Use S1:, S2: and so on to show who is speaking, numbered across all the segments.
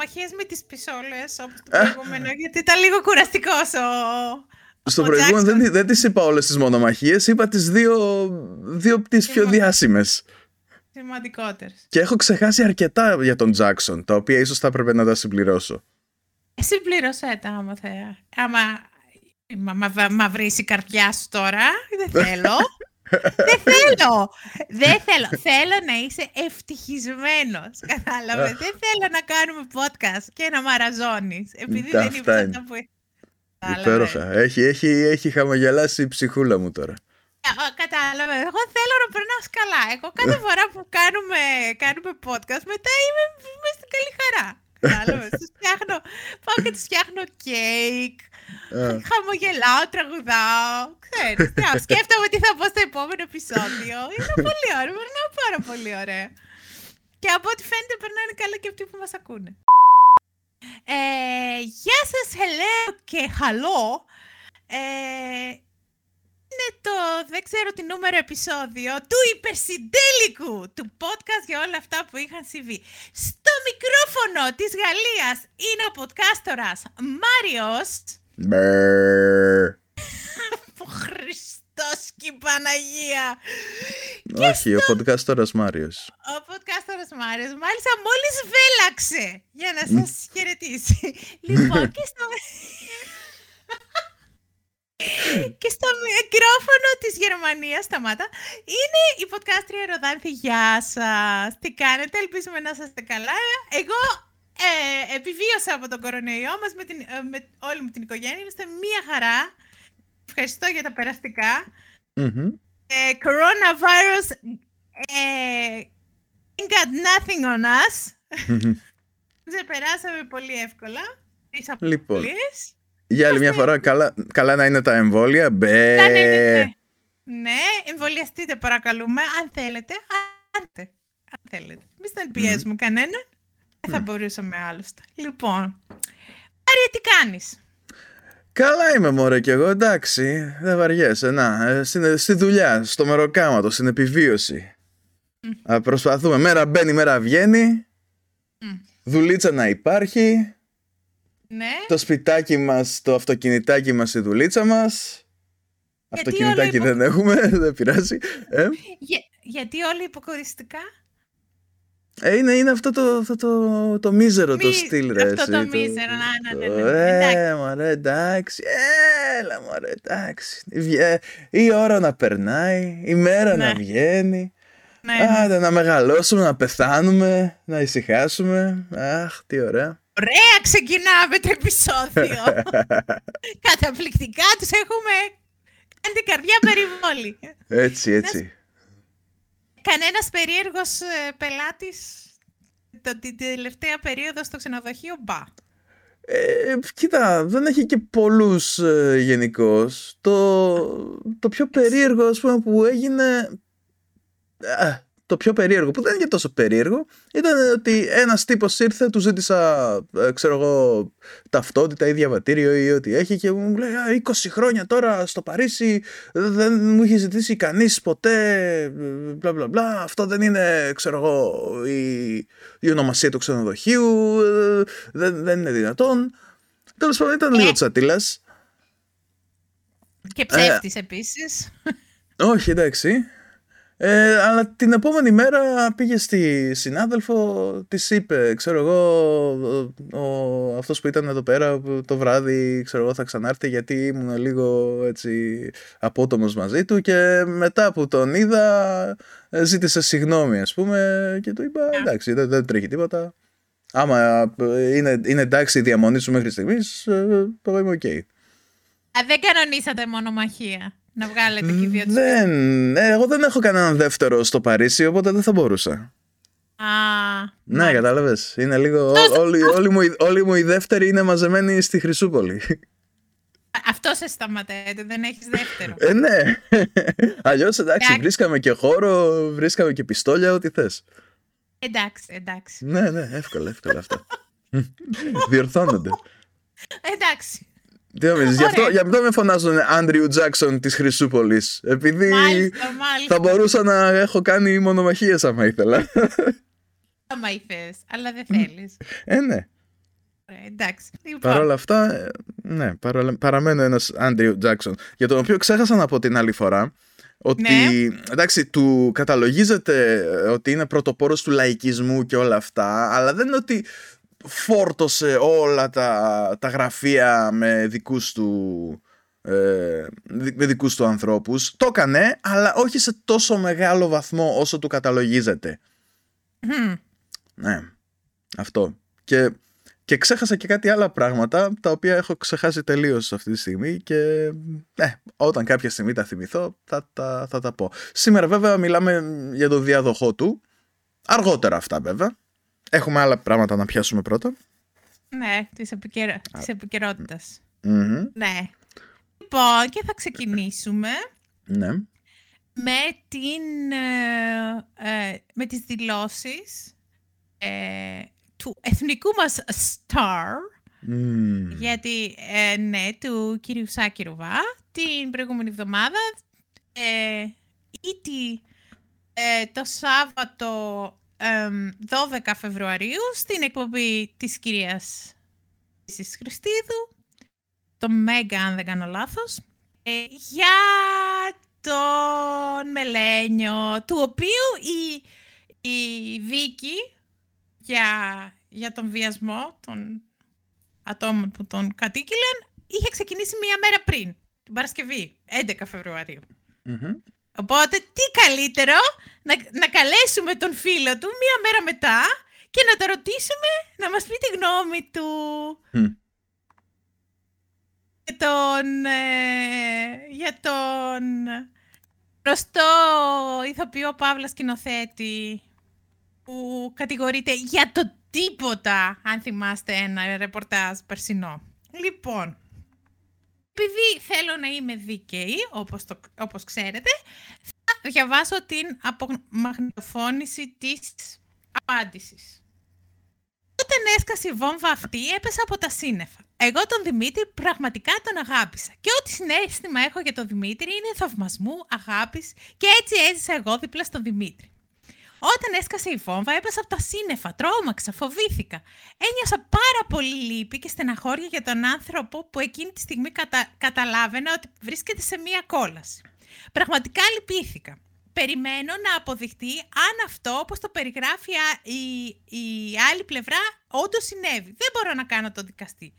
S1: προμαχίες με τις πισόλες, όπως το προηγούμενο, γιατί ήταν λίγο κουραστικός ο...
S2: Στο
S1: ο
S2: προηγούμενο
S1: Jackson.
S2: δεν, δεν τις είπα όλες τις μονομαχίες, είπα τις δύο, δύο τις πιο
S1: Σημαντικό.
S2: διάσημες.
S1: Σημαντικότερες.
S2: Και έχω ξεχάσει αρκετά για τον Τζάκσον, τα οποία ίσως θα έπρεπε να τα συμπληρώσω.
S1: Εσύ πλήρωσέ τα, άμα θέα. Άμα μα, μα, μα, μα βρεις η καρδιά σου τώρα, δεν θέλω. Δεν θέλω. Δεν θέλω. θέλω να είσαι ευτυχισμένος. Κατάλαβες. δεν θέλω να κάνουμε podcast και να μαραζώνεις. Επειδή
S2: Τα
S1: δεν
S2: αυτά
S1: είπα
S2: είναι.
S1: αυτά που... Κατάλαβες.
S2: Υπέροχα. Έχει, έχει, έχει χαμογελάσει η ψυχούλα μου τώρα.
S1: Ε, Κατάλαβες. Εγώ θέλω να περνάω καλά. Εγώ κάθε φορά που κάνουμε, κάνουμε podcast, μετά είμαι, είμαι στην καλή χαρά. Κατάλαβες. Τους φτιάχνω, πάω και τους φτιάχνω κέικ.
S2: Α,
S1: Χαμογελάω, τραγουδάω. Ξέρεις, τι, α, σκέφτομαι τι θα πω στο επόμενο επεισόδιο. Είναι πολύ ωραίο, περνάω πάρα πολύ ωραία. Και από ό,τι φαίνεται περνάνε καλά και αυτοί που μας ακούνε. Ε, γεια σας, hello και χαλό. Ε, είναι το, δεν ξέρω τι νούμερο επεισόδιο, του υπερσυντέλικου του podcast για όλα αυτά που είχαν συμβεί. Στο μικρόφωνο της Γαλλίας είναι ο podcastορας Μάριος.
S2: Μπερ.
S1: Ο Χριστός και η Παναγία.
S2: Όχι, ο podcastόρας Μάριος.
S1: Ο podcastορας Μάριος μάλιστα μόλις βέλαξε για να σας χαιρετήσει. λοιπόν, και στο... και στο μικρόφωνο της Γερμανίας, σταμάτα, είναι η podcastρια Ροδάνθη. Γεια σας. Τι κάνετε, ελπίζουμε να είστε καλά. Εγώ ε, επιβίωσα από τον κορονοϊό μας με, την, ε, με όλη μου την οικογένεια. Είμαστε μία χαρά. Ευχαριστώ για τα περαστικά.
S2: Μμμ.
S1: Ε, coronavirus ε, ain't got nothing on us. Ξεπεράσαμε πολύ εύκολα. Τις
S2: Λοιπόν.
S1: απολύες.
S2: Για άλλη μια φορά, καλά, καλά να είναι τα εμβόλια. Μπε.
S1: Ναι, ναι, ναι, ναι. Ναι, εμβολιαστείτε παρακαλούμε, αν θέλετε. Αν, θε- αν θέλετε. Μην δεν πιέζουμε κανέναν. Δεν θα μπορούσαμε άλλωστε. Λοιπόν, Άρια, τι κάνεις;
S2: Καλά είμαι μωρέ κι εγώ, εντάξει. Δεν βαριέσαι. Να, ε, στην- στη δουλειά, στο μεροκάματο, στην επιβίωση. Α, προσπαθούμε. Μέρα μπαίνει, μέρα βγαίνει.
S1: Μμ.
S2: Δουλίτσα να υπάρχει.
S1: Ναι,
S2: Το σπιτάκι μας, το αυτοκινητάκι μας, η δουλίτσα μας.
S1: Γιατί
S2: Αυτοκινητάκι
S1: όλο υπο-
S2: δεν έχουμε, δεν πειράζει. Ε,
S1: Για- γιατί όλοι υποκοριστικά;
S2: Ε, είναι, είναι αυτό το, αυτό το, το μίζερο το
S1: Μη-
S2: στυλ ρε.
S1: αυτό
S2: εσύ,
S1: το μίζερο, να, ναι, ναι, ναι,
S2: το-
S1: ναι, εντάξει.
S2: Ε, μωρέ, εντάξει. Έλα, μωρέ, εντάξει. Βγε- Η ώρα να περνάει, η μέρα να
S1: Ναι.
S2: βγαίνει.
S1: Ναι, ναι.
S2: Άντε, να μεγαλώσουμε, να πεθάνουμε, να ησυχάσουμε. Αχ, τι ωραία.
S1: Ωραία, ξεκινάμε το επεισόδιο. Καταπληκτικά τους έχουμε κάνει την καρδιά περιβόλη.
S2: Έτσι, έτσι.
S1: Κανένας περίεργος ε, πελάτης το, την τελευταία περίοδο στο ξενοδοχείο, μπα.
S2: Ε, κοίτα, δεν έχει και πολλούς ε, γενικώς. Το, το πιο περίεργο, ας πούμε, που έγινε... Α, το πιο περίεργο, που δεν είναι και τόσο περίεργο, ήταν ότι ένας τύπος ήρθε, του ζήτησα, ε, ξέρω εγώ, ταυτότητα ή διαβατήριο ή ό,τι έχει και μου λέει «Α, 20 χρόνια τώρα στο Παρίσι δεν μου είχε ζητήσει κανείς ποτέ, μπλα μπλα μπλα, αυτό δεν είναι, ξέρω εγώ, η, η ονομασία του ξενοδοχείου, ε, δεν, δεν είναι δυνατόν. Τέλος πάντων ήταν λίγο τσατήλας.
S1: Και ψεύτης επίσης.
S2: Όχι, εντάξει. Ε, αλλά την επόμενη μέρα πήγε στη συνάδελφο, της είπε, ξέρω εγώ, ο, ο- αυτός που ήταν εδώ πέρα που το βράδυ, ξέρω εγώ, θα ξανάρθει γιατί ήμουν λίγο έτσι απότομος μαζί του και μετά που τον είδα ε, ζήτησε συγγνώμη ας πούμε και του είπα εντάξει δεν, δεν τρέχει τίποτα. Άμα ε, είναι, είναι εντάξει η διαμονή σου μέχρι στιγμής, ε, εγώ είμαι οκ.
S1: Α, δεν κανονίσατε μονομαχία. Να βγάλετε και οι δύο τους.
S2: Δεν, ε, εγώ δεν έχω κανέναν δεύτερο στο Παρίσι, οπότε δεν θα μπορούσα.
S1: Α,
S2: Ναι, κατάλαβες. Είναι λίγο. ό- Όλοι, όλοι, μου, οι- όλοι μου οι δεύτεροι είναι μαζεμένοι στη Χρυσούπολη.
S1: αυτό σε σταματάει, δεν έχεις δεύτερο.
S2: Ε, ναι. Αλλιώς εντάξει,
S1: Εντάξει.
S2: βρίσκαμε και χώρο, βρίσκαμε και πιστόλια, ό,τι θες.
S1: εντάξει, εντάξει.
S2: Ναι, ναι, εύκολα, εύκολα αυτά. Διορθώνονται.
S1: Εντάξει.
S2: Τι νομίζεις, γι' αυτό, γι' αυτό με φωνάζουν Άντριου Τζάξον της Χρυσούπολης. Επειδή
S1: Μάλιστα, μάλιστα.
S2: θα μπορούσα να έχω κάνει μονομαχίες άμα ήθελα.
S1: Άμα ήθελες, αλλά δεν θέλεις.
S2: ε, ναι.
S1: Ωραία, εντάξει. Λοιπόν,
S2: Παρ' όλα αυτά, ε, ναι, παρόλα- παραμένω ένας Άντριου Τζάξον. Για τον οποίο ξέχασα να πω την άλλη φορά ότι,
S1: Ναι.
S2: εντάξει, του καταλογίζεται ε, ότι είναι πρωτοπόρος του λαϊκισμού και όλα αυτά, αλλά δεν είναι ότι φόρτωσε όλα τα, τα γραφεία με δικούς του ε, δι- με δικούς του ανθρώπους. Το έκανε, αλλά όχι σε τόσο μεγάλο βαθμό όσο του καταλογίζεται.
S1: μμμ.
S2: Ναι, αυτό. Και, και ξέχασα και κάτι άλλα πράγματα τα οποία έχω ξεχάσει τελείως αυτή τη στιγμή και ναι, όταν κάποια στιγμή τα θυμηθώ θα, τα- θα τα πω. Σήμερα βέβαια μιλάμε για το διαδοχό του. Αργότερα αυτά βέβαια. Έχουμε άλλα πράγματα να πιάσουμε πρώτα.
S1: Ναι, της, επικαιρο... της επικαιρότητας.
S2: Μμμ,
S1: Ναι. Λοιπόν, και θα ξεκινήσουμε
S2: ναι.
S1: με, την, ε, ε, με τις δηλώσεις ε, του εθνικού μας star,
S2: Μμμ,
S1: γιατί, ε, ναι, του κύριου Σάκη Ρουβά, την προηγούμενη εβδομάδα, ε, ήτι ε, το Σάββατο εμ, 12 Φεβρουαρίου στην εκπομπή της κυρίας της Χριστίδου, το Μέγκα αν δεν κάνω λάθος, ε, για τον Μελένιο, του οποίου η, η δίκη για, για τον βιασμό των ατόμων που τον κατήγγειλαν είχε ξεκινήσει μία μέρα πριν, την Παρασκευή, 11 Φεβρουαρίου.
S2: μμμ.
S1: Οπότε τι καλύτερο να, να καλέσουμε τον φίλο του μία μέρα μετά και να το ρωτήσουμε να μας πει τη γνώμη του
S2: Μμ.
S1: για τον, ε, για τον γνωστό ηθοποιό Παύλα σκηνοθέτη που κατηγορείται για το τίποτα, αν θυμάστε ένα ρεπορτάζ περσινό. Λοιπόν, επειδή θέλω να είμαι δίκαιη, όπως, το, όπως ξέρετε, θα διαβάσω την απομαγνητοφώνηση της απάντησης. Όταν έσκασε η βόμβα αυτή, έπεσα από τα σύννεφα. Εγώ τον Δημήτρη πραγματικά τον αγάπησα. Και ό,τι συνέστημα έχω για τον Δημήτρη είναι θαυμασμού, αγάπης και έτσι έζησα εγώ δίπλα στον Δημήτρη. Όταν έσκασε η βόμβα, έπεσα από τα σύννεφα, τρόμαξα, φοβήθηκα. Ένιωσα πάρα πολύ λύπη και στεναχώρια για τον άνθρωπο που εκείνη τη στιγμή κατα... καταλάβαινα ότι βρίσκεται σε μία κόλαση. Πραγματικά λυπήθηκα. Περιμένω να αποδειχτεί αν αυτό, όπως το περιγράφει α- η, η άλλη πλευρά, όντως συνέβη. Δεν μπορώ να κάνω το δικαστή.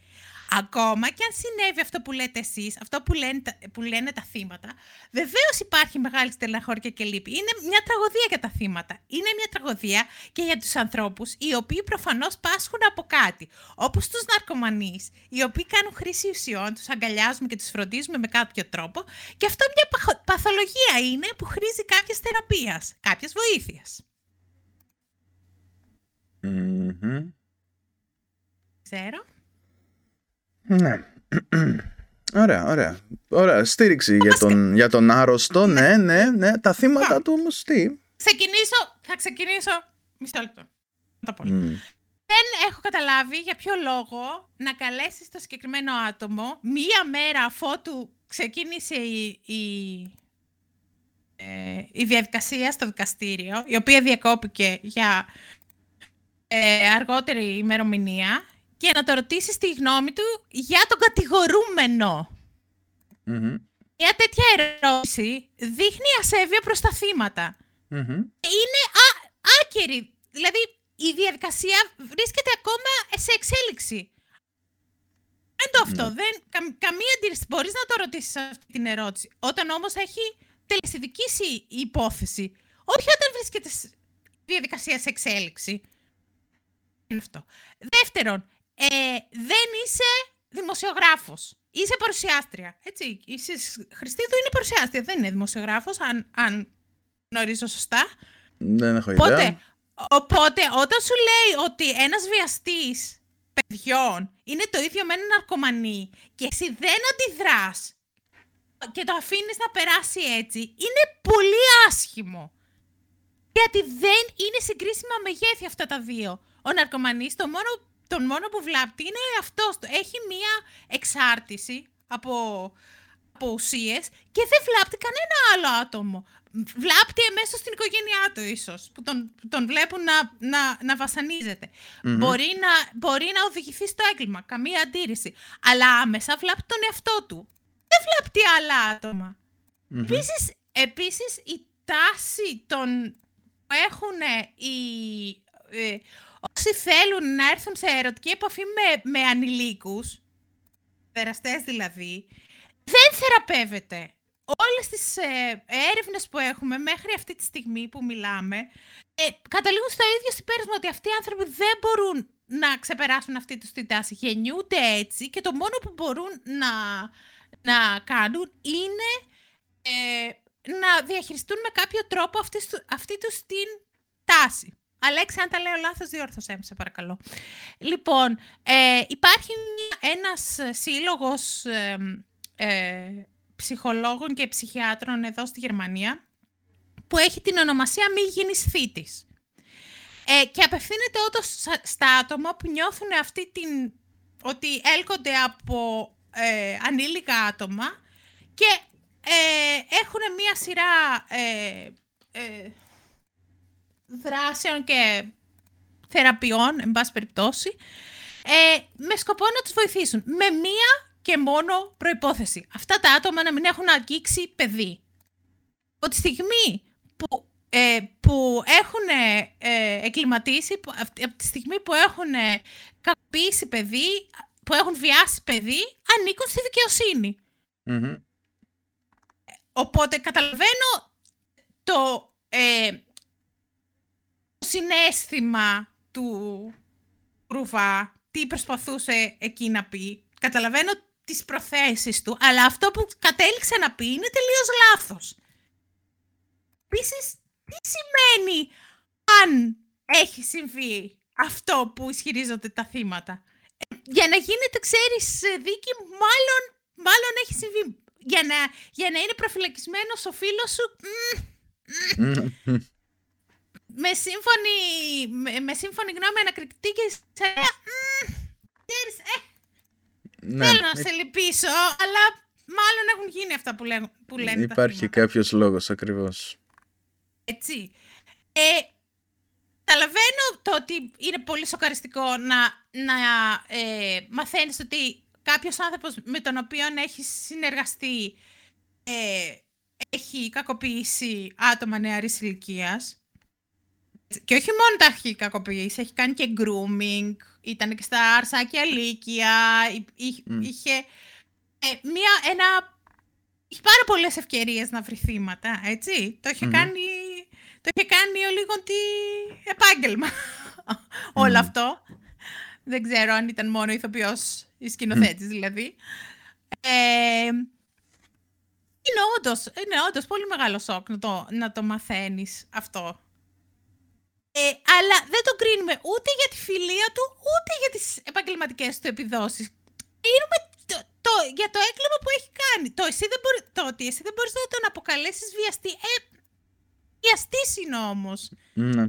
S1: Ακόμα και αν συνέβη αυτό που λέτε εσείς, αυτό που λένε, τα- που λένε τα θύματα, βεβαίως υπάρχει μεγάλη στεναχώρια και λύπη. Είναι μια τραγωδία για τα θύματα. Είναι μια τραγωδία και για τους ανθρώπους, οι οποίοι προφανώς πάσχουν από κάτι. Όπως τους ναρκωμανείς, οι οποίοι κάνουν χρήση ουσιών, τους αγκαλιάζουμε και τους φροντίζουμε με κάποιο τρόπο. Και αυτό μια παχο- παθολογία είναι που χρήζει κάποιας θεραπείας, κάποιας βοήθειας.
S2: Μμμ.
S1: Ξέρω.
S2: Ναι. Ωραία, ωραία. Ωραία, στήριξη για τον, για τον άρρωστο. Ναι, ναι, ναι. Τα θύματα του όμως τι;
S1: Ξεκινήσω, θα ξεκινήσω. Μισό λεπτό. Να τα πω.
S2: Μμ.
S1: Δεν έχω καταλάβει για ποιο λόγο να καλέσεις το συγκεκριμένο άτομο μία μέρα αφότου ξεκίνησε η, η, ε, η διαδικασία στο δικαστήριο, η οποία διακόπηκε για ε, αργότερη ημερομηνία και να το ρωτήσεις τη γνώμη του για τον κατηγορούμενο.
S2: Μμμ.
S1: Μια τέτοια ερώτηση δείχνει ασέβεια προς τα θύματα.
S2: Μμμ.
S1: είναι α, άκερη. Δηλαδή, η διαδικασία βρίσκεται ακόμα σε εξέλιξη. Δεν το αυτό. Δεν, κα- καμία αντίρρηση. Μπορείς να το ρωτήσεις αυτή την ερώτηση. Όταν όμως έχει τελεσιδικήσει η υπόθεση. Όχι όταν βρίσκεται σε διαδικασία σε εξέλιξη. Είναι αυτό. Δεύτερον, ε, δεν είσαι δημοσιογράφος. Είσαι παρουσιάστρια. Έτσι, είσαι Χριστίδου είναι παρουσιάστρια. Δεν είναι δημοσιογράφος, αν, αν γνωρίζω σωστά.
S2: Δεν έχω ιδέα.
S1: Οπότε, οπότε, όταν σου λέει ότι ένας βιαστής παιδιών είναι το ίδιο με έναν ναρκωμανή και εσύ δεν αντιδράς και το αφήνεις να περάσει έτσι, είναι πολύ άσχημο. Γιατί δεν είναι συγκρίσιμα μεγέθη αυτά τα δύο. Ο ναρκωμανής το μόνο τον μόνο που βλάπτει είναι αυτός. Έχει μία εξάρτηση από, από ουσίες και δεν βλάπτει κανένα άλλο άτομο. Βλάπτει εμέσως στην οικογένειά του ίσως, που τον, τον βλέπουν να, να, να βασανιζεται Μπορεί, να, μπορεί να οδηγηθεί στο έγκλημα, καμία αντίρρηση. Αλλά άμεσα βλάπτει τον εαυτό του. Δεν βλάπτει άλλα άτομα. Επίσης, επίσης, η τάση των που έχουν οι, ε, όσοι θέλουν να έρθουν σε ερωτική επαφή με, με ανηλίκους, περαστές δηλαδή, δεν θεραπεύεται. Όλες τις ε, έρευνες που έχουμε μέχρι αυτή τη στιγμή που μιλάμε, ε, καταλήγουν στο ίδιο συμπέρασμα ότι αυτοί οι άνθρωποι δεν μπορούν να ξεπεράσουν αυτή τους την τάση. Γεννιούνται έτσι και το μόνο που μπορούν να, να κάνουν είναι ε, να διαχειριστούν με κάποιο τρόπο αυτή, αυτή τους την τάση. Αλέξη, αν τα λέω λάθος, διόρθωσέ με, σε παρακαλώ. Λοιπόν, ε, υπάρχει ένας σύλλογος ε, ε, ψυχολόγων και ψυχιάτρων εδώ στη Γερμανία που έχει την ονομασία μη γίνεις θήτης. Ε, και απευθύνεται όντως στα άτομα που νιώθουν αυτή την... ότι έλκονται από ε, ανήλικα άτομα και ε, έχουν μία σειρά ε, ε, δράσεων και θεραπείων, εν πάση περιπτώσει, ε, με σκοπό να τους βοηθήσουν. Με μία και μόνο προϋπόθεση. Αυτά τα άτομα να μην έχουν αγγίξει παιδί. Από τη στιγμή που, ε, που έχουν ε, εκκληματίσει, από τη στιγμή που έχουν κακοποιήσει παιδί, που έχουν βιάσει παιδί, ανήκουν στη δικαιοσύνη. Οπότε καταλαβαίνω το, ε, συνέστημα του Ρουβά, τι προσπαθούσε εκεί να πει. Καταλαβαίνω τις προθέσεις του, αλλά αυτό που κατέληξε να πει είναι τελείως λάθος. Επίσης, τι σημαίνει αν έχει συμβεί αυτό που ισχυρίζονται τα θύματα; Ε, για να γίνεται, ξέρεις, δίκη, μάλλον, μάλλον έχει συμβεί για να, για να είναι προφυλακισμένος ο φίλος σου... με, σύμφωνη, με, με σύμφωνη γνώμη ανακριτική και σε... Ξέρεις, ε, ναι. Θέλω να σε λυπήσω, αλλά μάλλον έχουν γίνει αυτά που, λένε, που λένε
S2: Υπάρχει κάποιος λόγος ακριβώς.
S1: Έτσι. Ε, Καταλαβαίνω το ότι είναι πολύ σοκαριστικό να, να ε, μαθαίνεις ότι κάποιος άνθρωπος με τον οποίο έχεις συνεργαστεί ε, έχει κακοποιήσει άτομα νεαρής ηλικίας. Και όχι μόνο τα έχει κακοποιήσει, έχει κάνει και grooming, ήταν και στα αρσάκια λύκεια, είχε ε, μία, ένα... Είχε πάρα πολλές ευκαιρίες να βρει θύματα, έτσι. Το είχε κάνει, το είχε κάνει ο λίγο τι επάγγελμα όλο αυτό. Δεν ξέρω αν ήταν μόνο ηθοποιός η σκηνοθέτης δηλαδή. Ε, είναι όντως, είναι όντως πολύ μεγάλο σοκ να το, να το μαθαίνεις αυτό. Ε, αλλά δεν το κρίνουμε ούτε για τη φιλία του, ούτε για τις επαγγελματικές του επιδόσεις. Κρίνουμε το, το, για το έγκλημα που έχει κάνει. Το, εσύ δεν μπορεί, το ότι εσύ δεν μπορείς να τον αποκαλέσεις βιαστή. Ε, βιαστής είναι όμως.
S2: Ναι.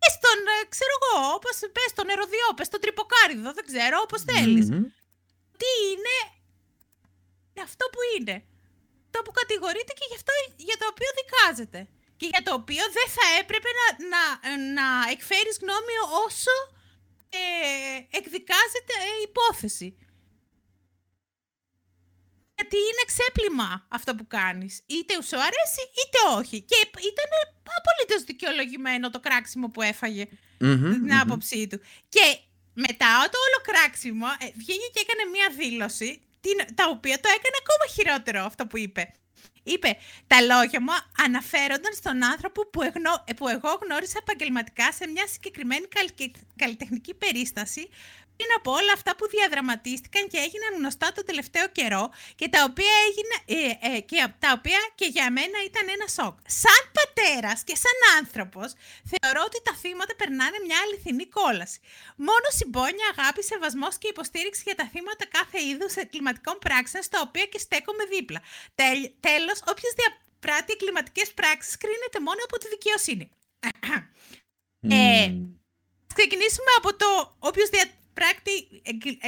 S1: Πες τον, ε, ξέρω εγώ, όπως πες τον ερωδιό, πες τον τρυποκάριδο, δεν ξέρω, όπως θέλεις. Τι είναι αυτό που είναι. Το που κατηγορείται και γι' αυτό για το οποίο δικάζεται. Και για το οποίο δεν θα έπρεπε να, να, να εκφέρεις γνώμη όσο ε, εκδικάζεται η υπόθεση. Γιατί είναι ξέπλυμα αυτό που κάνεις. Είτε σου αρέσει είτε όχι. Και ήταν απολύτως δικαιολογημένο το κράξιμο που έφαγε την άποψή του. Και μετά το όλο κράξιμο ε, βγήκε και έκανε μία δήλωση την, τα οποία το έκανε ακόμα χειρότερο αυτό που είπε. Είπε, τα λόγια μου αναφέρονταν στον άνθρωπο που, που εγώ γνώρισα επαγγελματικά σε μια συγκεκριμένη καλλιτεχνική περίσταση πριν από όλα αυτά που διαδραματίστηκαν και έγιναν γνωστά τον τελευταίο καιρό και τα οποία, έγινε, ε, ε, και, τα οποία και για μένα ήταν ένα σοκ. Σαν πατέρας και σαν άνθρωπος θεωρώ ότι τα θύματα περνάνε μια αληθινή κόλαση. Μόνο συμπόνια, αγάπη, σεβασμός και υποστήριξη για τα θύματα κάθε είδους εγκληματικών πράξεων στα οποία και στέκομαι δίπλα. Τέλ, τέλος, όποιος διαπράττει εγκληματικές πράξεις κρίνεται μόνο από τη δικαιοσύνη. Ε, ξεκινήσουμε από το όποιος διαπράκτη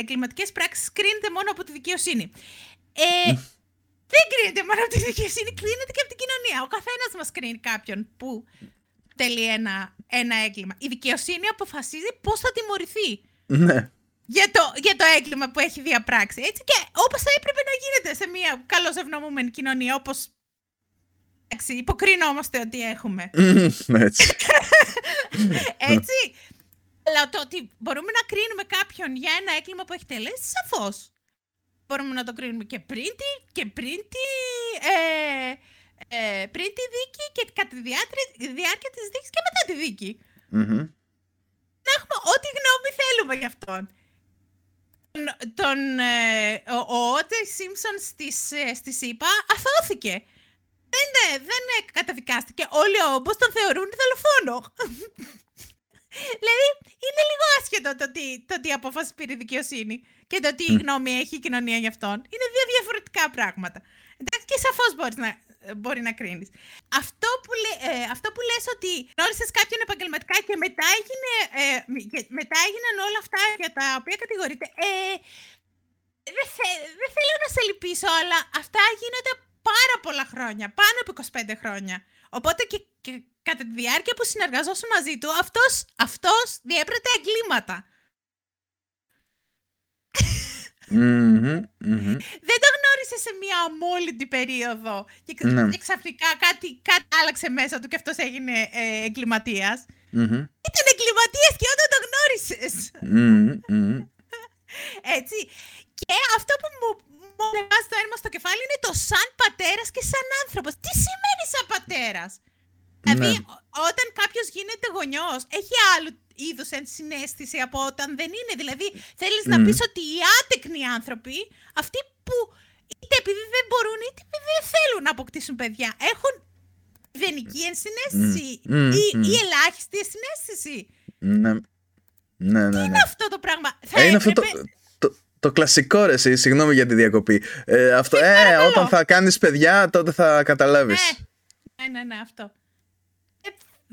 S1: εγκληματικές πράξεις κρίνεται μόνο από τη δικαιοσύνη. Ε, δεν κρίνεται μόνο από τη δικαιοσύνη, κρίνεται και από την κοινωνία. Ο καθένας μας κρίνει κάποιον που τελεί ένα, ένα έγκλημα. Η δικαιοσύνη αποφασίζει πώς θα τιμωρηθεί.
S2: Ναι.
S1: Για το, για το έγκλημα που έχει διαπράξει. Έτσι και όπως θα έπρεπε να γίνεται σε μια καλώ ευνομούμενη κοινωνία, όπως υποκρινόμαστε ότι έχουμε.
S2: Έτσι.
S1: Έτσι. Αλλά το ότι μπορούμε να κρίνουμε κάποιον για ένα έγκλημα που έχει τελέσει, σαφώς. Μπορούμε να το κρίνουμε και πριν τη, και πριν τη, ε, ε, πριν τη δίκη και κατά τη διάρκεια της δίκης και μετά τη δικη Να έχουμε ό,τι γνώμη θέλουμε γι' αυτόν. Τον, ε, ο, ο Ότζεϊ Σίμψον στις, ε, στη ΣΥΠΑ αθώθηκε. Δεν, δεν καταδικάστηκε. Όλοι ο όμπος τον θεωρούν δολοφόνο. δηλαδή, είναι λίγο άσχετο το τι, το τι απόφαση πήρε η δικαιοσύνη και το τι γνώμη έχει η κοινωνία γι' αυτόν. Είναι δύο διαφορετικά πράγματα. Εντάξει, και σαφώς μπορείς να, μπορεί να κρίνεις. Αυτό που, λέ, ε, αυτό που λες ότι γνώρισες κάποιον επαγγελματικά και μετά, έγινε, ε, μετά έγιναν όλα αυτά για τα οποία κατηγορείται. Ε, δεν, θε, δεν θέλω να σε λυπήσω, αλλά αυτά γίνονται πάρα πολλά χρόνια, πάνω από 25 χρόνια. Οπότε και, και κατά τη διάρκεια που συνεργαζόσουν μαζί του, αυτός, αυτός διέπρεπε εγκλήματα. Δεν το γνώρισε σε μια αμόλυντη περίοδο και, ναι. ξαφνικά κάτι, κάτι άλλαξε μέσα του και αυτός έγινε ε, εγκληματίας. Ήταν εγκληματίας και όταν το γνώρισες. Έτσι. Και αυτό που μου, μου το έρμα στο κεφάλι είναι το σαν πατέρας και σαν άνθρωπος. Τι σημαίνει σαν πατέρας; Δηλαδή, ναι. όταν κάποιος γίνεται γονιός, έχει άλλο είδους ενσυναίσθηση από όταν δεν είναι. Δηλαδή, θέλεις να πεις ότι οι άτεκνοι άνθρωποι, αυτοί που είτε επειδή δεν μπορούν, είτε επειδή δεν θέλουν να αποκτήσουν παιδιά, έχουν μηδενική ενσυναίσθηση ή, ή ελάχιστη ενσυναίσθηση.
S2: Ναι. Ναι, ναι,
S1: Τι
S2: ναι.
S1: είναι αυτό το πράγμα;
S2: Θα ε, είναι αυτό το, το, το, κλασικό ρε εσύ, συγγνώμη για τη διακοπή. Ε, αυτό, ε, όταν θα κάνεις παιδιά τότε θα καταλάβεις.
S1: Ναι, ναι, ναι, αυτό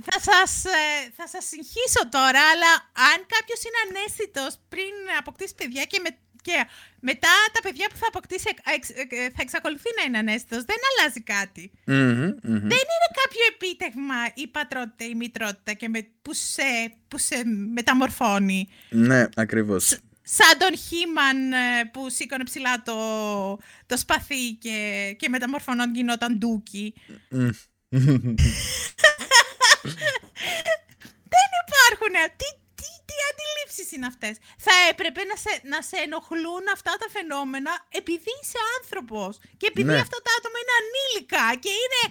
S1: θα σας, ε, θα σας συγχύσω τώρα, αλλά αν κάποιος είναι ανέστητος πριν αποκτήσει παιδιά και, με, και μετά τα παιδιά που θα αποκτήσει ε, θα εξακολουθεί να είναι ανέστητος, δεν αλλάζει Δεν είναι κάποιο επίτευγμα η πατρότητα ή η μητρότητα και με, που, σε, που σε μεταμορφώνει.
S2: Ναι, ακριβώς.
S1: σαν τον Χίμαν ε, που σήκωνε ψηλά το, το σπαθί και, και μεταμορφωνόν γινόταν ντούκι. Δεν υπάρχουν. Τι, τι, τι αντιλήψεις είναι αυτές; Θα έπρεπε να σε, να σε ενοχλούν αυτά τα φαινόμενα επειδή είσαι άνθρωπος. Και επειδή ναι. αυτά τα άτομα είναι ανήλικα και είναι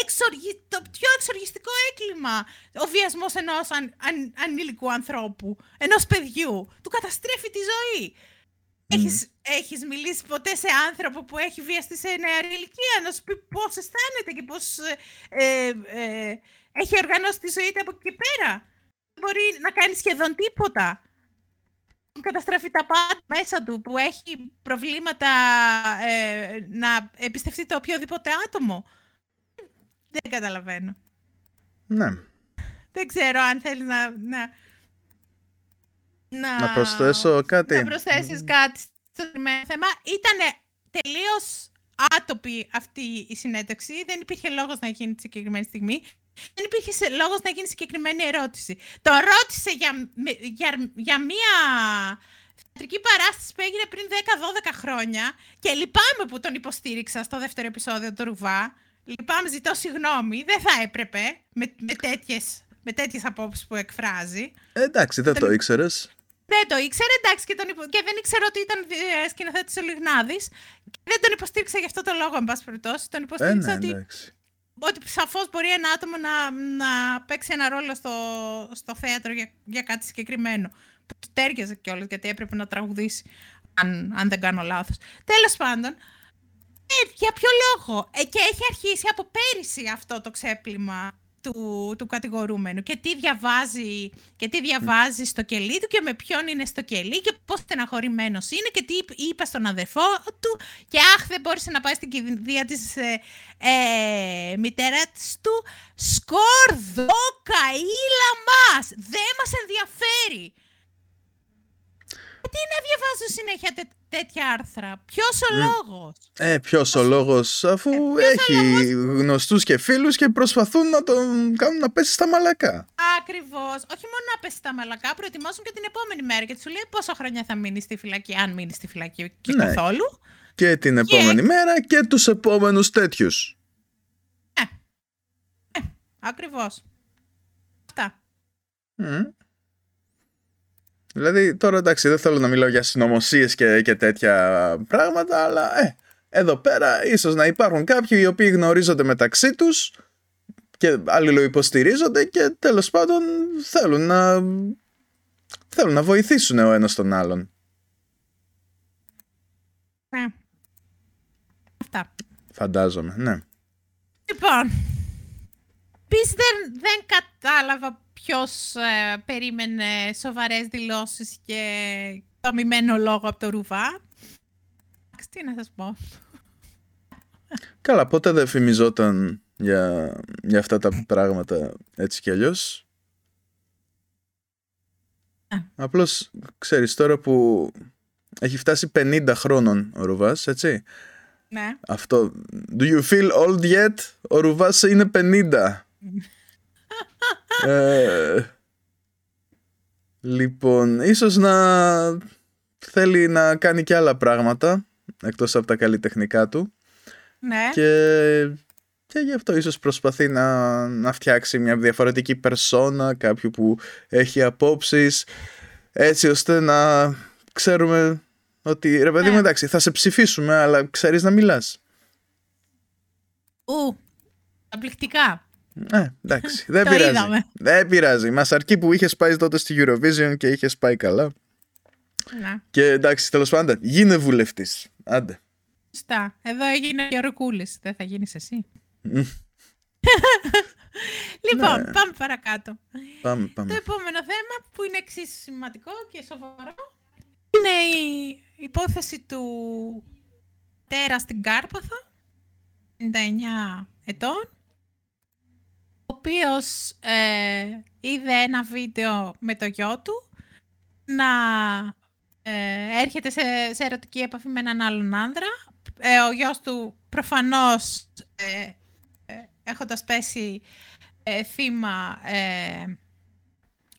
S1: εξοργι... το πιο εξοργιστικό έγκλημα. Ο βιασμός ενός αν, αν, ανήλικου ανθρώπου, ενός παιδιού. Του καταστρέφει τη ζωή. Έχεις, έχεις μιλήσει ποτέ σε άνθρωπο που έχει βιαστεί σε νεαρή ηλικία να σου πει πώς αισθάνεται και πώς ε, ε, έχει οργανώσει τη ζωή του από εκεί πέρα. Δεν μπορεί να κάνει σχεδόν τίποτα. Καταστρέφει τα πάντα μέσα του που έχει προβλήματα ε, να εμπιστευτεί το οποιοδήποτε άτομο. Δεν καταλαβαίνω.
S2: Ναι.
S1: Δεν ξέρω αν θέλεις να, να
S2: να, να προσθέσω κάτι.
S1: Να προσθέσεις κάτι στο θέμα. Ήταν τελείως άτοπη αυτή η συνέντευξη. Δεν υπήρχε λόγος να γίνει τη συγκεκριμένη στιγμή. Δεν υπήρχε λόγος να γίνει συγκεκριμένη ερώτηση. Το ρώτησε για, για, για μία θεατρική παράσταση που έγινε πριν 10-12 χρόνια και λυπάμαι που τον υποστήριξα στο δεύτερο επεισόδιο του Ρουβά. Λυπάμαι, ζητώ συγγνώμη. Δεν θα έπρεπε με, με τέτοιες με τέτοιες απόψεις που εκφράζει.
S2: Ε, εντάξει, δεν το ήξερες.
S1: Δεν το ήξερε, εντάξει, και, τον και δεν ήξερα ότι ήταν ε, σκηνοθέτης ο Λιγνάδης. Δεν τον υποστήριξα γι' αυτό το λόγο, εν πάση περιπτώσει. Τον υποστήριξα ε, ναι, ότι, ότι σαφώς μπορεί ένα άτομο να, να παίξει ένα ρόλο στο, στο θέατρο για, για κάτι συγκεκριμένο. Που του τέριαζε κιόλας, γιατί έπρεπε να τραγουδήσει, αν, αν δεν κάνω λάθος. Τέλος πάντων, ε, για ποιο λόγο; Ε, και έχει αρχίσει από πέρυσι αυτό το ξέπλυμα του, του κατηγορούμενου. Και τι διαβάζει, και τι διαβάζει στο κελί του και με ποιον είναι στο κελί και πώς στεναχωρημένος είναι και τι είπε στον αδερφό του. Και αχ δεν μπόρεσε να πάει στην κηδεία της ε, ε, μητέρας του. Σκορδό καήλα μας! Δεν μας ενδιαφέρει διαβάζω συνέχεια τέ- τέτοια άρθρα; Ποιος ο
S2: Μμ.
S1: λόγος;
S2: Ε, ποιος ο λόγος, αφού
S1: Ε, ποιος ο
S2: έχει γνωστούς και φίλους και προσπαθούν να τον κάνουν να πέσει στα μαλακά.
S1: Ακριβώς. Όχι μόνο να πέσει στα μαλακά, προετοιμάσουν και την επόμενη μέρα και σου λέει πόσα χρόνια θα μείνει στη φυλακή, αν μείνει στη φυλακή και
S2: Ναι.
S1: καθόλου.
S2: Και την επόμενη μέρα και τους επόμενους τέτοιους.
S1: Ακριβώς. Αυτά.
S2: Μμ. Δηλαδή, τώρα εντάξει, δεν θέλω να μιλάω για συνωμοσίες και, και τέτοια πράγματα, αλλά ε, εδώ πέρα ίσως να υπάρχουν κάποιοι οι οποίοι γνωρίζονται μεταξύ τους και αλληλοϊποστηρίζονται και τέλος πάντων θέλουν να, θέλουν να βοηθήσουν ο ένας τον άλλον.
S1: Ναι. Αυτά.
S2: Φαντάζομαι, ναι.
S1: Λοιπόν, επίσης δεν, δεν κατάλαβα ποιος ε, περίμενε σοβαρές δηλώσεις και δομημένο λόγο από το Ρουβά. Εντάξει, Τι να σας πω.
S2: Καλά, ποτέ δεν φημιζόταν για, για αυτά τα πράγματα έτσι κι αλλιώς.
S1: Α.
S2: Απλώς, ξέρεις, τώρα που έχει φτάσει 50 χρόνων ο Ρουβάς, έτσι.
S1: Ναι.
S2: Αυτό, do you feel old yet? Ο Ρουβάς είναι 50. ε, λοιπόν, ίσως να θέλει να κάνει και άλλα πράγματα, εκτός από τα καλλιτεχνικά του.
S1: Ναι.
S2: Και, και γι' αυτό ίσως προσπαθεί να, να φτιάξει μια διαφορετική περσόνα, κάποιου που έχει απόψεις, έτσι ώστε να ξέρουμε ότι ρε παιδί μου
S1: Ναι.
S2: εντάξει θα σε ψηφίσουμε αλλά ξέρεις να μιλάς.
S1: Ου, απληκτικά.
S2: Ε, εντάξει, δεν
S1: Το
S2: πειράζει.
S1: είδαμε.
S2: Δεν πειράζει. Μας αρκεί που είχες πάει τότε στη Eurovision και είχες πάει καλά.
S1: Ναι.
S2: Και εντάξει, τέλος πάντων, γίνε βουλευτής. Άντε.
S1: Σωστά. Εδώ έγινε και ο Ρουκούλης. Δεν θα γίνεις εσύ.
S2: Μμ.
S1: λοιπόν,
S2: Ναι.
S1: πάμε παρακάτω.
S2: Πάμε,
S1: Το
S2: πάμε.
S1: επόμενο θέμα που είναι εξίσου σημαντικό και σοβαρό είναι η υπόθεση του τέρα στην Κάρπαθο, 59 ετών, ο οποίος ε, είδε ένα βίντεο με το γιο του να ε, έρχεται σε, σε ερωτική επαφή με έναν άλλον άνδρα. Ε, ο γιος του προφανώς ε, ε, έχοντας πέσει ε, θύμα ε,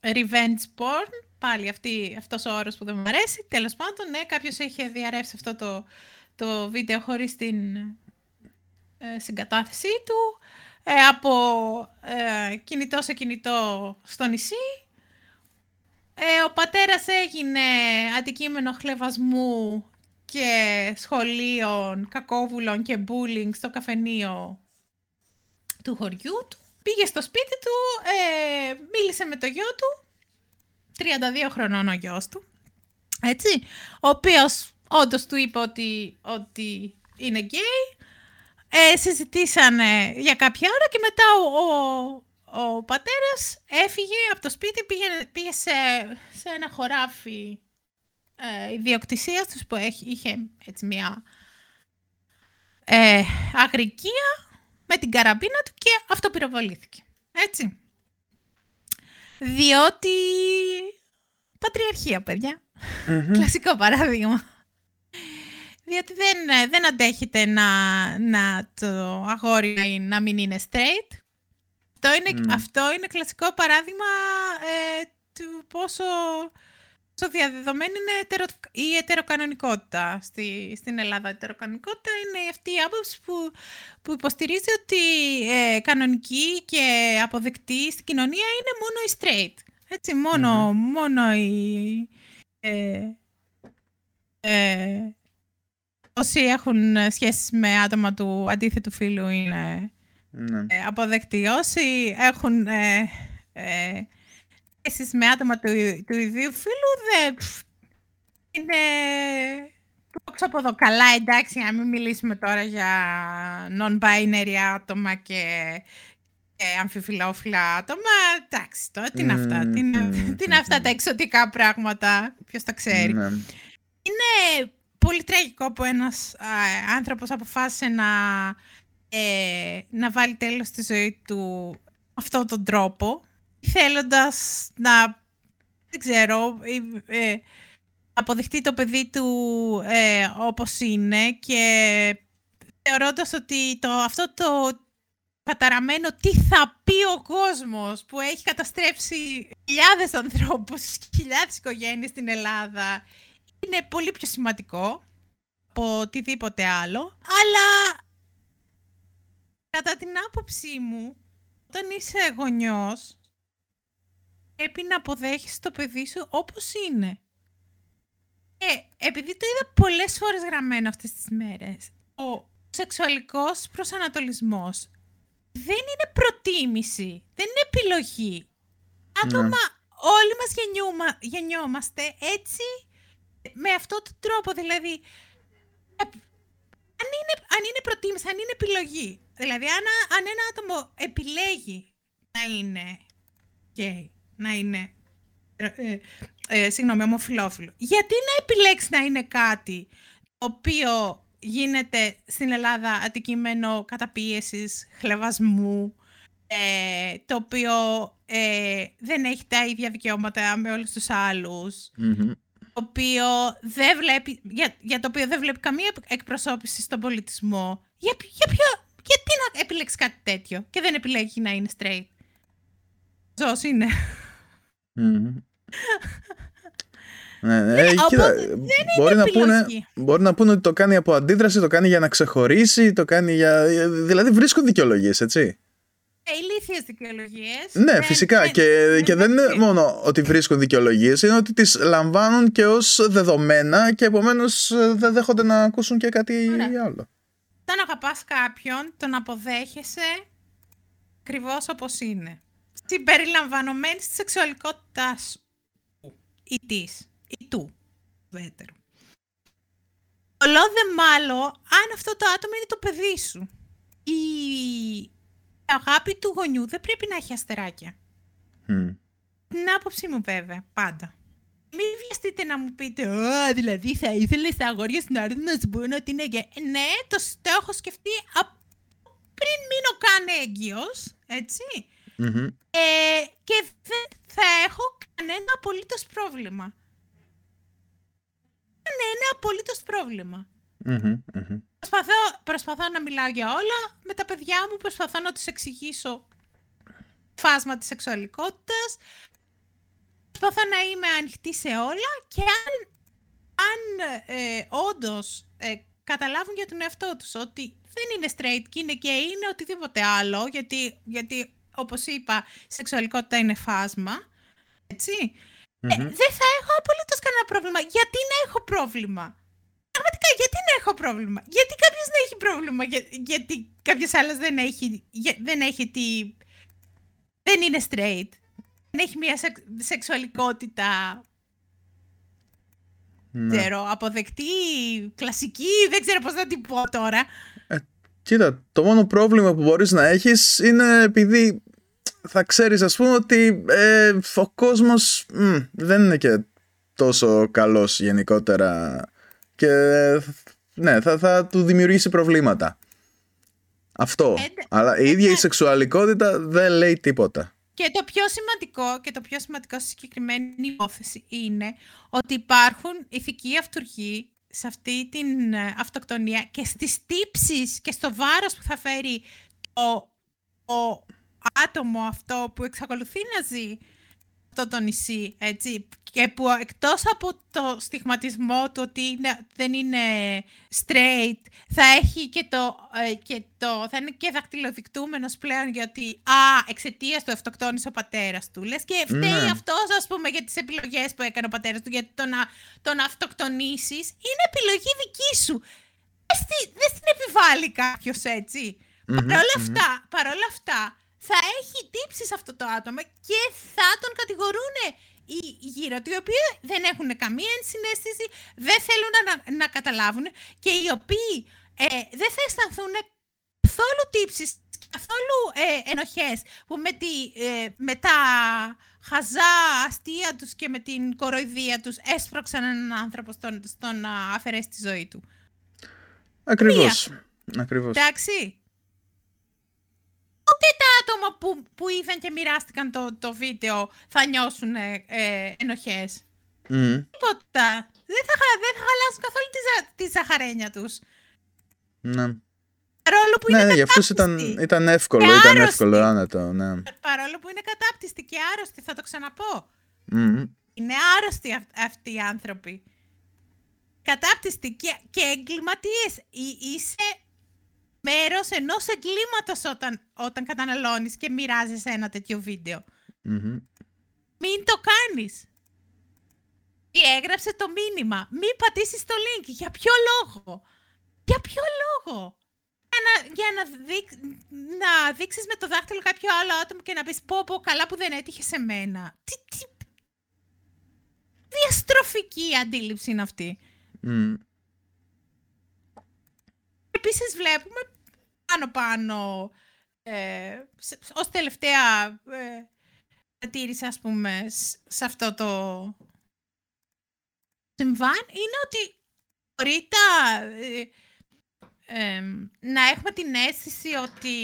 S1: revenge porn, πάλι αυτή, αυτός ο όρος που δεν μου αρέσει, τέλος πάντων, ναι, κάποιος είχε διαρρεύσει αυτό το, το βίντεο χωρίς την ε, συγκατάθεσή του, ε, από ε, κινητό σε κινητό στο νησί. Ε, ο πατέρας έγινε αντικείμενο χλεβασμού και σχολείων, κακόβουλων και bullying στο καφενείο του χωριού του. Πήγε στο σπίτι του, ε, μίλησε με το γιο του, 32 χρονών ο γιος του, έτσι, ο οποίος όντως του είπε ότι, ότι είναι γκέι. Ε, συζητήσανε για κάποια ώρα και μετά ο, ο, ο πατέρας έφυγε από το σπίτι, πήγε, πήγε σε, σε ένα χωράφι ε, ιδιοκτησίας τους που έχει, είχε έτσι μια ε, αγρικία με την καραμπίνα του και αυτό πυροβολήθηκε. Έτσι. Διότι πατριαρχία, παιδιά.
S2: Μμμ.
S1: Κλασικό παράδειγμα. Διότι δεν, ε, δεν αντέχεται να, να το αγόρι να, είναι- να μην είναι straight. Αυτό είναι,
S2: Μμ.
S1: αυτό είναι κλασικό παράδειγμα ε, του πόσο, πόσο διαδεδομένη είναι ετερο, η ετεροκανονικότητα. Στη, στην Ελλάδα η ετεροκανονικότητα είναι αυτή η άποψη που, που υποστηρίζει ότι ε, κανονική και αποδεκτή στην κοινωνία είναι μόνο οι straight. Έτσι, μόνο, μόνο οι... Ε, ε, όσοι έχουν σχέσεις με άτομα του αντίθετου φύλου είναι
S2: Ναι.
S1: ε, αποδεκτοί. Όσοι έχουν ε, ε, σχέσεις με άτομα του, του ιδίου φύλου δεν πφ, είναι Δόξα από εδώ. Καλά, εντάξει, να μην μιλήσουμε τώρα για non-binary άτομα και, και αμφιφιλόφιλα άτομα. Εντάξει, τώρα τι είναι αυτά. Τι είναι,
S2: Μμμ,
S1: τι είναι αυτά τα εξωτικά πράγματα. Ποιος τα ξέρει.
S2: Ναι.
S1: Είναι πολύ τραγικό που ένας α, άνθρωπος αποφάσισε να, ε, να βάλει τέλος στη ζωή του αυτόν τον τρόπο, θέλοντας να, δεν ξέρω, ε, ε, αποδεχτεί το παιδί του ε, όπως είναι και θεωρώντας ότι το, αυτό το καταραμένο τι θα πει ο κόσμος που έχει καταστρέψει χιλιάδες ανθρώπους, χιλιάδες οικογένειες στην Ελλάδα είναι πολύ πιο σημαντικό από οτιδήποτε άλλο. Αλλά κατά την άποψή μου, όταν είσαι γονιός, πρέπει να αποδέχεις το παιδί σου όπως είναι. Και επειδή το είδα πολλές φορές γραμμένο αυτές τις μέρες, ο σεξουαλικός προσανατολισμός δεν είναι προτίμηση, δεν είναι επιλογή. Άτομα, ναι. όλοι μας γεννιούμα, γεννιόμαστε έτσι, με αυτόν τον τρόπο, δηλαδή, αν είναι, αν είναι προτίμηση, αν είναι επιλογή, δηλαδή αν, αν ένα άτομο επιλέγει να είναι γκέι, να είναι, ε, ε, ε, συγγνώμη, ομοφιλόφιλο, γιατί να επιλέξει να είναι κάτι το οποίο γίνεται στην Ελλάδα αντικείμενο καταπίεσης, χλεβασμού, ε, το οποίο ε, δεν έχει τα ίδια δικαιώματα με όλους τους αλλους το οποίο δεν βλέπει, για, για το οποίο δεν βλέπει καμία εκπροσώπηση στον πολιτισμό. Για, για ποιο, γιατί να επιλέξεις κάτι τέτοιο και δεν επιλέγει να είναι straight. Ζως είναι.
S2: Ναι, ναι, ε, κοίτα, μπορεί, να πούνε, μπορεί να πούνε ότι το κάνει από αντίδραση, το κάνει για να ξεχωρίσει, το κάνει για. Δηλαδή βρίσκουν δικαιολογίες, έτσι.
S1: Ε, ηλίθιε δικαιολογίες.
S2: Ναι, φυσικά. και, και δεν είναι μόνο ότι βρίσκουν δικαιολογίες, είναι ότι τις λαμβάνουν και ως δεδομένα και επομένως ε, δεν δέχονται να ακούσουν και κάτι άλλο.
S1: Όταν αγαπάς κάποιον, τον αποδέχεσαι ακριβώς όπως είναι. Συμπεριλαμβανομένης της σεξουαλικότητάς σου ή της ή του βέτερου. Ολό δε μάλλον αν αυτό το άτομο είναι το παιδί σου. Η αγάπη του γονιού δεν πρέπει να έχει αστεράκια. Mm. Την άποψή μου βέβαια, πάντα. Μην βιαστείτε να μου πείτε, Α, δηλαδή θα ήθελες τα αγόρια στην αρχή να σου πούνε ότι είναι γκέ. Ναι, το, το έχω σκεφτεί πριν μείνω καν έγκυος, Ε, και δεν θα έχω κανένα απολύτως πρόβλημα είναι ένα απολύτω Προσπαθώ, προσπαθώ να μιλάω για όλα. Με τα παιδιά μου προσπαθώ να τους εξηγήσω φάσμα της σεξουαλικότητας. Προσπαθώ να είμαι ανοιχτή σε όλα και αν, αν ε, όντως ε, καταλάβουν για τον εαυτό τους ότι δεν είναι straight και είναι και είναι οτιδήποτε άλλο, γιατί, γιατί όπως είπα, η σεξουαλικότητα είναι φάσμα, έτσι, ε, δεν θα έχω απολύτως κανένα πρόβλημα. Γιατί να έχω πρόβλημα; Πραγματικά, γιατί να έχω πρόβλημα; Γιατί κάποιος να έχει πρόβλημα; Για, γιατί κάποιος άλλος δεν έχει, δεν έχει τη. Δεν είναι straight. Δεν έχει μια σεξουαλικότητα. Ναι. Ξέρω, αποδεκτή, κλασική, δεν ξέρω πώς να την πω τώρα.
S2: Ε, κοίτα, το μόνο πρόβλημα που μπορείς να έχεις είναι επειδή θα ξέρεις ας πούμε ότι ε, ο κόσμος δεν είναι και τόσο καλός γενικότερα και ναι, θα, θα του δημιουργήσει προβλήματα. Αυτό. Ε, Αλλά η ίδια η σεξουαλικότητα δεν λέει τίποτα.
S1: Και το πιο σημαντικό και το πιο σημαντικό στη συγκεκριμένη υπόθεση είναι ότι υπάρχουν ηθικοί αυτούργοι σε αυτή την ε, αυτοκτονία και στις τύψεις και στο βάρος που θα φέρει το, ο, άτομο αυτό που εξακολουθεί να ζει αυτό το νησί, έτσι, και που εκτός από το στιγματισμό του ότι δεν είναι straight, θα έχει και το, ε, και το, θα είναι και δακτυλοδεικτούμενος πλέον γιατί, α, εξαιτίας του αυτοκτόνησε ο πατέρας του. Λες και φταίει ναι. αυτός, ας πούμε, για τις επιλογές που έκανε ο πατέρας του, γιατί το να τον αυτοκτονήσεις είναι επιλογή δική σου. Δεν στην επιβάλλει κάποιος έτσι. παρόλα, αυτά, παρόλα αυτά, θα έχει τύψεις σε αυτό το άτομο και θα τον κατηγορούν οι γύρω του, οι οποίοι δεν έχουν καμία ενσυναίσθηση, δεν θέλουν να, να καταλάβουν και οι οποίοι ε, δεν θα αισθανθούν καθόλου τύψεις, καθόλου ε, ενοχές που με, τη, ε, με τα χαζά αστεία τους και με την κοροϊδία τους έσπρωξαν έναν άνθρωπο στον, στον να αφαιρέσει τη ζωή του.
S2: Ακριβώς. Ακριβώς.
S1: Εντάξει ούτε τα άτομα που, που είδαν και μοιράστηκαν το, το βίντεο θα νιώσουν ε, ενοχές.
S2: Mm.
S1: Τίποτα. δεν θα, χα- δεν θα χαλάσουν καθόλου τη, ζα- τη ζαχαρένια τους.
S2: Ναι.
S1: Παρόλο που
S2: Ναι,
S1: είναι
S2: ναι, για αυτούς ήταν,
S1: κατάπτυστη.
S2: ήταν εύκολο,
S1: Και
S2: ήταν
S1: άρρωστη.
S2: εύκολο, άνετο, ναι.
S1: Παρόλο που είναι κατάπτυστη και άρρωστη, θα το ξαναπώ.
S2: Μμμ.
S1: Είναι άρρωστοι αυ- αυτοί οι άνθρωποι. Κατάπτυστοι και, και εγκληματίες. Εί- Είσαι μέρος ενός εγκλήματος όταν, όταν καταναλώνεις και μοιράζεσαι ένα τέτοιο βίντεο.
S2: Μμμ.
S1: Μην το κάνεις. Διέγραψε το μήνυμα. Μην πατήσεις το link. Για ποιο λόγο; Για ποιο λόγο; Για να, για να, δείξ, να δείξεις με το δάχτυλο κάποιο άλλο άτομο και να πεις πω πω καλά που δεν έτυχε σε μένα. Τι, τι... Διαστροφική αντίληψη είναι αυτή.
S2: Μμ.
S1: Επίσης βλέπουμε πάνω-πάνω ε, σε- ως τελευταία ε, παρατήρηση, ας πούμε, σ- σε αυτό το συμβάν είναι ότι μπορεί τα, ε, εμ, να έχουμε την αίσθηση ότι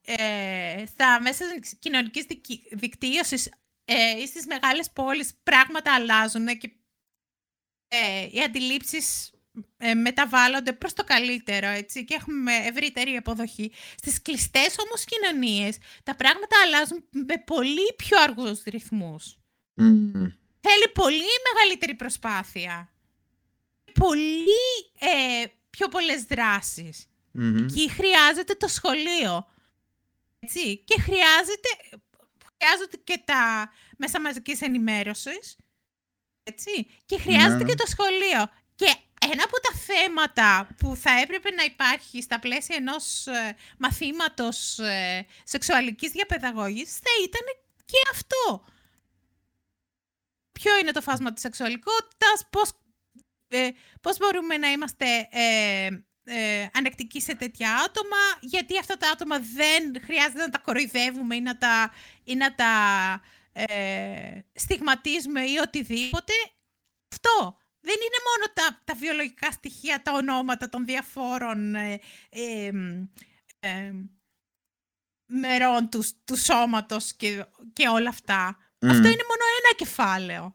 S1: ε, στα μέσα της κοινωνικής δικη- δικτύωσης ε, ή στις μεγάλες πόλεις πράγματα αλλάζουν και ε, οι αντιλήψεις ε, μεταβάλλονται προς το καλύτερο έτσι, και έχουμε ευρύτερη αποδοχή. Στις κλειστές όμως κοινωνίες τα πράγματα αλλάζουν με πολύ πιο αργούς ρυθμούς.
S2: Μμμ.
S1: Θέλει πολύ μεγαλύτερη προσπάθεια. Πολύ ε, πιο πολλές δράσεις.
S2: Μμμ.
S1: Εκεί χρειάζεται το σχολείο. Έτσι. Και χρειάζεται, χρειάζονται και τα μέσα μαζικής ενημέρωσης. Έτσι. Και χρειάζεται
S2: Ναι.
S1: και το σχολείο. Και ένα από τα θέματα που θα έπρεπε να υπάρχει στα πλαίσια ενός ε, μαθήματος ε, σεξουαλικής διαπαιδαγώγησης θα ήταν και αυτό. Ποιο είναι το φάσμα της σεξουαλικότητας, πώς, ε, πώς μπορούμε να είμαστε ε, ε, ανεκτικοί σε τέτοια άτομα, γιατί αυτά τα άτομα δεν χρειάζεται να τα κοροϊδεύουμε ή να τα, ή να τα ε, στιγματίζουμε ή οτιδήποτε. Αυτό. Δεν είναι μόνο τα, τα βιολογικά στοιχεία, τα ονόματα των διαφόρων ε, ε, ε, μερών του, του σώματος και, και όλα αυτά.
S2: Μμ.
S1: Αυτό είναι μόνο ένα κεφάλαιο.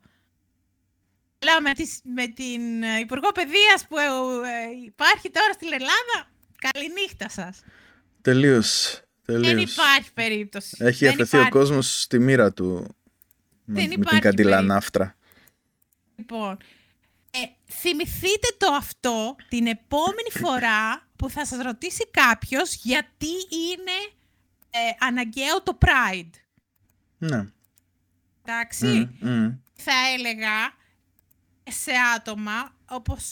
S1: Αλλά με, τις- με την ε, Υπουργό Παιδείας που ε, ε, υπάρχει τώρα στην Ελλάδα, καληνύχτα σας.
S2: Τελείως.
S1: Δεν
S2: Τελείως.
S1: υπάρχει περίπτωση.
S2: Έχει
S1: Δεν
S2: αφαιθεί ο
S1: υπάρχει.
S2: κόσμος στη μοίρα του με,
S1: Δεν
S2: με την
S1: υπάρχει
S2: καντήλα
S1: περίπτωση.
S2: ναύτρα.
S1: Λοιπόν, ε, θυμηθείτε το αυτό την επόμενη φορά που θα σας ρωτήσει κάποιος γιατί είναι ε, αναγκαίο το Pride.
S2: Ναι.
S1: Εντάξει.
S2: Μμ, μμ.
S1: θα έλεγα σε άτομα όπως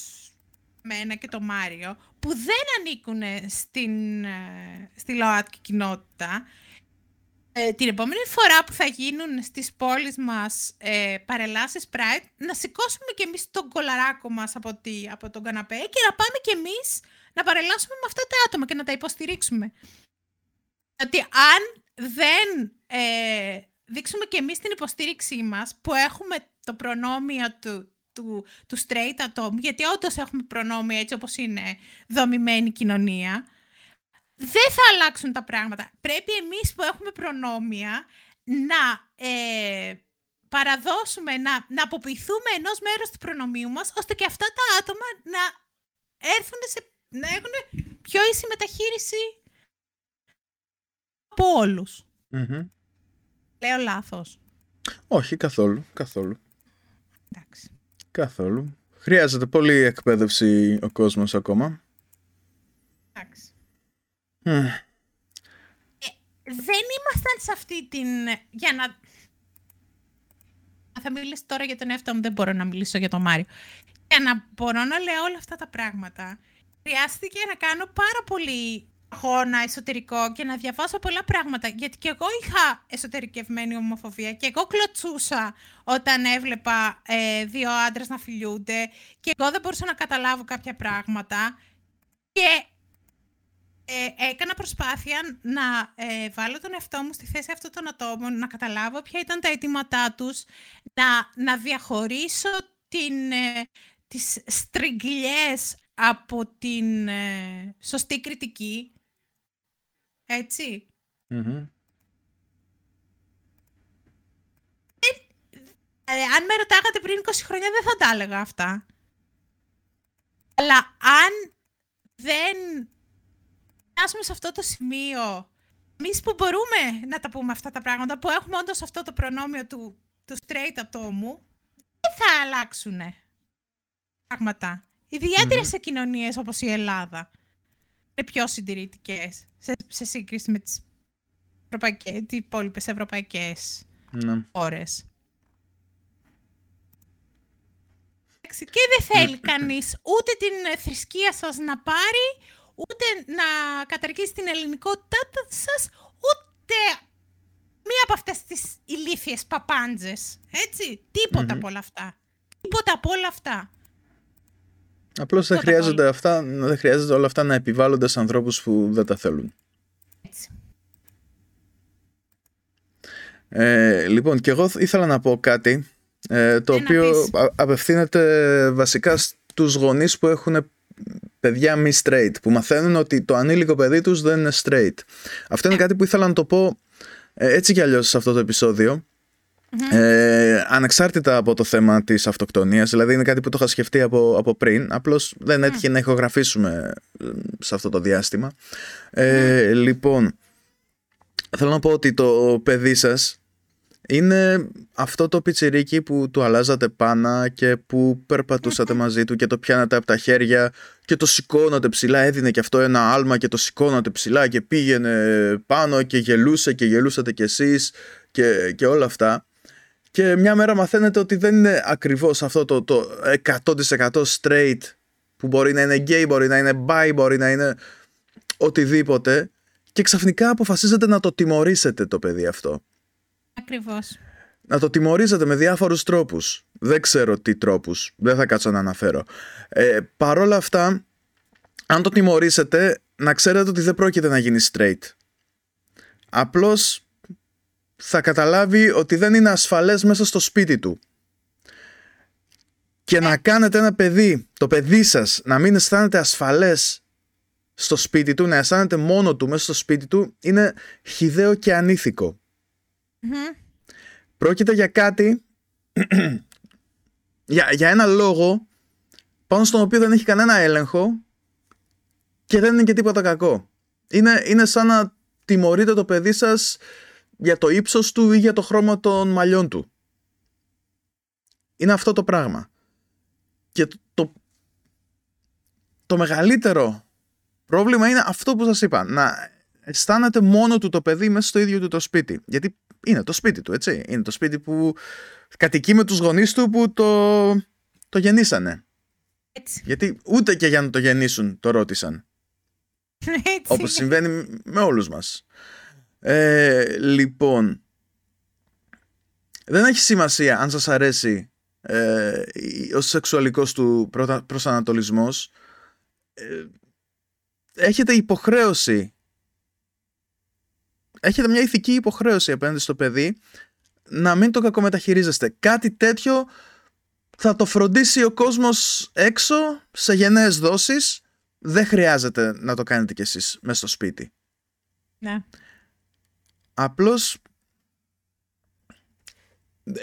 S1: μένα και το Μάριο που δεν ανήκουν στην, ε, στη ΛΟΑΤΚΙ κοινότητα ε, την επόμενη φορά που θα γίνουν στις πόλεις μας ε, παρελάσεις Pride να σηκώσουμε και εμείς τον κολαράκο μας από, τη, από τον καναπέ και να πάμε και εμείς να παρελάσουμε με αυτά τα άτομα και να τα υποστηρίξουμε. ότι αν δεν ε, δείξουμε και εμείς την υποστήριξή μας που έχουμε το προνόμιο του, του, του straight ατόμου, γιατί όντως έχουμε προνόμια έτσι όπως είναι δομημένη η κοινωνία, δεν θα αλλάξουν τα πράγματα. Πρέπει εμείς που έχουμε προνόμια να ε, παραδώσουμε, να, να αποποιηθούμε ενός μέρους του προνομίου μας, ώστε και αυτά τα άτομα να έρθουν σε, να έχουν πιο ίση μεταχείριση από όλους.
S2: Μμμ.
S1: Λέω λάθος.
S2: Όχι, καθόλου. Καθόλου.
S1: Εντάξει.
S2: Καθόλου. Χρειάζεται πολύ εκπαίδευση ο κόσμος ακόμα.
S1: Εντάξει.
S2: Μμ.
S1: δεν ήμασταν σε αυτή την... Για να... Α, Θα μιλήσω τώρα για τον εαυτό μου, δεν μπορώ να μιλήσω για τον Μάριο. Για να μπορώ να λέω όλα αυτά τα πράγματα, χρειάστηκε να κάνω πάρα πολύ αγώνα εσωτερικό και να διαβάσω πολλά πράγματα. Γιατί και εγώ είχα εσωτερικευμένη ομοφοβία και εγώ κλωτσούσα όταν έβλεπα ε, δύο άντρες να φιλιούνται και εγώ δεν μπορούσα να καταλάβω κάποια πράγματα. Και ε, έκανα προσπάθεια να ε, βάλω τον εαυτό μου στη θέση αυτών των ατόμων, να καταλάβω ποια ήταν τα αιτήματά τους, να, να διαχωρίσω την, ε, τις στριγγυλιές από την ε, σωστή κριτική. Έτσι.
S2: Μμμ.
S1: Ε, αν με ρωτάγατε πριν 20 χρόνια δεν θα τα έλεγα αυτά. Αλλά αν δεν φτάσουμε σε αυτό το σημείο, εμείς που μπορούμε να τα πούμε αυτά τα πράγματα, που έχουμε όντως αυτό το προνόμιο του, του straight ατόμου, δεν θα αλλάξουν πράγματα. Ιδιαίτερα σε κοινωνίες όπως η Ελλάδα. Είναι πιο συντηρητικές σε, σε σύγκριση με τις υπόλοιπες ευρωπαϊκές
S2: Ναι.
S1: χώρες. Και δεν θέλει κανείς ούτε την θρησκεία σας να πάρει, ούτε να καταργήσει την ελληνικότητά σας, ούτε μία από αυτές τις ηλίθιες παπάντζες. Έτσι, τίποτα από όλα αυτά. Τίποτα από όλα αυτά.
S2: Απλώς δεν
S1: Τίποτα
S2: χρειάζονται, αυτά, δεν χρειάζεται όλα αυτά να επιβάλλονται σε ανθρώπους που δεν τα θέλουν.
S1: Έτσι.
S2: Ε, λοιπόν, και εγώ ήθελα να πω κάτι ε, το
S1: Ε, να
S2: οποίο
S1: πεις.
S2: α- απευθύνεται βασικά στους γονείς που έχουν παιδιά μη straight, που μαθαίνουν ότι το ανήλικο παιδί τους δεν είναι straight. Αυτό είναι κάτι που ήθελα να το πω ε, έτσι κι αλλιώς σε αυτό το επεισόδιο. Ε, ανεξάρτητα από το θέμα της αυτοκτονίας δηλαδή είναι κάτι που το είχα σκεφτεί από, από πριν απλώς δεν έτυχε να ηχογραφήσουμε ε, σε αυτό το διάστημα ε, λοιπόν θέλω να πω ότι το παιδί σας είναι αυτό το πιτσιρίκι που του αλλάζατε πάνα και που περπατούσατε μαζί του και το πιάνατε από τα χέρια και το σηκώνατε ψηλά, έδινε και αυτό ένα άλμα και το σηκώνατε ψηλά και πήγαινε πάνω και γελούσε και γελούσατε κι εσείς και, και όλα αυτά. Και μια μέρα μαθαίνετε ότι δεν είναι ακριβώς αυτό το, το 100% straight που μπορεί να είναι gay, μπορεί να είναι bi, μπορεί να είναι οτιδήποτε και ξαφνικά αποφασίζετε να το τιμωρήσετε το παιδί αυτό.
S1: Ακριβώς.
S2: Να το τιμωρήσετε με διάφορους τρόπους. Δεν ξέρω τι τρόπους. Δεν θα κάτσω να αναφέρω. Ε, παρόλα αυτά, αν το τιμωρήσετε, να ξέρετε ότι δεν πρόκειται να γίνει straight. Απλώς θα καταλάβει ότι δεν είναι ασφαλές μέσα στο σπίτι του. Και να κάνετε ένα παιδί, το παιδί σας, να μην αισθάνεται ασφαλές στο σπίτι του, να αισθάνεται μόνο του μέσα στο σπίτι του, είναι χιδαίο και ανήθικο.
S1: Μμμ.
S2: Πρόκειται για κάτι, για, για ένα λόγο πάνω στον οποίο δεν έχει κανένα έλεγχο και δεν είναι και τίποτα κακό. Είναι, είναι σαν να τιμωρείτε το παιδί σας για το ύψος του ή για το χρώμα των μαλλιών του. Είναι αυτό το πράγμα. Και το, το, το μεγαλύτερο πρόβλημα είναι αυτό που σας είπα. Να αισθάνεται μόνο του το παιδί μέσα στο ίδιο του το σπίτι. Γιατί είναι το σπίτι του, έτσι. Είναι το σπίτι που κατοικεί με τους γονείς του που το, το γεννήσανε.
S1: Έτσι.
S2: Γιατί ούτε και για να το γεννήσουν το ρώτησαν.
S1: Έτσι.
S2: Όπως συμβαίνει με όλους μας. Ε, λοιπόν, δεν έχει σημασία αν σας αρέσει ε, ο σεξουαλικός του προτα- προσανατολισμός. Ε, έχετε υποχρέωση έχετε μια ηθική υποχρέωση απέναντι στο παιδί να μην το κακομεταχειρίζεστε. Κάτι τέτοιο θα το φροντίσει ο κόσμος έξω σε γενναίες δόσεις. Δεν χρειάζεται να το κάνετε κι εσείς μέσα στο σπίτι.
S1: Ναι.
S2: Απλώς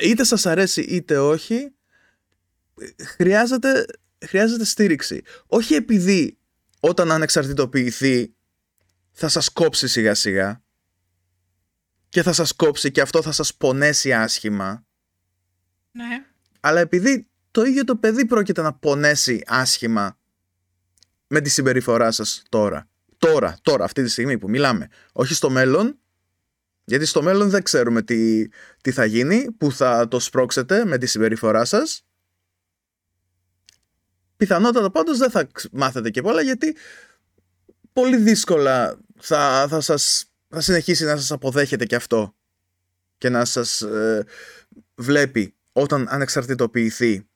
S2: είτε σας αρέσει είτε όχι χρειάζεται, χρειάζεται στήριξη. Όχι επειδή όταν ανεξαρτητοποιηθεί θα σας κόψει σιγά σιγά και θα σας κόψει και αυτό θα σας πονέσει άσχημα
S1: Ναι.
S2: αλλά επειδή το ίδιο το παιδί πρόκειται να πονέσει άσχημα με τη συμπεριφορά σας τώρα. Τώρα, τώρα, αυτή τη στιγμή που μιλάμε. Όχι στο μέλλον, γιατί στο μέλλον δεν ξέρουμε τι, τι θα γίνει, που θα το σπρώξετε με τη συμπεριφορά σας. Πιθανότατα πάντως δεν θα ξ- μάθετε και πολλά, γιατί πολύ δύσκολα θα, θα, σας, θα συνεχίσει να σας αποδέχεται και αυτό και να σας ε, βλέπει όταν ανεξαρτητοποιηθεί.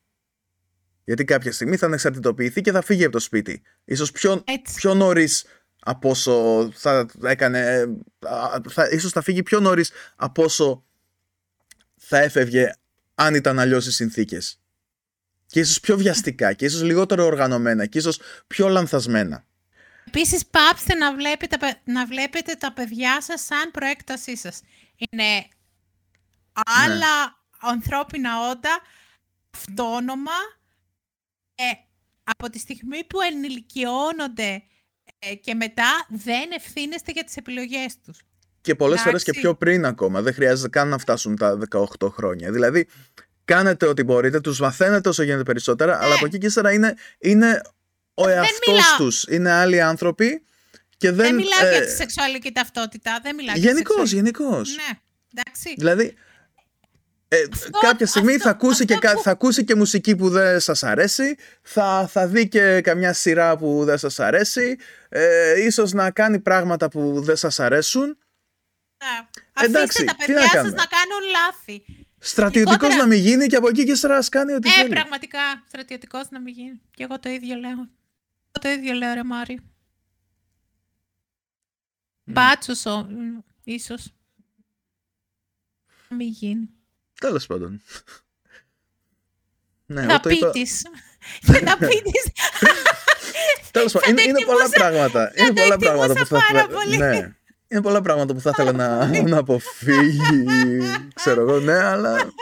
S2: Γιατί κάποια στιγμή θα ανεξαρτητοποιηθεί και θα φύγει από το σπίτι. Ίσως πιο,
S1: Έτσι.
S2: πιο νωρίς από όσο θα έκανε. ε, α, Θα, ίσως θα φύγει πιο νωρίς από όσο θα έφευγε αν ήταν αλλιώς οι συνθήκες. Και ίσως πιο βιαστικά και ίσως λιγότερο οργανωμένα και ίσως πιο λανθασμένα.
S1: Επίσης, πάψτε να βλέπετε, τα παι- να βλέπετε τα παιδιά σας σαν προέκτασή σας. Είναι άλλα ανθρώπινα όντα, αυτόνομα, ε, από τη στιγμή που ενηλικιώνονται ε, και μετά δεν ευθύνεστε για τις επιλογές τους.
S2: Και πολλές φορές
S1: Εντάξει.
S2: και πιο πριν ακόμα. Δεν χρειάζεται καν να φτάσουν τα 18 χρόνια. Δηλαδή, κάνετε ό,τι μπορείτε, τους μαθαίνετε όσο γίνεται περισσότερα, αλλά από εκεί και ύστερα είναι, είναι ο εαυτός
S1: μιλάω.
S2: τους. Είναι άλλοι άνθρωποι και δεν...
S1: Δεν, μιλάω για
S2: ε,
S1: τη σεξουαλική ταυτότητα. Δεν μιλάω για τη
S2: Γενικώς,
S1: σεξουαλική...
S2: γενικώς.
S1: Ναι, εντάξει.
S2: Δηλαδή, ε, κάποια στιγμή
S1: αυτό-
S2: θα, ακούσει και,
S1: αυτό
S2: κα-
S1: που-
S2: θα ακούσει και μουσική που δεν σας αρέσει, θα, θα δει και καμιά σειρά που δεν σας αρέσει, ε, ίσως να κάνει πράγματα που δεν σας αρέσουν.
S1: Ναι.
S2: Εντάξει,
S1: Αφήστε τα
S2: τι
S1: παιδιά
S2: να
S1: σας
S2: κάνουμε;
S1: να κάνουν λάθη.
S2: Στρατιωτικός
S1: Γενικότερα-
S2: να μην γίνει και από εκεί και ύστερα ας κάνει ό,τι
S1: Ε,
S2: θέλει.
S1: πραγματικά, στρατιωτικός να μην γίνει. Και εγώ το ίδιο λέω. Εγώ το ίδιο λέω, ρε Μάρι. Μπάτσος, ο, μ, ίσως. Να μην γίνει.
S2: Τέλος πάντων. Ναι, εγώ το είπα.
S1: Δαπίτης. Και δαπίτης.
S2: Τέλος πάντων, είναι, είναι πολλά πράγματα. Είναι
S1: το
S2: πολλά πράγματα που
S1: εκτιμούσα
S2: θα
S1: πάρα
S2: ήθελα-
S1: πολύ.
S2: Ναι. Είναι πολλά πράγματα που θα ήθελα να, να αποφύγει, ξέρω εγώ, ναι, αλλά...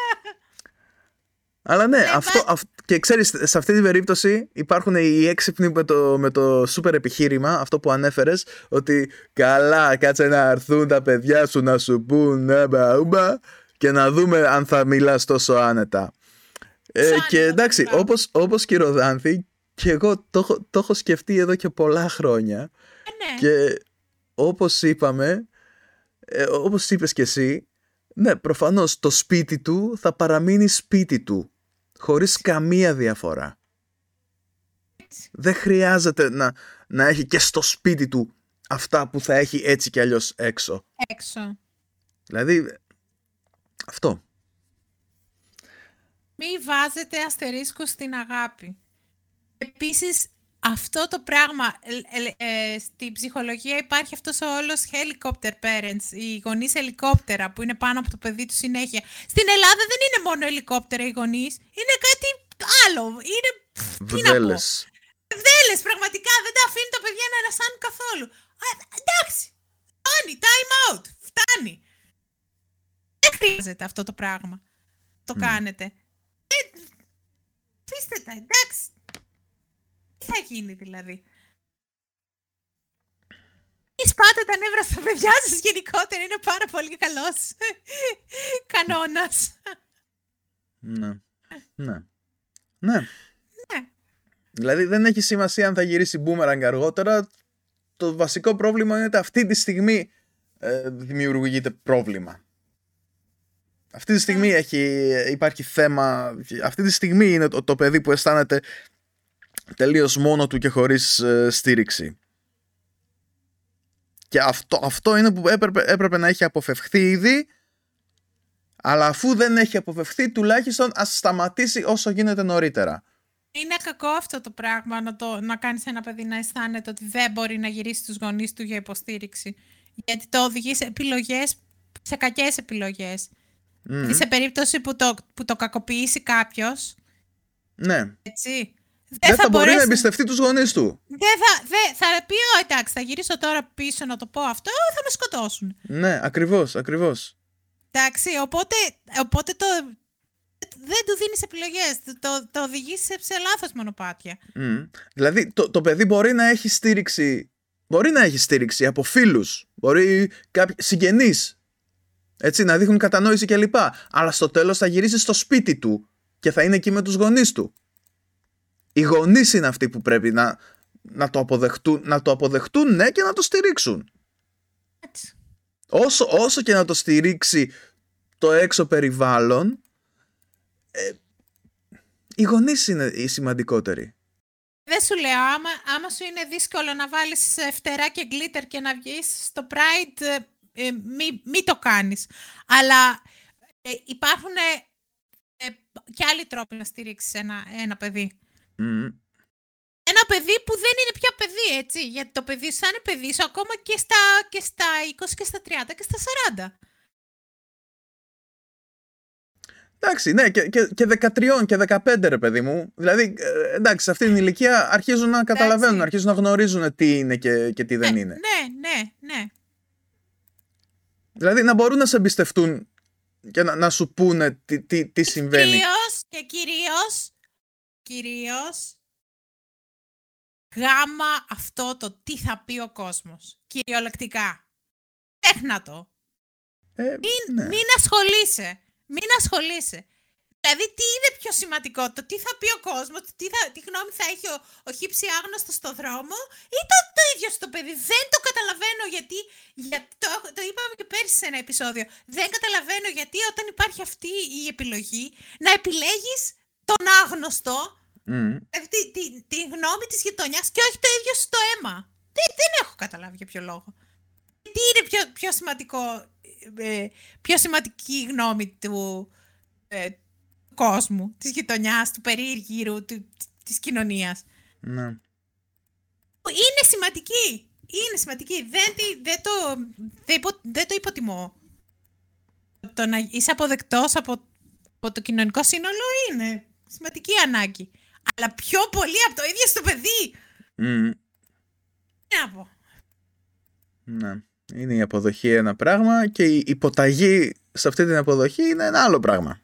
S2: Αλλά ναι, αυτό, αυ- και ξέρεις, σε αυτή την περίπτωση υπάρχουν οι έξυπνοι με το, με το σούπερ επιχείρημα, αυτό που ανέφερες, ότι καλά, κάτσε να έρθουν τα παιδιά σου να σου πούν έμπα, ούμπα, και να δούμε αν θα μιλάς τόσο άνετα. Ε,
S1: Σαν
S2: και
S1: ένα
S2: εντάξει,
S1: πράγμα.
S2: όπως, όπως και η Ροδάνθη, και εγώ το, έχω- το έχω σκεφτεί εδώ και πολλά χρόνια,
S1: Ε, ναι.
S2: και όπως είπαμε, ε, όπως είπες και εσύ, ναι, προφανώς το σπίτι του θα παραμείνει σπίτι του, χωρίς καμία διαφορά. Δεν χρειάζεται να, να έχει και στο σπίτι του αυτά που θα έχει έτσι κι αλλιώς έξω.
S1: Έξω.
S2: Δηλαδή, αυτό.
S1: Μη βάζετε αστερίσκους στην αγάπη. Επίσης, αυτό το πράγμα, ε, ε, ε, στην ψυχολογία υπάρχει αυτός ο όλος helicopter parents, οι γονείς ελικόπτερα που είναι πάνω από το παιδί τους συνέχεια. Στην Ελλάδα δεν είναι μόνο ελικόπτερα οι γονείς, είναι κάτι άλλο. Είναι, πφ, τι να πω.
S2: Βδέλες.
S1: Βδέλες, πραγματικά δεν τα αφήνει τα παιδιά να ανασάνουν καθόλου. Α, εντάξει, φτάνει, time out, φτάνει. Δεν χρειάζεται αυτό το πράγμα. Το
S2: Μμ.
S1: κάνετε. Ε, Αφήστε τα, εντάξει. Τι θα γίνει δηλαδή. Μη σπάτε τα νεύρα στα παιδιά σας γενικότερα, είναι πάρα πολύ καλός κανόνας.
S2: Ναι. Ναι. Ναι.
S1: Ναι.
S2: Δηλαδή δεν έχει σημασία αν θα γυρίσει boomerang αργότερα. Το βασικό πρόβλημα είναι ότι αυτή τη στιγμή ε, δημιουργείται πρόβλημα. Αυτή τη στιγμή έχει, υπάρχει θέμα. Αυτή τη στιγμή είναι το, το παιδί που αισθάνεται τελείως μόνο του και χωρίς ε, στήριξη. Και αυτό, αυτό είναι που έπρεπε, έπρεπε να έχει αποφευχθεί ήδη αλλά αφού δεν έχει αποφευχθεί τουλάχιστον ας σταματήσει όσο γίνεται νωρίτερα.
S1: Είναι κακό αυτό το πράγμα να, το, να κάνεις ένα παιδί να αισθάνεται ότι δεν μπορεί να γυρίσει στους γονείς του για υποστήριξη. Γιατί το οδηγεί σε επιλογές, σε κακές επιλογές.
S2: Μμμ.
S1: Δηλαδή σε περίπτωση που το, που το κακοποιήσει κάποιος,
S2: Ναι.
S1: έτσι, δεν,
S2: Δεν θα, μπορεί να
S1: μπορέσει-
S2: εμπιστευτεί τους γονείς του.
S1: Δεν θα, δεν, θα πει, «Ω, εντάξει, θα γυρίσω τώρα πίσω να το πω αυτό, θα με σκοτώσουν.
S2: Ναι, ακριβώς, ακριβώς.
S1: Εντάξει, οπότε, οπότε το, δεν του δίνεις επιλογές, το, το, το οδηγείς σε, σε λάθος μονοπάτια.
S2: Μμ. Δηλαδή το, το παιδί μπορεί να έχει στήριξη Μπορεί να έχει στήριξη από φίλους Μπορεί κάποιοι συγγενείς Έτσι να δείχνουν κατανόηση κλπ Αλλά στο τέλος θα γυρίσει στο σπίτι του Και θα είναι εκεί με τους γονείς του Οι γονείς είναι αυτοί που πρέπει να, να, το, αποδεχτούν, να το αποδεχτούν ναι και να το στηρίξουν
S1: Έτσι.
S2: όσο, όσο και να το στηρίξει το έξω περιβάλλον, ε, οι γονείς είναι οι σημαντικότεροι.
S1: Δεν σου λέω, άμα, άμα σου είναι δύσκολο να βάλεις ε, φτερά και γκλίτερ και να βγεις στο Pride, ε, ε, μη, μη το κάνεις. Αλλά ε, υπάρχουν ε, ε, και άλλοι τρόποι να στηρίξεις ένα, ένα παιδί.
S2: Μμμ.
S1: Ένα παιδί που δεν είναι πια παιδί, έτσι. Γιατί το παιδί σου θα είναι παιδί σου ακόμα και στα, και στα 20 και στα 30 και στα 40.
S2: Εντάξει, ναι, και, και, και 13 και 15 ρε παιδί μου. Δηλαδή, ε, εντάξει, σε αυτή την ηλικία αρχίζουν να καταλαβαίνουν, αρχίζουν να γνωρίζουν τι είναι και, και τι δεν
S1: ναι,
S2: είναι.
S1: Ναι, ναι, ναι.
S2: Δηλαδή, να μπορούν να σε εμπιστευτούν και να, να σου πούνε τι, τι, τι συμβαίνει.
S1: Κυρίως και κυρίως, κυρίως γάμα αυτό το τι θα πει ο κόσμος. Κυριολεκτικά. Έχνα το.
S2: Ε,
S1: Μην,
S2: ναι.
S1: μην ασχολείσαι. Μην ασχολείσαι. Δηλαδή, τι είναι πιο σημαντικό, το τι θα πει ο κόσμος, τι, θα, τι γνώμη θα έχει ο, ο χύψη άγνωστος στο δρόμο ή το, το ίδιο στο παιδί. Δεν το καταλαβαίνω γιατί, γιατί το, το είπαμε και πέρσι σε ένα επεισόδιο. Δεν καταλαβαίνω γιατί όταν υπάρχει αυτή η επιλογή να επιλέγεις τον άγνωστο,
S2: Μμ.
S1: δηλαδή τη, τη, τη γνώμη της γειτονιάς και όχι το ίδιο στο αίμα. Δεν, δεν έχω καταλάβει για ποιο λόγο. Τι είναι πιο, πιο σημαντικό, ε, πιο σημαντική η γνώμη του, ε, του κόσμου, της γειτονιάς, του περίεργυρου, του, της κοινωνίας;
S2: Ναι.
S1: Είναι σημαντική. Είναι σημαντική. Δεν, τη- δεν, το, δεν, υπο- δεν το υποτιμώ. Το να είσαι αποδεκτός από, από το κοινωνικό σύνολο είναι σημαντική ανάγκη. Αλλά πιο πολύ από το ίδιο στο παιδί.
S2: Μμ.
S1: Τι να πω.
S2: Ναι. Είναι η αποδοχή ένα πράγμα και η υποταγή σε αυτή την αποδοχή είναι ένα άλλο πράγμα.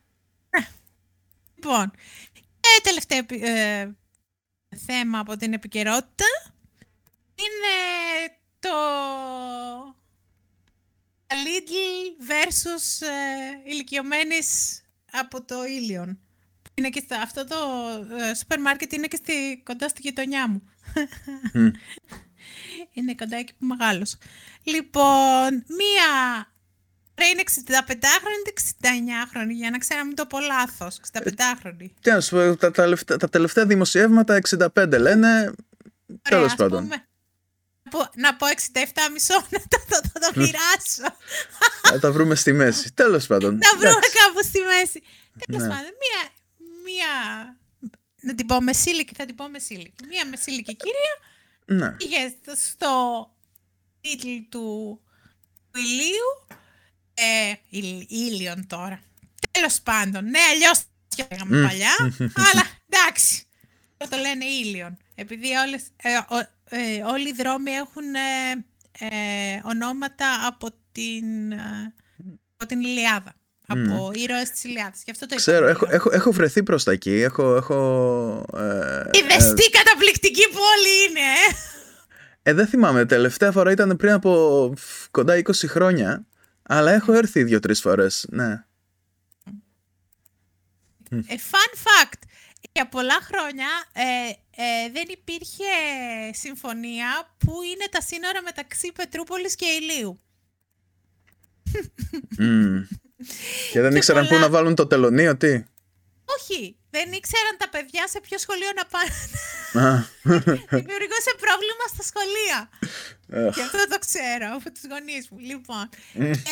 S1: Λοιπόν, και τελευταίο επι- ε, θέμα από την επικαιρότητα είναι το Lidl versus ε, ηλικιωμένης από το Ήλιον. Είναι και στα, αυτό το ε, σούπερ μάρκετ είναι και στη, κοντά στη γειτονιά μου.
S2: Μμ.
S1: είναι κοντά εκεί που μεγάλος. Λοιπόν, μία Ρε είναι 65χρονη ή 69χρονη, για να ξέρω να μην το πω λάθος. 65χρονη.
S2: Τι να σου πω, τα, τα, λευτα- τα τελευταία δημοσιεύματα 65 λένε.
S1: Ωραία,
S2: Τέλος
S1: ας
S2: πάντων.
S1: πούμε, να πω- να πω 67 μισό, να το, το, το, το μοιράσω.
S2: Θα τα βρούμε στη μέση. Τέλος πάντων.
S1: να βρούμε
S2: Εντάξει.
S1: κάπου στη μέση. Τέλος
S2: Ναι.
S1: πάντων, μία, μία, να την πω μεσήλικη, θα την πω μεσήλικη. Μία μεσήλικη κυρία
S2: Ναι.
S1: πήγε στο- στο τίτλο του, του ηλίου, ε, ηλ- ήλιον τώρα. Τέλος πάντων, ναι, αλλιώς το λέγαμε
S2: Μμ.
S1: παλιά, αλλά εντάξει, το, το λένε ήλιον. Επειδή όλες, ε, ο- ε, όλοι οι δρόμοι έχουν ε, ε, ονόματα από την, ε, από την Ιλιάδα. Από ήρωες της Ιλιάδας. Γι' αυτό το
S2: Ξέρω,
S1: είπαμε
S2: έχω,
S1: Ήλιον.
S2: έχω, έχω βρεθεί προς τα εκεί. Έχω. έχω ε,
S1: Είδες
S2: ε,
S1: τι καταπληκτική πόλη είναι, ε!
S2: ε, δεν θυμάμαι. Τελευταία φορά ήταν πριν από φ, κοντά 20 χρόνια. Αλλά έχω έρθει δύο-τρεις φορές. Ναι.
S1: Ε, fun fact. Για πολλά χρόνια ε, ε, δεν υπήρχε συμφωνία που είναι τα σύνορα μεταξύ Πετρούπολης και Ηλίου.
S2: Μμ. Και δεν
S1: Και
S2: ήξεραν
S1: πολλά-
S2: πού να βάλουν το τελωνίο, τι;
S1: Όχι, δεν ήξεραν τα παιδιά σε ποιο σχολείο να πάνε.
S2: Α,
S1: Δημιουργούσε πρόβλημα στα σχολεία.
S2: αχ.
S1: Και αυτό το ξέρω από τους γονείς μου. Λοιπόν,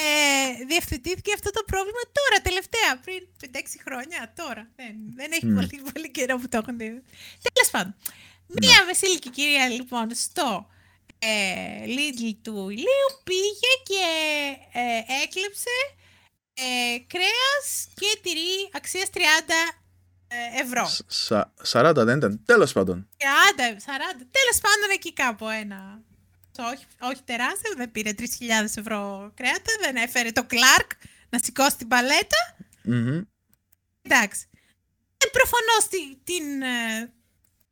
S1: ε, διευθετήθηκε αυτό το πρόβλημα τώρα, τελευταία, πριν 5-6 χρόνια. Τώρα. Δεν, δεν έχει
S2: Μμ.
S1: πολύ, πολύ καιρό που το έχουν δει. Τέλος πάντων. Μία μεσήλικη κυρία λοιπόν στο ε, Lidl του ηλίου πήγε και ε, έκλεψε ε, κρέας και τυρί αξίας 30 ε, ευρώ.
S2: Σα- 40 δεν ήταν. Τέλος πάντων.
S1: 30, 40, τέλος πάντων εκεί κάπου ένα. Όχι, όχι τεράστιο, δεν πήρε 3.000 ευρώ κρέατα, δεν έφερε το Clark να σηκώσει την παλέτα.
S2: Μμμ.
S1: Εντάξει. Ε, προφανώς τη- την ε,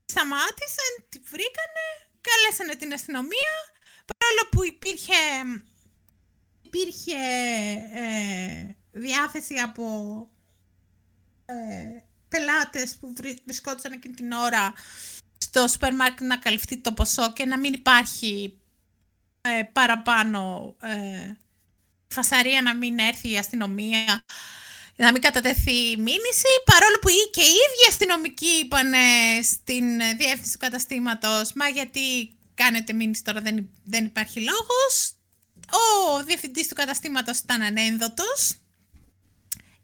S1: σταμάτησαν, τη βρήκανε, καλέσανε την αστυνομία, παρόλο που υπήρχε, υπήρχε ε, διάθεση από ε, πελάτες που βρι- βρισκόντουσαν εκείνη την ώρα στο σούπερ μάρκετ να καλυφθεί το ποσό και να μην υπάρχει ε, παραπάνω ε, φασαρία να μην έρθει η αστυνομία να μην κατατεθεί η μήνυση, παρόλο που και οι ίδιοι αστυνομικοί είπαν στην ε, διεύθυνση του καταστήματος «Μα γιατί κάνετε μήνυση τώρα, δεν, δεν υπάρχει λόγος». Ο διευθυντής του καταστήματος ήταν ανένδοτος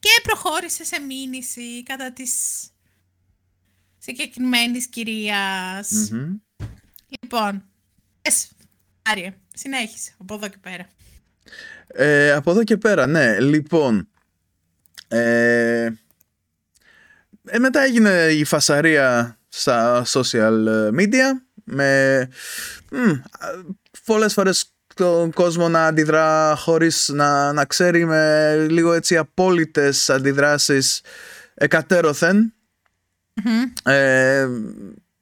S1: και προχώρησε σε μήνυση κατά της συγκεκριμένης κυρίας.
S2: Μμμ.
S1: Λοιπόν, πες, Άρια, συνέχισε από εδώ και πέρα.
S2: Ε, από εδώ και πέρα, ναι. Λοιπόν. Ε, ε, μετά έγινε η φασαρία στα social media με μ, α, πολλές φορές τον κόσμο να αντιδρά χωρίς να, να ξέρει με λίγο έτσι απόλυτες αντιδράσεις εκατέρωθεν.
S1: Μμμ.
S2: Ε,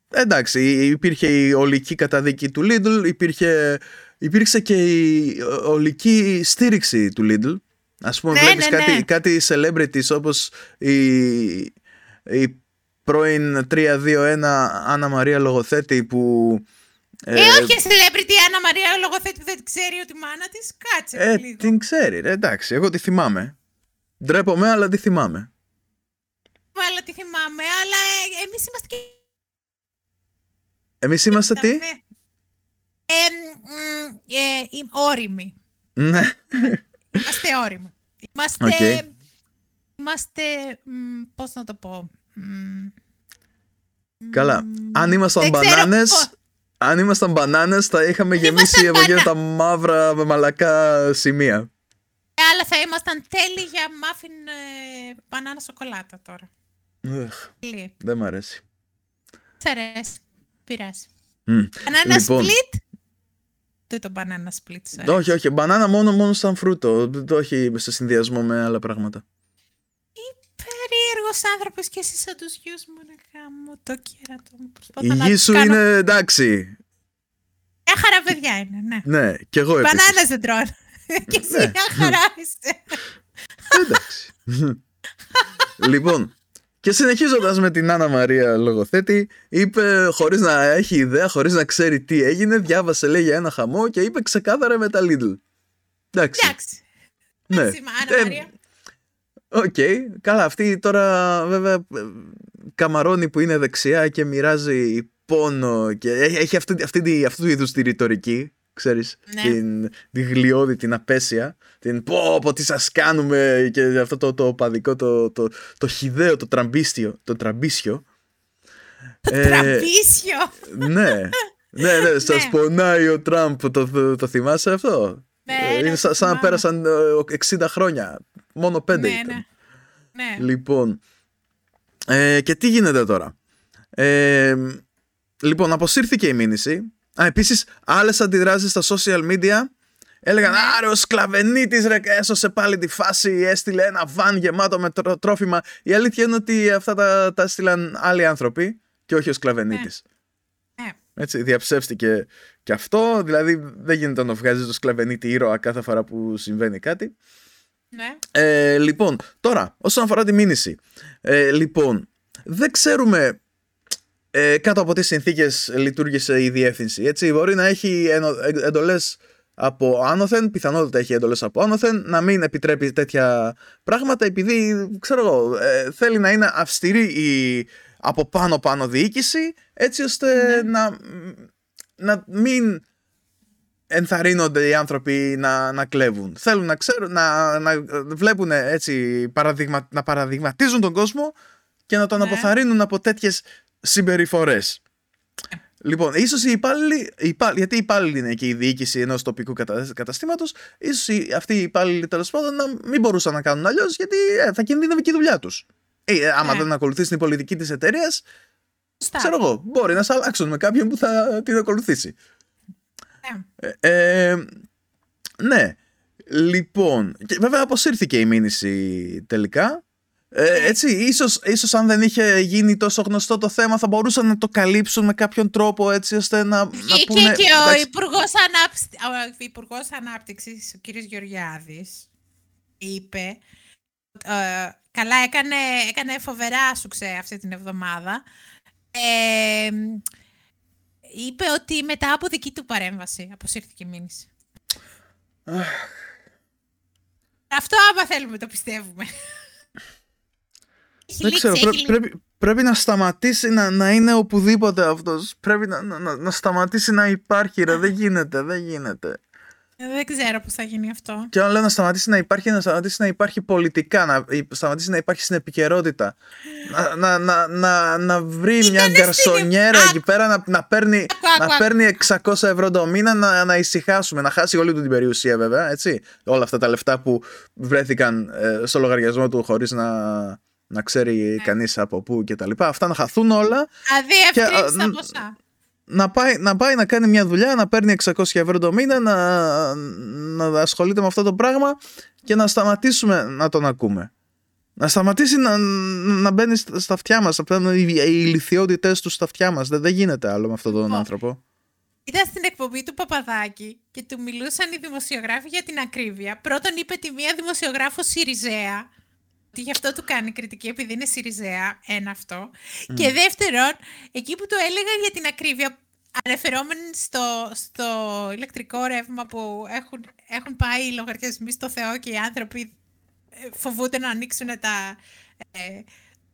S2: εντάξει, υπήρχε η ολική καταδίκη του Lidl, υπήρχε, υπήρξε και η ολική στήριξη του Lidl. Ας πούμε,
S1: Ναι,
S2: βλέπεις
S1: ναι, ναι.
S2: κάτι, κάτι celebrities όπως η, η πρώην 3-2-1 Άννα Μαρία Λογοθέτη που...
S1: Ε, όχι, celebrity Άννα Μαρία λογοθέτη δεν ξέρει ότι η μάνα της. Κάτσε
S2: ε,
S1: λίγο.
S2: την ξέρει, ρε, εντάξει, εγώ τη θυμάμαι. Ντρέπομαι, αλλά τη θυμάμαι.
S1: Αλλά τι θυμάμαι, αλλά ε, εμείς είμαστε και...
S2: Εμείς είμαστε τι;
S1: Ε, μ, ε, ε, ώριμοι.
S2: Ναι.
S1: Είμαστε ώριμοι. Είμαστε...
S2: Οκ.
S1: Είμαστε... μ, πώς να το πω... μ,
S2: Καλά.
S1: μ,
S2: Αν ήμασταν
S1: δεν ξέρω
S2: μπανάνες,
S1: πώς.
S2: Αν ήμασταν μπανάνες θα είχαμε γεμίσει
S1: ήμασταν
S2: από εκείνα
S1: μπανα-
S2: τα μαύρα με μαλακά σημεία.
S1: Ε, Αλλά θα ήμασταν τέλειοι για μάφιν ε, μπανάνα σοκολάτα τώρα.
S2: Εχ,
S1: Τέλειοι.
S2: Δεν μ' αρέσει.
S1: Σ' αρέσει. Πειράζει.
S2: Μμ.
S1: Μπανάνα
S2: Λοιπόν.
S1: split; Τι το μπανάνα split σου αρέσει.
S2: Όχι, όχι. Μπανάνα μόνο, μόνο σαν φρούτο. Το όχι σε συνδυασμό με άλλα πράγματα.
S1: Περίεργος άνθρωπος και εσύ σαν τους γιους μου ρε γάμο το κέρατο μου. Προσπαθώ
S2: Η
S1: να
S2: γη
S1: τους
S2: σου
S1: κάνω-
S2: είναι εντάξει.
S1: Μια χαρά παιδιά είναι, ναι.
S2: Ναι, κι εγώ επίσης.
S1: Μπανάνες δεν τρώνε. και εσύ
S2: Ναι.
S1: μια χαρά είσαι.
S2: Εντάξει. λοιπόν, και συνεχίζοντας με την Άννα Μαρία Λογοθέτη, είπε χωρίς να έχει ιδέα, χωρίς να ξέρει τι έγινε, διάβασε λέει για ένα χαμό και είπε ξεκάθαρα με τα Lidl. Εντάξει.
S1: Εντάξει.
S2: ναι.
S1: Εντάξει, Άννα
S2: Ε,
S1: Μαρία.
S2: Οκ, καλά. Αυτή τώρα βέβαια ε, καμαρώνει που είναι δεξιά και μοιράζει πόνο και έχει έχει αυτή, αυτή, τη- αυτού του είδους τη ρητορική, ξέρεις,
S1: Ναι.
S2: την, τη γλιώδη, την απέσια, την πω πω τι σας κάνουμε και αυτό το, το παδικό, το, το, το χιδαίο, το τραμπίστιο, το τραμπίσιο. Ε,
S1: Τραμπίσιο.
S2: ναι, ναι, ναι, σας
S1: Ναι.
S2: πονάει ο Τραμπ, το, το, το θυμάσαι αυτό;
S1: Ναι,
S2: Ε,
S1: ναι,
S2: είναι
S1: το
S2: σαν, σαν να
S1: θυμάμαι.
S2: πέρασαν ε, 60 χρόνια, μόνο 5
S1: Ναι,
S2: ήταν.
S1: ναι. Ναι.
S2: Λοιπόν, ε, και τι γίνεται τώρα; Ε, λοιπόν, αποσύρθηκε η μήνυση. Α, επίσης, άλλες αντιδράσεις στα social media έλεγαν «Άρε, ο σκλαβενίτης ρε, έσωσε πάλι τη φάση, έστειλε ένα βαν γεμάτο με τρό- τρόφιμα». Η αλήθεια είναι ότι αυτά τα, τα έστειλαν άλλοι άνθρωποι και όχι ο σκλαβενίτης.
S1: Ναι.
S2: Έτσι, διαψεύστηκε και αυτό, δηλαδή δεν γίνεται να βγάζεις το σκλαβενίτη ήρωα κάθε φορά που συμβαίνει κάτι.
S1: Ναι.
S2: Ε, λοιπόν, τώρα, όσον αφορά τη μήνυση. Ε, λοιπόν, δεν ξέρουμε ε, κάτω από τι συνθήκες λειτουργήσε η διεύθυνση. Έτσι, μπορεί να έχει ενο- ε, εντολές από άνωθεν, πιθανότητα έχει εντολές από άνωθεν, να μην επιτρέπει τέτοια πράγματα επειδή, ξέρω εγώ, ε, θέλει να είναι αυστηρή η από πάνω πάνω διοίκηση, έτσι ώστε να, να μην ενθαρρύνονται οι άνθρωποι να, να κλέβουν. Θέλουν να ξέρουν, να, να βλέπουν έτσι, παραδειγμα, να παραδειγματίζουν τον κόσμο και να τον
S1: Ναι.
S2: αποθαρρύνουν από τέτοιες συμπεριφορές. Λοιπόν, ίσως οι υπάλληλοι, οι υπάλληλοι- γιατί οι υπάλληλοι είναι και η διοίκηση ενός τοπικού κατα, καταστήματος, ίσως οι, αυτοί οι υπάλληλοι τέλος πάντων να μην μπορούσαν να κάνουν αλλιώς γιατί ε, θα κινδύνευε και η δουλειά τους. Ε, άμα
S1: Ναι.
S2: δεν ακολουθήσει την πολιτική της εταιρείας,
S1: Σωστά.
S2: ξέρω εγώ, μπορεί να σε αλλάξουν με κάποιον που θα την ακολουθήσει.
S1: Ναι.
S2: Ε, ε, ναι. Λοιπόν, και βέβαια αποσύρθηκε η μήνυση τελικά. Ε, έτσι, ίσως, ίσως αν δεν είχε γίνει τόσο γνωστό το θέμα θα μπορούσαν να το καλύψουν με κάποιον τρόπο έτσι ώστε να, να
S1: Βγήκε
S2: πούνε...
S1: και ο
S2: εντάξει,
S1: Υπουργός, Ανάπτυξης, ο Υπουργός Ανάπτυξης, ο κύριος Γεωργιάδης, είπε, ε, καλά έκανε, έκανε φοβερά σουξέ αυτή την εβδομάδα, ε, είπε ότι μετά από δική του παρέμβαση αποσύρθηκε η μήνυση. Αυτό άμα θέλουμε το πιστεύουμε. Έχει
S2: δεν
S1: λήξει,
S2: ξέρω,
S1: έχει
S2: πρέ-
S1: λήξει.
S2: πρέπει, πρέπει να σταματήσει να, να είναι οπουδήποτε αυτός. Πρέπει να, να, να- να σταματήσει να υπάρχει, ρε. Δεν γίνεται, δεν γίνεται.
S1: Ε, Δεν ξέρω πώς θα γίνει αυτό.
S2: Και όταν λέω να σταματήσει να υπάρχει, να σταματήσει να υπάρχει πολιτικά, να σταματήσει να υπάρχει στην επικαιρότητα. Να, να, να, να, να βρει μια
S1: Ήτανε
S2: γκαρσονιέρα
S1: στην-
S2: εκεί πέρα να, να, παίρνει,
S1: Άκου, άκου,
S2: να
S1: άκου.
S2: παίρνει 600 ευρώ το μήνα να, να ησυχάσουμε, να χάσει όλη του την περιουσία βέβαια, έτσι. Όλα αυτά τα λεφτά που βρέθηκαν ε, στο λογαριασμό του χωρίς να, να ξέρει
S1: Ναι.
S2: κανείς από πού και τα λοιπά. Αυτά να χαθούν όλα
S1: Αδιευκρίνηστα
S2: Και, α,
S1: ποσά.
S2: Να πάει, να πάει να κάνει μια δουλειά, να παίρνει 600 ευρώ το μήνα, να, να ασχολείται με αυτό το πράγμα και να σταματήσουμε να τον ακούμε. Να σταματήσει να, να μπαίνει στα αυτιά μας. Να οι, οι ηλικιότητές τους στα αυτιά μας. Δεν, δεν γίνεται άλλο με αυτόν τον
S1: Λοιπόν,
S2: άνθρωπο.
S1: Ήταν στην εκπομπή του Παπαδάκη και του μιλούσαν οι δημοσιογράφοι για την ακρίβεια. Πρώτον είπε τη μία δημοσιογράφος Σιριζέα, ότι γι' αυτό του κάνει κριτική επειδή είναι Σιριζέα, ένα αυτό. Και δεύτερον, εκεί που το έλεγαν για την ακρίβεια, αναφερόμενοι στο, στο ηλεκτρικό ρεύμα που έχουν, έχουν πάει οι λογαριασμοί στο Θεό και οι άνθρωποι ε, φοβούνται να ανοίξουν τα ε,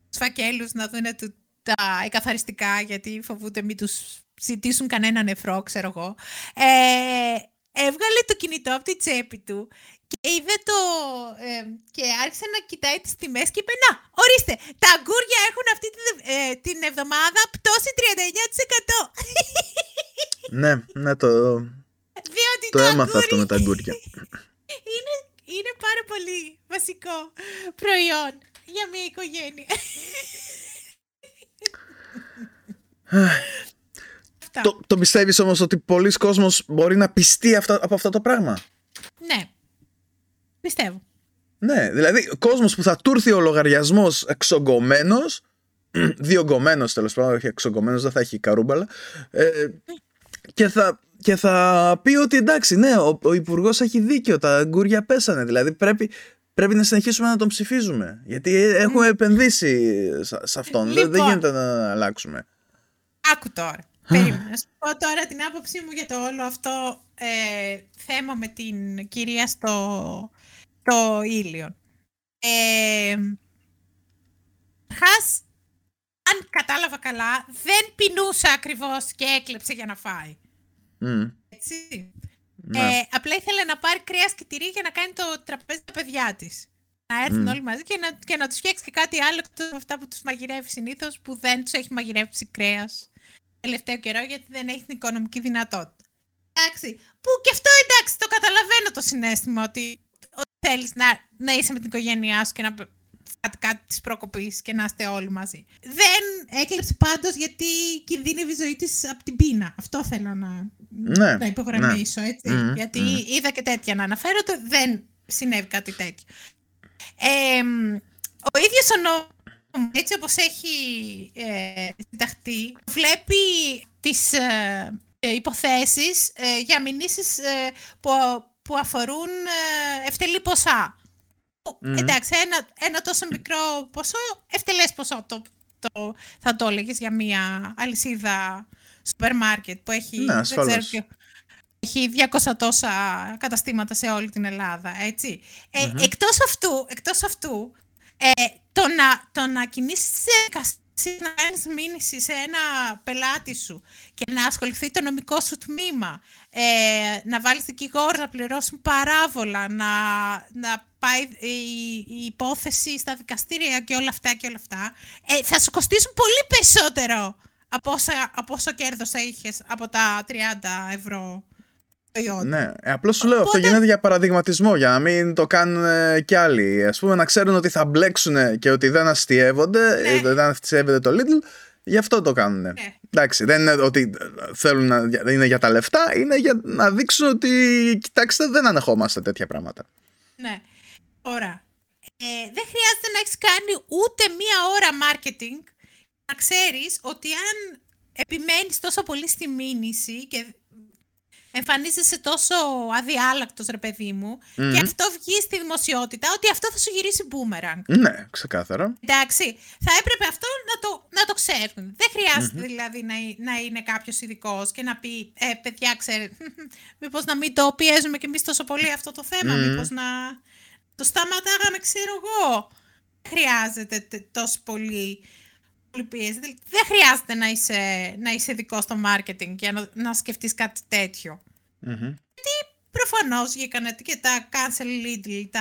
S1: τους φακέλους, να δουν του, τα εκαθαριστικά γιατί φοβούνται μην τους ζητήσουν κανένα νεφρό, ξέρω εγώ. Ε, έβγαλε το κινητό από την τσέπη του και είδε το... ε, και άρχισε να κοιτάει τις τιμές και είπε «Να, ορίστε, τα αγκούρια έχουν αυτή την, ε, την εβδομάδα πτώση 39%».
S2: ναι, ναι, το,
S1: Διότι
S2: το
S1: το
S2: έμαθα αυτό
S1: αγκούρι
S2: με τα αγκούρια.
S1: είναι, είναι πάρα πολύ βασικό προϊόν για μια οικογένεια. Αυτά.
S2: το, το πιστεύεις όμως ότι πολλοί κόσμος μπορεί να πιστεί αυτά, από αυτό το πράγμα;
S1: Ναι. Πιστεύω.
S2: Ναι, δηλαδή ο κόσμος που θα του έρθει ο λογαριασμός εξογκωμένος, διογκωμένος τέλος πάντων, όχι εξογκωμένος, δεν θα έχει καρούμπαλα, ε, και, θα, και θα πει ότι εντάξει, ναι, ο, ο υπουργός έχει δίκιο, τα γκούρια πέσανε, δηλαδή πρέπει, πρέπει να συνεχίσουμε να τον ψηφίζουμε, γιατί έχουμε επενδύσει σε, σε αυτόν, δεν- δεν
S1: Λοιπόν.
S2: γίνεται να αλλάξουμε.
S1: Άκου τώρα. Περίμενα. Να σου πω τώρα την άποψή μου για το όλο αυτό ε, θέμα με την κυρία στο, στο ήλιο. Ε, Χας, αν κατάλαβα καλά, δεν πεινούσε ακριβώς και έκλεψε για να φάει.
S2: Μμ,
S1: Έτσι.
S2: ναι.
S1: Ε, απλά ήθελε να πάρει κρέας και τυρί για να κάνει το τραπέζι τα παιδιά της. Να έρθουν
S2: Μμ.
S1: όλοι μαζί και να, και να τους φτιάξει και κάτι άλλο εκτός από αυτά που τους μαγειρεύει συνήθως που δεν τους έχει μαγειρεύσει κρέας τελευταίο καιρό γιατί δεν έχει την οικονομική δυνατότητα. Εντάξει, που και αυτό εντάξει, το καταλαβαίνω το συνέστημα ότι, ότι θέλεις να, να είσαι με την οικογένειά σου και να φάτε κάτι της προκοπής και να είστε όλοι μαζί. Δεν έκλεψε πάντως γιατί κινδύνευε η ζωή της από την πείνα. Αυτό θέλω να,
S2: Ναι,
S1: να υπογραμμίσω, έτσι.
S2: Μμμ,
S1: γιατί
S2: μμμ.
S1: είδα και τέτοια να αναφέρω, το δεν συνέβη κάτι τέτοιο. Ε, ο ίδιος ο νόμος, έτσι όπως έχει ε, συνταχθεί, βλέπει τις ε, ε, υποθέσεις ε, για μηνύσεις ε, που, που αφορούν ε, ευτελή ποσά.
S2: Μμμ.
S1: Εντάξει, ένα, ένα τόσο μικρό ποσό, ευτελές ποσό το, το, θα το έλεγες για μια αλυσίδα σούπερ μάρκετ που έχει,
S2: Ναι,
S1: δεν
S2: ασφαλώς.
S1: ξέρω ποιο- έχει 200 τόσα καταστήματα σε όλη την Ελλάδα, έτσι. Ε,
S2: Μμμ.
S1: εκτός αυτού, εκτός αυτού ε, το, να, το να κινήσεις σε δικαστή, να κάνεις μήνυση σε ένα πελάτη σου και να ασχοληθεί το νομικό σου τμήμα, ε, να βάλεις δικηγόρο, να πληρώσουν παράβολα, να, να πάει η, η υπόθεση στα δικαστήρια και όλα αυτά και όλα αυτά, ε, θα σου κοστίσουν πολύ περισσότερο από, όσα, από όσο κέρδος είχες από τα 30 ευρώ προϊόντα.
S2: Ναι, ε, απλώς σου λέω αυτό
S1: Οπότε-
S2: γίνεται για παραδειγματισμό, για να μην το κάνουν ε, κι άλλοι. Ας πούμε να ξέρουν ότι θα μπλέξουν και ότι δεν αστείευονται,
S1: Ναι.
S2: ε, δεν αστείευεται το Lidl, γι' αυτό το κάνουν.
S1: Ναι.
S2: Εντάξει, δεν είναι ότι θέλουν να δεν είναι για τα λεφτά, είναι για να δείξουν ότι κοιτάξτε δεν ανεχόμαστε τέτοια πράγματα.
S1: Ναι. Ωραία. Ε, δεν χρειάζεται να έχεις κάνει ούτε μία ώρα marketing να ξέρεις ότι αν επιμένεις τόσο πολύ στη μήνυση και εμφανίζεσαι τόσο αδιάλακτος ρε παιδί μου
S2: Μμμ.
S1: και αυτό βγει στη δημοσιότητα ότι αυτό θα σου γυρίσει boomerang.
S2: Ναι, ξεκάθαρα.
S1: Εντάξει, θα έπρεπε αυτό να το, να το ξέρουν. Δεν χρειάζεται δηλαδή να, ε- να είναι κάποιος ειδικός και να πει ε, παιδιά, ξέρετε, μήπως να μην το πιέζουμε κι εμείς τόσο πολύ αυτό το θέμα,
S2: Μμμ.
S1: μήπως να το σταματάγαμε, ξέρω εγώ. Δεν χρειάζεται τε- τόσο πολύ, πολύ πίεση. Δεν- Δεν χρειάζεται να είσαι, να είσαι ειδικό στο marketing για να, να σκεφτείς κάτι τέτοιο.
S2: Μμμ.
S1: Προφανώς βγήκαν και τα cancel Lidl, τα,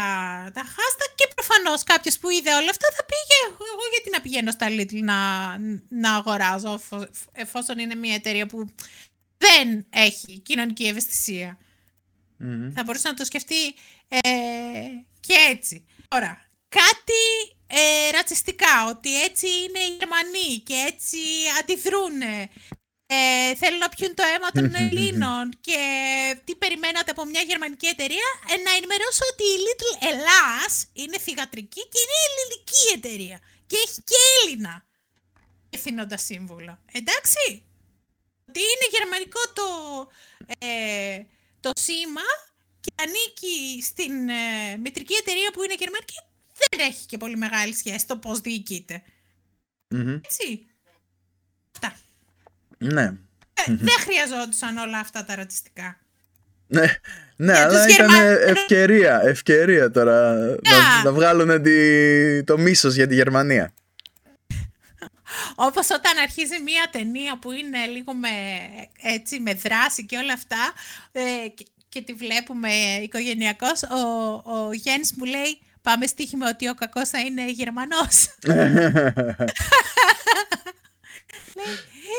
S1: τα hashtag και προφανώς κάποιος που είδε όλα αυτά θα πήγε. Εγώ γιατί να πηγαίνω στα Lidl να, να αγοράζω, εφο- εφόσον είναι μια εταιρεία που δεν έχει κοινωνική ευαισθησία.
S2: Μμμ.
S1: Θα μπορούσε να το σκεφτεί ε, και έτσι. Τώρα, κάτι ε, ρατσιστικά, ότι έτσι είναι οι Γερμανοί και έτσι αντιδρούν. Ε, θέλουν να πιούν το αίμα των Ελλήνων και τι περιμένατε από μια γερμανική εταιρεία; Ε, να ενημερώσω ότι η Little Ελλάς είναι θηγατρική και είναι ελληνική γερμανική εταιρεία και έχει και Έλληνα ευθύνοντα σύμβουλο. Εντάξει. Ότι είναι γερμανικό το, ε, το σήμα και ανήκει στην ε, μητρική εταιρεία που είναι γερμανική δεν έχει και πολύ μεγάλη σχέση το πώς διοικείται.
S2: Μμμ.
S1: Έτσι. Αυτά.
S2: Ναι.
S1: Ε, δεν χρειαζόντουσαν όλα αυτά τα ρατσιστικά.
S2: Ναι, ναι
S1: Για
S2: αλλά
S1: τους
S2: ήταν
S1: Γερμανούς-
S2: ευκαιρία, ευκαιρία τώρα να,
S1: Yeah.
S2: να βγάλουν τη, το μίσος για τη Γερμανία.
S1: Όπως όταν αρχίζει μία ταινία που είναι λίγο με, έτσι, με δράση και όλα αυτά ε, και, και τη βλέπουμε οικογενειακώς, ο, ο Γέννης μου λέει πάμε στοίχημα ότι ο κακός θα είναι Γερμανός. Λέει,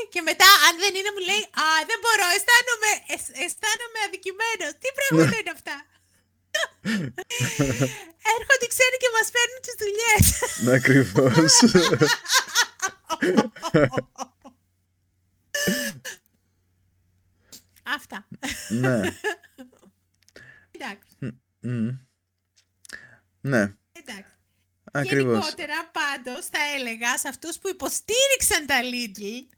S1: και μετά αν δεν είναι μου λέει Α, δεν μπορώ, αισθάνομαι, αισ- αισθάνομαι αδικημένος. Τι πράγματα είναι αυτά; Έρχονται οι ξένοι και μας παίρνουν τις δουλειές.
S2: ναι, ακριβώς.
S1: Αυτά.
S2: ναι.
S1: Εντάξει.
S2: Μμ. Ναι,
S1: Εντάξει.
S2: ακριβώς.
S1: Γενικότερα πάντως θα έλεγα σε αυτούς που υποστήριξαν τα Lidl,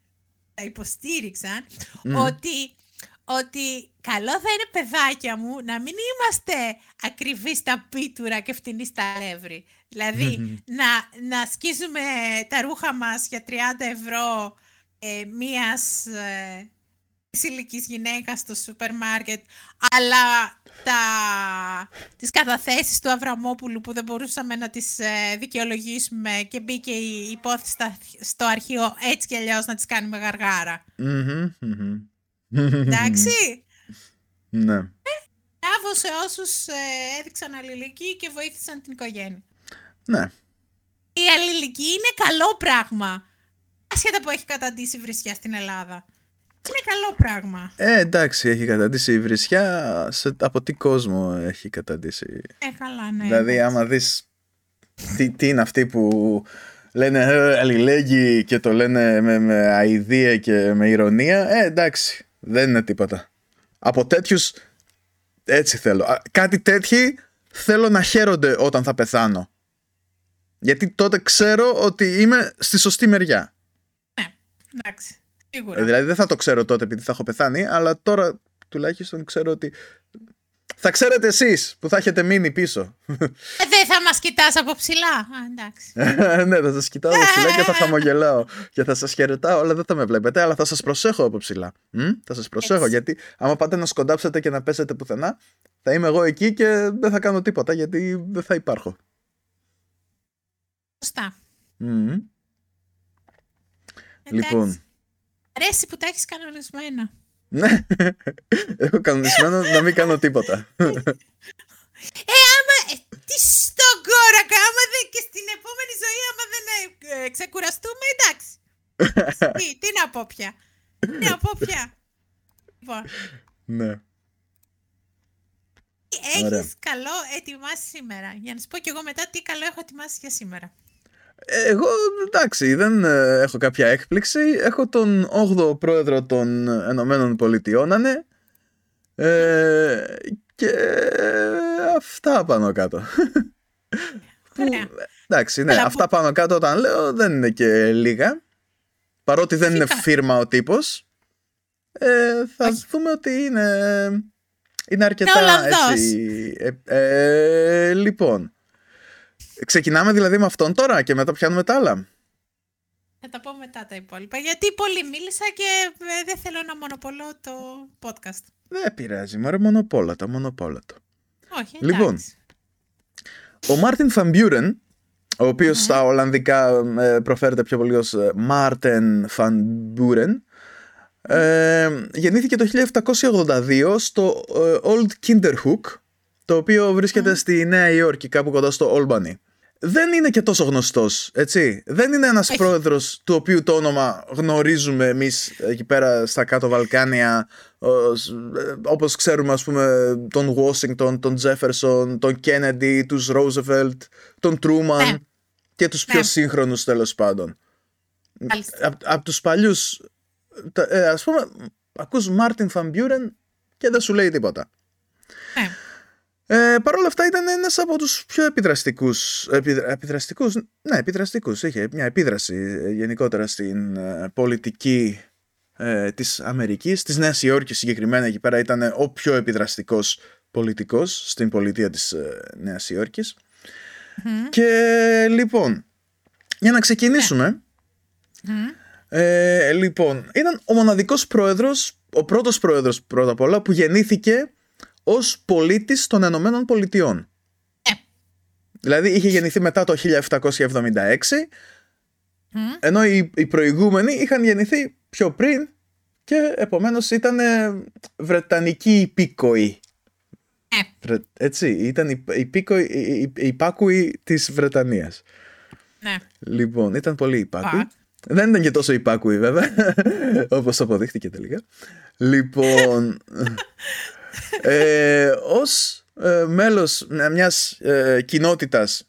S1: τα υποστήριξαν, ότι, ότι καλό θα είναι παιδάκια μου να μην είμαστε ακριβείς στα πίτουρα και φτηνοί στα αλεύρι. Δηλαδή να, να σκίζουμε τα ρούχα μας για 30 ευρώ ε, μίας ε, της ηλικής γυναίκας στο σούπερ μάρκετ, αλλά τα, τις καταθέσεις του Αβραμόπουλου που δεν μπορούσαμε να τις ε, δικαιολογήσουμε και μπήκε η υπόθεση στα- στο αρχείο έτσι κι αλλιώς να τις κάνουμε γαργάρα.
S2: Μμμ, μμμ.
S1: Εντάξει.
S2: Ναι.
S1: Μπράβο σε όσους ε, έδειξαν αλληλεγγύη και βοήθησαν την οικογένεια.
S2: Ναι.
S1: Η αλληλεγγύη είναι καλό πράγμα. Ασχέτα που έχει καταντήσει η βρισιά στην Ελλάδα. Είναι καλό πράγμα.
S2: Ε, εντάξει, έχει καταντήσει η βρισιά. Σε, από τι κόσμο έχει καταντήσει.
S1: Ε, καλά, ναι.
S2: δηλαδή,
S1: εντάξει.
S2: άμα δεις τι, τι είναι αυτοί που λένε ε, αλληλέγγυοι και το λένε με, με αηδία και με ηρωνία, ε, εντάξει, δεν είναι τίποτα. Από τέτοιους έτσι θέλω. Α, Κάτι τέτοιοι θέλω να χαίρονται όταν θα πεθάνω. Γιατί τότε ξέρω ότι είμαι στη σωστή μεριά.
S1: Ναι, εντάξει. Σίγουρα.
S2: Ε, Δηλαδή δεν θα το ξέρω τότε επειδή θα έχω πεθάνει, αλλά τώρα τουλάχιστον ξέρω ότι. Θα ξέρετε εσείς που θα έχετε μείνει πίσω.
S1: Ε, δεν θα μας κοιτάς από ψηλά. Α, εντάξει.
S2: ναι, θα σας κοιτάω από ψηλά και θα χαμογελάω και θα σας χαιρετάω, αλλά δεν θα με βλέπετε, αλλά θα σας προσέχω από ψηλά. Μ; Θα σας προσέχω
S1: Έτσι.
S2: γιατί άμα πάτε να σκοντάψετε και να πέσετε πουθενά, θα είμαι εγώ εκεί και δεν θα κάνω τίποτα γιατί δεν θα υπάρχω.
S1: Σωστά.
S2: Μ.
S1: Εντάξει.
S2: Λοιπόν.
S1: Αρέσει που τα έχεις κανονισμένα.
S2: Ναι, έχω κανονισμένο να μην κάνω τίποτα.
S1: Ε, άμα. Ε, τι στον κόρακα, άμα δεν και στην επόμενη ζωή, άμα δεν ε, ε, ξεκουραστούμε, εντάξει. τι, τι να πω πια. Τι να πω πια. Λοιπόν,
S2: ναι.
S1: τι
S2: Ωραία.
S1: έχεις καλό ετοιμάσει σήμερα; Για να σου πω κι εγώ μετά τι καλό έχω ετοιμάσει για σήμερα.
S2: Εγώ εντάξει, δεν ε, έχω κάποια έκπληξη. Έχω τον 8ο πρόεδρο των Ενωμένων Πολιτειών, να είναι. Ε, και αυτά πάνω κάτω. Που,
S1: Ωραία.
S2: εντάξει, ναι,
S1: Καλά,
S2: αυτά πάνω κάτω όταν λέω δεν είναι και λίγα. Παρότι δεν είναι
S1: Φυσικά.
S2: φίρμα ο τύπος, ε, θα
S1: Όχι.
S2: δούμε ότι είναι, είναι αρκετά
S1: Ολλανδός.
S2: έτσι. Ε, ε, λοιπόν, ξεκινάμε δηλαδή με αυτόν τώρα και μετά πιάνουμε τα άλλα.
S1: Θα τα πω μετά τα υπόλοιπα. Γιατί πολύ μίλησα και ε, δεν θέλω να μονοπωλώ το podcast.
S2: Δεν πειράζει, μωρέ, μονοπώλα το, μονοπώλα το.
S1: Όχι, εντάξει.
S2: Λοιπόν. Ο Μάρτιν Φαν Μπιούρεν, ο οποίος στα Ολλανδικά ε, προφέρεται πιο πολύ ως ε, Μάρτεν Φαν Μπιούρεν, ε, γεννήθηκε το 1782 στο ε, Old Kinderhook, το οποίο βρίσκεται στη Νέα Υόρκη, κάπου κοντά στο Όλμπανι. Δεν είναι και τόσο γνωστός, έτσι. Δεν είναι ένας
S1: Όχι.
S2: πρόεδρος του οποίου το όνομα γνωρίζουμε εμείς εκεί πέρα στα κάτω Βαλκάνια, ως, ε, όπως ξέρουμε ας πούμε τον Washington, τον Jefferson, τον Kennedy, τους Roosevelt, τον Truman
S1: Ναι.
S2: και τους πιο
S1: Ναι.
S2: σύγχρονους τέλος πάντων.
S1: Μάλιστα.
S2: Από απ τους παλιούς, τα- ε, ας πούμε, ακούς Μάρτιν Φαν Μπιούρεν και δεν σου λέει τίποτα.
S1: Ναι.
S2: Ε, Παρ' όλα αυτά ήταν ένας από τους πιο επιδραστικούς, επιδρα, επιδραστικούς ναι επιδραστικούς, είχε μια επίδραση ε, γενικότερα στην ε, πολιτική ε, της Αμερικής, της Νέας Υόρκης συγκεκριμένα εκεί πέρα ήταν ο πιο επιδραστικός πολιτικός στην πολιτεία της ε, Νέας Υόρκης. Και λοιπόν, για να ξεκινήσουμε, ε, λοιπόν, ήταν ο μοναδικός πρόεδρος, ο πρώτος πρόεδρος πρώτα απ' όλα που γεννήθηκε ως πολίτης των Ενωμένων Πολιτειών.
S1: Ε.
S2: Δηλαδή είχε γεννηθεί μετά το 1776, ενώ οι, οι προηγούμενοι είχαν γεννηθεί πιο πριν και επομένως ήταν ε, βρετανικοί υπήκοοι.
S1: Ε.
S2: Βρε- Έτσι, ήταν οι- οι υπήκοοι- οι- οι- οι υπάκουοι της Βρετανίας.
S1: Ναι.
S2: Λοιπόν, ήταν πολύ υπάκουοι.
S1: Α.
S2: Δεν ήταν και τόσο υπάκουοι βέβαια, όπως αποδείχτηκε τελικά. Λοιπόν, ε, ως ε, μέλος μιας ε, κοινότητας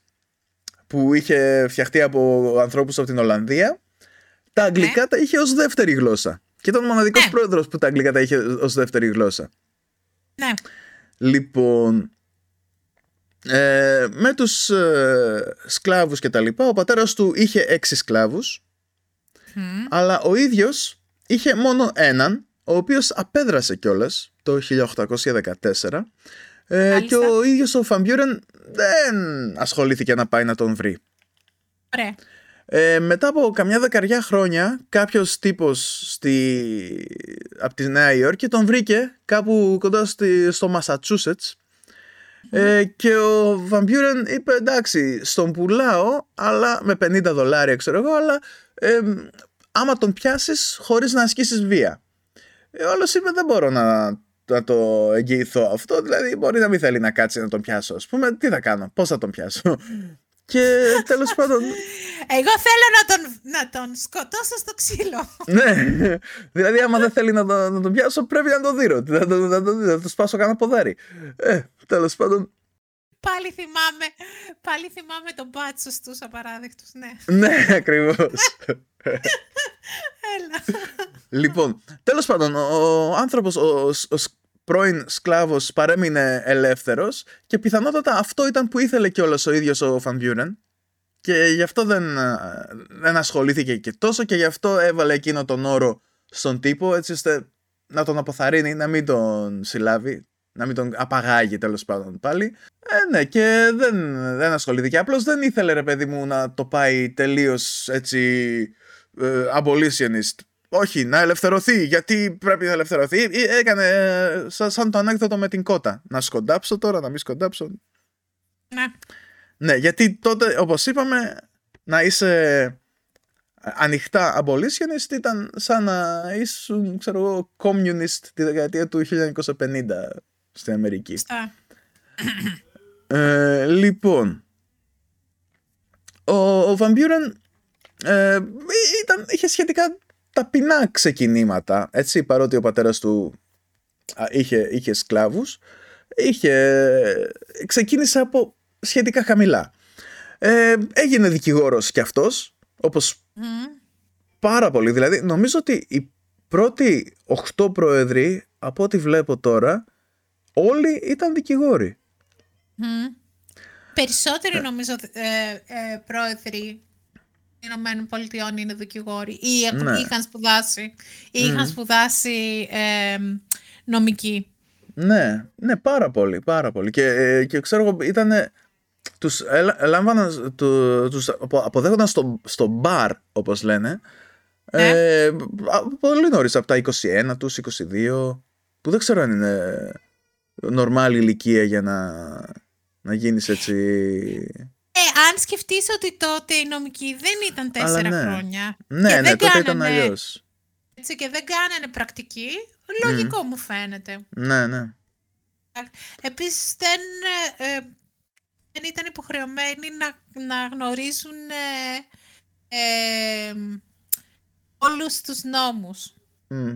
S2: που είχε φτιαχτεί από ανθρώπους από την Ολλανδία, τα αγγλικά τα είχε ως δεύτερη γλώσσα. Και ήταν ο μοναδικός
S1: Ναι.
S2: πρόεδρος που τα αγγλικά τα είχε ως δεύτερη γλώσσα.
S1: Ναι.
S2: Λοιπόν, ε, με τους ε, σκλάβους και τα λοιπά, ο πατέρας του είχε έξι σκλάβους,
S1: Μμ.
S2: αλλά ο ίδιος είχε μόνο έναν, ο οποίος απέδρασε κιόλας το 1814 ε,
S1: Μάλιστα.
S2: και ο ίδιος ο Φαμπιούρεν δεν ασχολήθηκε να πάει να τον βρει.
S1: Ωραία.
S2: Ε, μετά από καμιά δεκαριά χρόνια κάποιος τύπος στη... από τη Νέα Υόρκη τον βρήκε κάπου κοντά στη... στο Μασατσούσετς ε, και ο Βαμπιούρεν είπε εντάξει στον πουλάω αλλά με 50 δολάρια ξέρω εγώ αλλά ε, άμα τον πιάσεις χωρίς να ασκήσεις βία. Ε, όλος είπε δεν μπορώ να, να το εγγυηθώ αυτό δηλαδή μπορεί να μην θέλει να κάτσει να τον πιάσω ας πούμε τι θα κάνω πώς θα τον πιάσω και τέλος πάντων
S1: Εγώ θέλω να τον, να τον σκοτώσω στο ξύλο.
S2: ναι, δηλαδή άμα δεν θέλει να, το, να τον πιάσω πρέπει να το δίνω. Να το, να το, να το σπάσω κανένα ποδάρι. Ε, τέλος πάντων,
S1: Πάλι θυμάμαι, πάλι θυμάμαι τον μπάτσο στους απαράδεκτους, ναι.
S2: ναι, ακριβώς.
S1: Έλα.
S2: λοιπόν, τέλος πάντων, ο, ο άνθρωπος, ο, ο, ο σ- πρώην σκλάβος παρέμεινε ελεύθερος και πιθανότατα αυτό ήταν που ήθελε κιόλας ο ίδιος ο Φανβιούρεν και γι' αυτό δεν, ε, δεν ασχολήθηκε και τόσο και γι' αυτό έβαλε εκείνο τον όρο στον τύπο έτσι ώστε να τον αποθαρρύνει, να μην τον συλλάβει, να μην τον απαγάγει τέλος πάντων πάλι. Ε, ναι, και δεν, δεν ασχολήθηκε. Απλώς δεν ήθελε ρε παιδί μου να το πάει τελείως έτσι ε, abolitionist. Όχι, να ελευθερωθεί. Γιατί πρέπει να ελευθερωθεί. Ή Έκανε ε, σαν, σαν το ανέκδοτο με την κότα. Να σκοντάψω τώρα, να μην σκοντάψω.
S1: Ναι.
S2: Ναι, γιατί τότε, όπως είπαμε, να είσαι ανοιχτά abolitionist ήταν σαν να ήσουν, ξέρω εγώ, communist τη δεκαετία του 1950 στην Αμερική.
S1: Στα.
S2: Ε, λοιπόν, ο, ο Van Buren ε, ήταν, είχε σχετικά ταπεινά ξεκινήματα, έτσι, παρότι ο πατέρας του α, είχε, είχε σκλάβους, είχε, ξεκίνησε από σχετικά χαμηλά. Ε, έγινε δικηγόρος κι αυτός, όπως
S1: Μμ.
S2: πάρα πολύ. Δηλαδή, νομίζω ότι οι πρώτοι οχτώ πρόεδροι, από ό,τι βλέπω τώρα, όλοι ήταν δικηγόροι.
S1: Μμ. Περισσότεροι νομίζω ε, ε, πρόεδροι Ηνωμένων Πολιτειών είναι δικηγόροι ή έχουν-
S2: Ναι.
S1: είχαν σπουδάσει, ή είχαν σπουδάσει ε, νομική.
S2: Ναι, ναι, πάρα πολύ, πάρα πολύ. Και, ε, και ξέρω εγώ, ήταν. Τους έλα- λάμβαναν, του, τους απο- αποδέχονταν στο, στο μπαρ, όπως λένε, ε, α- πολύ νωρίς, από τα 21 τους, 22, που δεν ξέρω αν είναι νορμάλη ηλικία για να, να γίνεις έτσι...
S1: Ε, αν σκεφτείς ότι τότε η νομική δεν ήταν
S2: Αλλά
S1: τέσσερα
S2: ναι.
S1: χρόνια
S2: Ναι,
S1: και
S2: ναι,
S1: δεν
S2: τότε ήταν
S1: κάνανε-
S2: αλλιώς.
S1: έτσι, και δεν κάνανε πρακτική, λογικό μου φαίνεται.
S2: Ναι, ναι.
S1: Επίσης δεν, ε, ε, δεν ήταν υποχρεωμένοι να, να γνωρίζουν ε, ε, όλους τους νόμους.
S2: Μμ.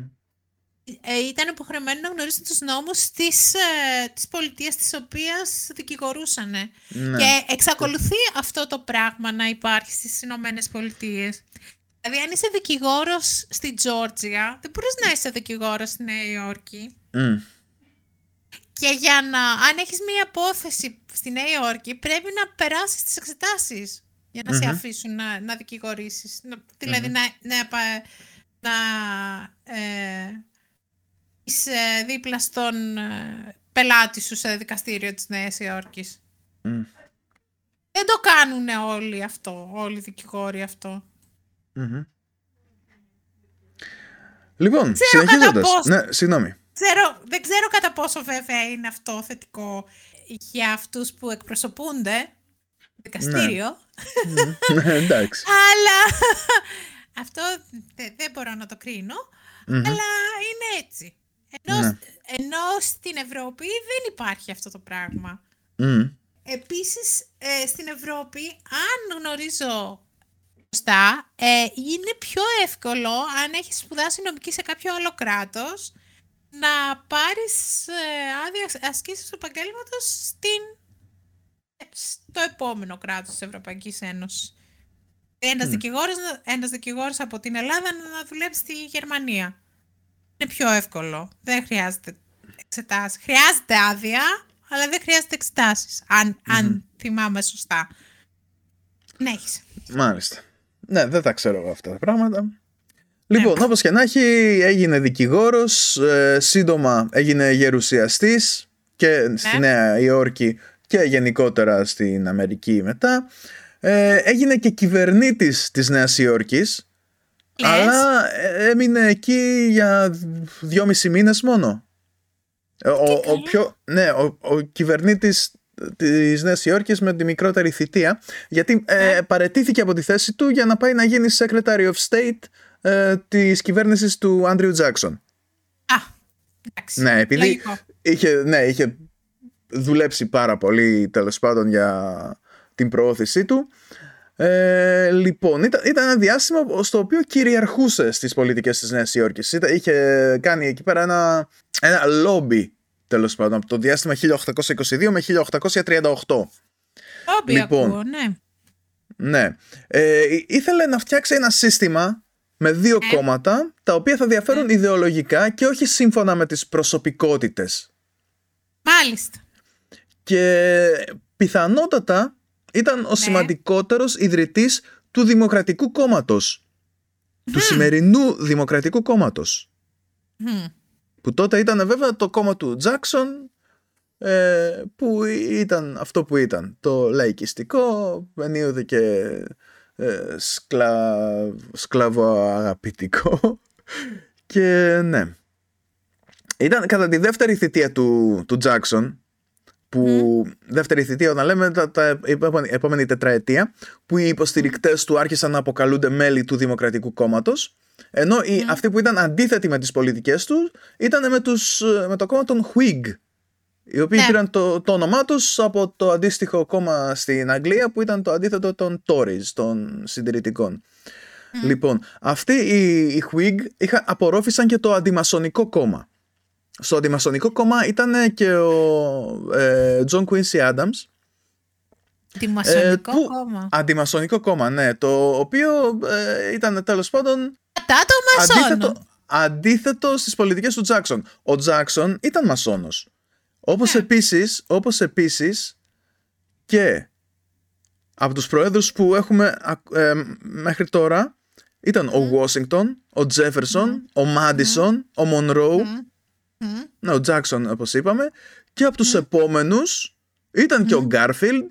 S1: Ε, ήταν υποχρεωμένοι να γνωρίζουν τους νόμους της, ε, της πολιτείας της οποίας δικηγορούσαν.
S2: ναι.
S1: Και εξακολουθεί αυτό το πράγμα να υπάρχει στις Ηνωμένες Πολιτείες. Δηλαδή, αν είσαι δικηγόρος στη Τζόρτζια, δεν μπορείς να είσαι δικηγόρος στη Νέα Υόρκη.
S2: Μμ.
S1: Και για να, αν έχεις μία απόθεση στη Νέα Υόρκη, πρέπει να περάσεις τις εξετάσεις για να σε αφήσουν να, να δικηγορήσεις. Να, δηλαδη να, να, να ε, είσαι δίπλα στον ε, πελάτη σου σε δικαστήριο της Νέας Υόρκης. Δεν το κάνουν όλοι αυτό, όλοι οι δικηγόροι αυτό.
S2: Λοιπόν, συνεχίζοντας. Ναι, συγγνώμη.
S1: Ξέρω, δεν ξέρω κατά πόσο βέβαια είναι αυτό θετικό για αυτούς που εκπροσωπούνται δικαστήριο.
S2: Ναι, ναι εντάξει.
S1: Αλλά αυτό δεν μπορώ να το κρινω αλλά είναι έτσι. Ενώ, ναι. ενώ στην Ευρώπη δεν υπάρχει αυτό το πράγμα. Mm. Επίσης, ε, στην Ευρώπη, αν γνωρίζω σωστά, ε, είναι πιο εύκολο, αν έχεις σπουδάσει νομική σε κάποιο άλλο κράτος, να πάρεις ε, άδεια ασκήσεις του επαγγέλματος στην, στο επόμενο κράτος της Ευρωπαϊκής Ένωσης. Ένας, mm. δικηγόρος, ένας δικηγόρος από την Ελλάδα να δουλέψει στη Γερμανία. Είναι πιο εύκολο. Δεν χρειάζεται εξετάσεις. Χρειάζεται άδεια, αλλά δεν χρειάζεται εξετάσεις. Αν, αν θυμάμαι σωστά. Ναι, έχεις.
S2: Μάλιστα. Ναι, δεν τα ξέρω εγώ αυτά τα πράγματα. Λοιπόν, ναι. όπως και να έχει, έγινε δικηγόρος, ε, σύντομα έγινε γερουσιαστής και στη ναι. Νέα Υόρκη και γενικότερα στην Αμερική μετά. Ε, έγινε και κυβερνήτης της Νέας Υόρκης, αλλά ε, έμεινε εκεί για δυόμισι μήνες μόνο. Ε, ο, ο, πιο, ναι, ο, ο κυβερνήτης της Νέας Υόρκης με τη μικρότερη θητεία, γιατί ε, παρετήθηκε από τη θέση του για να πάει να γίνει Secretary of State ε, της κυβέρνησης του Άντριου Τζάκσον.
S1: Α, εντάξει.
S2: Ναι, επειδή είχε, ναι, είχε δουλέψει πάρα πολύ τέλος πάντων για την προώθησή του. Ε, λοιπόν, ήταν, ήταν ένα διάστημα στο οποίο κυριαρχούσε στις πολιτικές της Νέας Υόρκης. είχε κάνει εκεί πέρα ένα, ένα lobby τέλος πάντων από το διάστημα 1822 με 1838.
S1: λοιπόν, ακούω, ναι.
S2: Ναι. Ε, ήθελε να φτιάξει ένα σύστημα με δύο ε. κόμματα τα οποία θα διαφέρουν ε. ιδεολογικά και όχι σύμφωνα με τις προσωπικότητες.
S1: Μάλιστα.
S2: Και πιθανότατα ήταν ο ναι. σημαντικότερος ιδρυτής του Δημοκρατικού Κόμματος. Του σημερινού Δημοκρατικού Κόμματος. Που τότε ήταν βέβαια το κόμμα του Τζάκσον ε, που ήταν αυτό που ήταν. Το λαϊκιστικό, ενίοτε και ε, σκλα... σκλαβοαγαπητικό και ναι. Ήταν κατά τη δεύτερη θητεία του, του Τζάκσον που δεύτερη θητεία όταν λέμε τα, τα επόμενη τετραετία που οι υποστηρικτές του άρχισαν να αποκαλούνται μέλη του Δημοκρατικού Κόμματος ενώ οι, αυτοί που ήταν αντίθετοι με τις πολιτικές τους ήταν με, τους, με το κόμμα των Whig οι οποίοι ναι. πήραν το, το όνομά τους από το αντίστοιχο κόμμα στην Αγγλία που ήταν το αντίθετο των Tories, των συντηρητικών. Λοιπόν, αυτοί οι, οι Whig είχα, απορρόφησαν και το αντιμασονικό κόμμα. Στο αντιμασονικό κόμμα ήταν και ο ε, John Quincy Adams.
S1: Αντιμασονικό ε, κόμμα.
S2: Αντιμασονικό κόμμα, ναι. Το οποίο ε, ήταν τέλος πάντων...
S1: Κατά το
S2: αντίθετο, αντίθετο στις πολιτικές του Τζάκσον. Ο Τζάκσον ήταν μασόνος. Όπως ναι. επίσης, όπως επίσης και από τους προέδρους που έχουμε ε, μέχρι τώρα ήταν ο Washington, ο Τζέφερσον, ο Μάντισον, ο Μονρόου, ναι, ο Τζάκσον όπως είπαμε και από τους επόμενους ήταν και ο Γκάρφιλντ,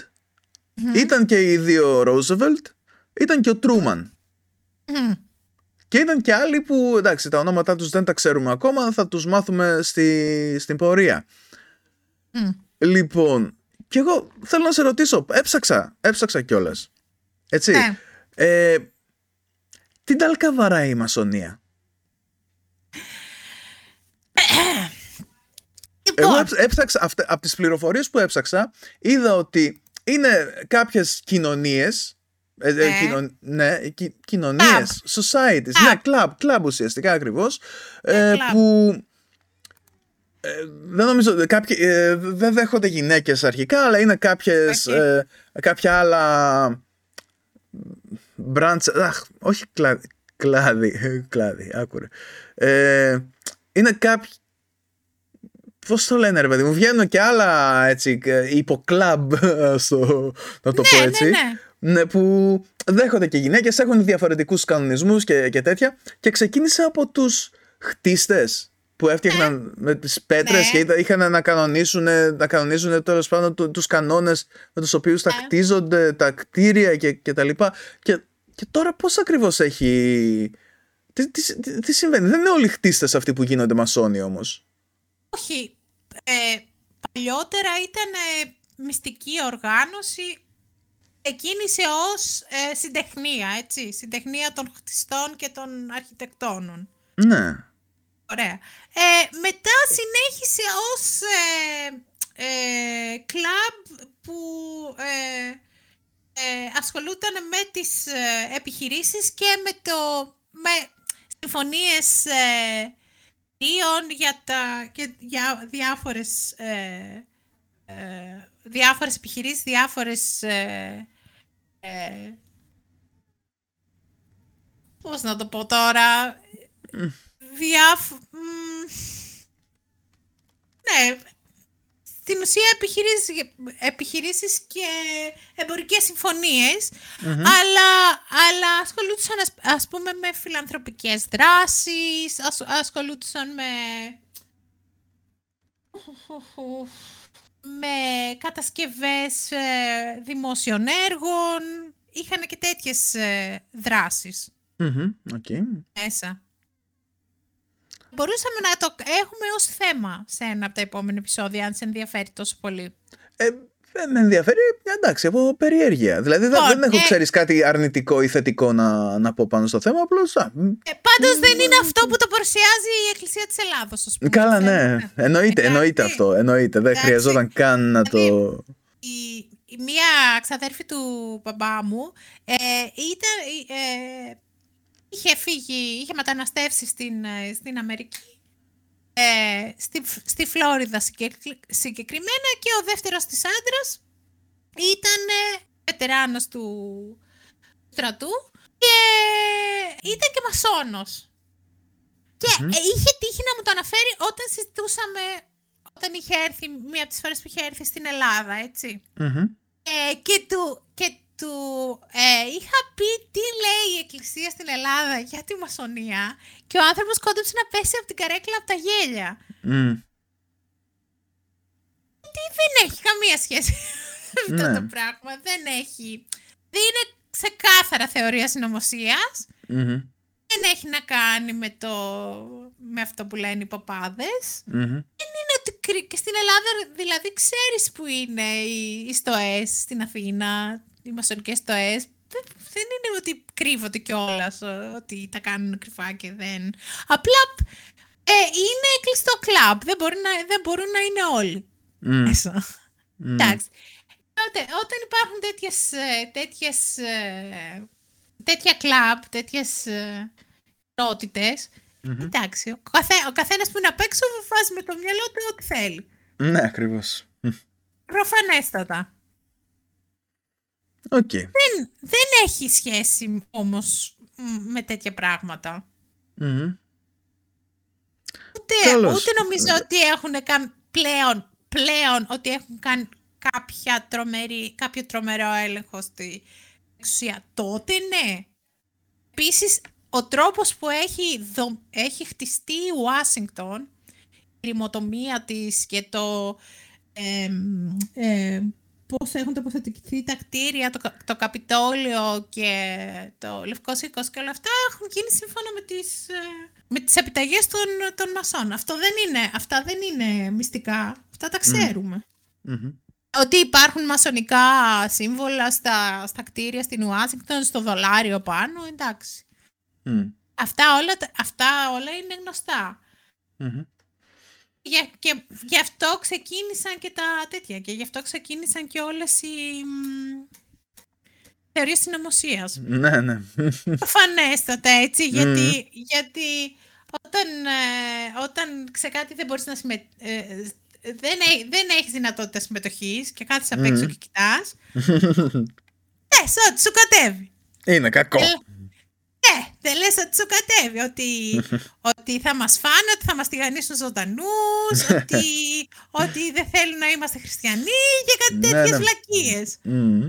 S2: ήταν και οι δύο Ρόζεβελτ, ήταν και ο Τρούμαν. Και ήταν και άλλοι που εντάξει τα ονόματά τους δεν τα ξέρουμε ακόμα, θα τους μάθουμε στη, στην πορεία. Λοιπόν, και εγώ θέλω να σε ρωτήσω, έψαξα, έψαξα κιόλας. Έτσι. Ναι. Ε, τι τάλκα βαράει η μασονία. Εγώ έψαξα, από τις πληροφορίες που έψαξα, είδα ότι είναι κάποιες κοινωνίες, ε, ε ναι, κοινωνίες, societies, ναι, club, club ουσιαστικά ακριβώς, ε, ε που ε, δεν νομίζω, κάποιοι, ε, δεν δέχονται γυναίκες αρχικά, αλλά είναι κάποιες, ε, κάποια άλλα branch, αχ, όχι κλάδι, κλάδι, κλάδι άκουρε. είναι κάποιοι, πώς το λένε ρε παιδί μου, βγαίνουν και άλλα έτσι υποκλαμπ, στο, να το πω
S1: Ναι,
S2: έτσι.
S1: ναι, ναι.
S2: Ναι, που δέχονται και γυναίκες, έχουν διαφορετικούς κανονισμούς και, και τέτοια και ξεκίνησε από τους χτίστες που έφτιαχναν με τις πέτρες
S1: Ναι.
S2: και ήταν- είχαν να κανονίσουν, να κανονίζουν τέλος πάντων του- τους κανόνες με τους οποίους θα
S1: Ναι.
S2: χτίζονται τα κτίρια και, και τα λοιπά και, και τώρα πώς ακριβώς έχει... Τι, τι, τι, τι συμβαίνει, δεν είναι όλοι χτίστες αυτοί που γίνονται μασόνοι όμως.
S1: Όχι. Ε, παλιότερα ήταν ε, μυστική οργάνωση. Εκκίνησε ως ε, συντεχνία, έτσι. Συντεχνία των χτιστών και των αρχιτεκτόνων.
S2: Ναι.
S1: Ωραία. Ε, μετά συνέχισε ως ε, ε, κλαμπ που ε, ε, ασχολούταν με τις ε, επιχειρήσεις και με το με συμφωνίες ε, πλοίων για, τα, και για διάφορες, ε, ε, διάφορες επιχειρήσεις, διάφορες ε, ε, πώς να το πω τώρα διάφ... μ, Ναι, στην ουσία επιχειρήσεις, επιχειρήσεις και εμπορικές συμφωνίες, αλλά, αλλά ασχολούνταν ας, ας πούμε με φιλανθρωπικές δράσεις, ασ, ασχολούνταν με... με κατασκευές ε, δημόσιων έργων, είχαν και τέτοιες ε, δράσεις
S2: Μμμ, οκ.
S1: μέσα. Μπορούσαμε να το έχουμε ως θέμα σε ένα από τα επόμενα επεισόδια, αν σε ενδιαφέρει τόσο πολύ.
S2: Ε, ε, με ενδιαφέρει, εντάξει, από περιέργεια. Δηλαδή δεν,
S1: Λοιπόν,
S2: δεν έχω,
S1: ε,
S2: ξέρεις, κάτι αρνητικό ή θετικό να, να πω πάνω στο θέμα, απλώς... α, μ,
S1: Ε, πάντως δεν είναι αυτό που το παρουσιάζει η Εκκλησία της Ελλάδος, ας πούμε.
S2: Καλά,
S1: Θέλω,
S2: ναι. Εννοείται,
S1: Εντάξει.
S2: εννοείται αυτό. Εννοείται. Δεν
S1: Εντάξει.
S2: χρειαζόταν καν να το...
S1: Η, η μία ξαδέρφη του μπαμπά μου ε, ήταν, ε, είχε φύγει, είχε μεταναστεύσει στην, ε, στην Αμερική, ε, στη, στη Φλόριδα συγκεκ- συγκεκριμένα και ο δεύτερος της άντρας ήταν ε, βετεράνος του στρατού και ήταν και μασόνος. Και
S2: Μμμ.
S1: ε, είχε τύχει να μου το αναφέρει όταν συζητούσαμε, όταν είχε έρθει, μία από τις φορές που είχε έρθει στην Ελλάδα, έτσι.
S2: Μμμ.
S1: Ε, και του, και του ε, είχα πει τι λέει η Εκκλησία στην Ελλάδα για τη μασονία και ο άνθρωπος κόντεψε να πέσει από την καρέκλα από τα γέλια.
S2: Μμ.
S1: Τι δεν έχει καμία σχέση με αυτό
S2: Ναι.
S1: το πράγμα. Δεν έχει. Δεν είναι ξεκάθαρα θεωρία συνωμοσίας.
S2: Μμμ.
S1: Δεν έχει να κάνει με, το, με αυτό που λένε οι παπάδες.
S2: Μμμ.
S1: Είναι ότι κρυ- και στην Ελλάδα δηλαδή ξέρεις που είναι οι, οι στοές στην Αθήνα, οι μασονικές στοές. Δεν, δεν είναι ότι κρύβονται κιόλας ότι τα κάνουν κρυφά και δεν. Απλά ε, είναι κλειστό κλαμπ. Δεν, μπορεί να, δεν μπορούν να είναι όλοι
S2: Μμ.
S1: μέσα.
S2: Μμ.
S1: Εντάξει. Τότε, όταν υπάρχουν τέτοιες, ε, τέτοιες, ε, τέτοια κλαμπ, τέτοιες ε, ενότητες,
S2: Μμμ.
S1: εντάξει, ο, καθέ, ο καθένας που είναι απ' έξω βάζει με το μυαλό του ό,τι θέλει.
S2: Ναι, ακριβώς. Μμ.
S1: Προφανέστατα.
S2: Οκ.
S1: Δεν, δεν έχει σχέση όμως μ, με τέτοια πράγματα.
S2: Μμμ.
S1: Ούτε,
S2: Καλώς.
S1: ούτε νομίζω ότι έχουν κάνει πλέον, πλέον ότι έχουν κάνει κάποια τρομερή, κάποιο τρομερό έλεγχο στη εξουσία. Τότε ναι. Επίσης, ο τρόπος που έχει, δο- έχει χτιστεί η Ουάσιγκτον, η ρημοτομία της και το ε, ε, πώς έχουν τοποθετηθεί τα κτίρια, το, κα- το Καπιτόλιο και το Λευκός Οίκος και όλα αυτά έχουν γίνει σύμφωνα με τις, ε, με τις επιταγές των, των μασών. Αυτό δεν είναι, αυτά δεν είναι μυστικά. Αυτά τα ξέρουμε.
S2: Μμμ.
S1: Ότι υπάρχουν μασονικά σύμβολα στα, στα κτίρια στην Ουάσιγκτον, στο δολάριο πάνω, εντάξει.
S2: Μμ.
S1: Αυτά όλα, τα- αυτά όλα είναι γνωστά.
S2: Μμμ.
S1: Για, και γι' αυτό ξεκίνησαν και τα τέτοια. Και γι' αυτό ξεκίνησαν και όλες οι μ, θεωρίες συνωμοσίας.
S2: Ναι, ναι.
S1: Προφανέστατα έτσι, γιατί, γιατί όταν, ε, όταν σε κάτι δεν μπορείς να συμμετέχεις, δεν, έ- δεν έχεις δυνατότητα συμμετοχής και κάθεσαι απ' έξω
S2: Μμμ.
S1: και κοιτάς, ε, ό,τι σου κατέβει.
S2: Είναι κακό.
S1: Ε, Ε, δεν λες ότι σου κατέβει, ότι, ότι θα μας φάνε, ότι θα μας τηγανίσουν ζωντανούς, ότι, ότι δεν θέλουν να είμαστε χριστιανοί και κάτι
S2: Ναι,
S1: τέτοιες
S2: ναι.
S1: βλακίες.
S2: Μμμ.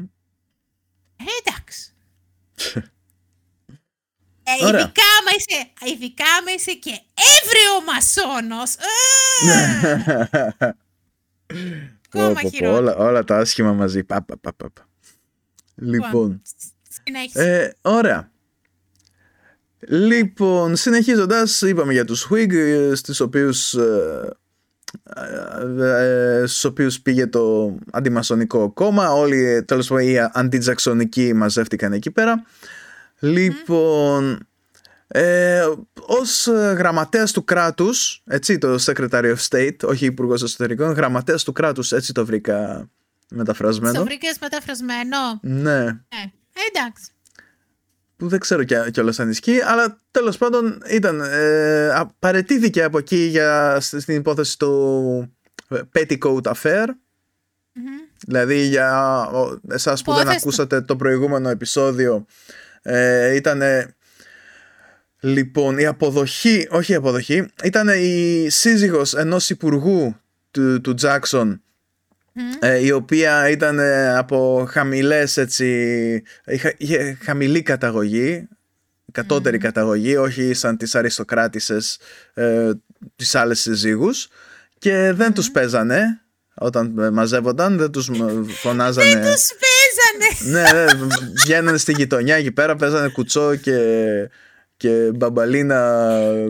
S1: Ε, εντάξει. Ε,
S2: Ωραία.
S1: ειδικά άμα είσαι, ειδικά άμα είσαι και έβρεο μασόνος. Ε, Ακόμα
S2: Πω, πω, πω,
S1: χειρότερα.
S2: όλα, όλα τα άσχημα μαζί. Πα, πα, πα, πα, πα. Λοιπόν,
S1: συνέχισε.
S2: ε, ωραία. Λοιπόν, συνεχίζοντας, είπαμε για τους Whig, ε, στους οποίους, ε, ε, ε, στους οποίους πήγε το αντιμασονικό κόμμα. Όλοι, ε, τέλος πάντων, οι αντιτζαξονικοί μαζεύτηκαν εκεί πέρα. Λοιπόν, ε, ως ε, γραμματέας του κράτους, έτσι το Secretary of State, όχι υπουργός εσωτερικών, γραμματέας του κράτους, έτσι το βρήκα μεταφρασμένο.
S1: Το βρήκες μεταφρασμένο;
S2: Ναι,
S1: Ε, εντάξει.
S2: Που δεν ξέρω κι- κιόλας αν ισχύει, αλλά τέλος πάντων ήταν, ε, α- παρετήθηκε από εκεί για, στην υπόθεση του ε, Petticoat Affair,
S1: Μμμ.
S2: Δηλαδή για ο- εσάς που δεν
S1: Υπόθεση.
S2: ακούσατε το προηγούμενο επεισόδιο ε, ήταν λοιπόν η αποδοχή, όχι η αποδοχή, ήταν η σύζυγος ενός υπουργού του, του Τζάκσον
S1: Μμ.
S2: ε, η οποία ήταν ε, από χαμηλές έτσι, είχε, είχε χαμηλή καταγωγή, κατώτερη καταγωγή, όχι σαν τις αριστοκράτησες ε, τις άλλες συζύγους και δεν τους παίζανε όταν ε, μαζεύονταν, δεν τους μ- φωνάζανε.
S1: Δεν τους παίζανε.
S2: ναι, ναι, βγαίνανε στη γειτονιά εκεί πέρα, παίζανε κουτσό και, και μπαμπαλίνα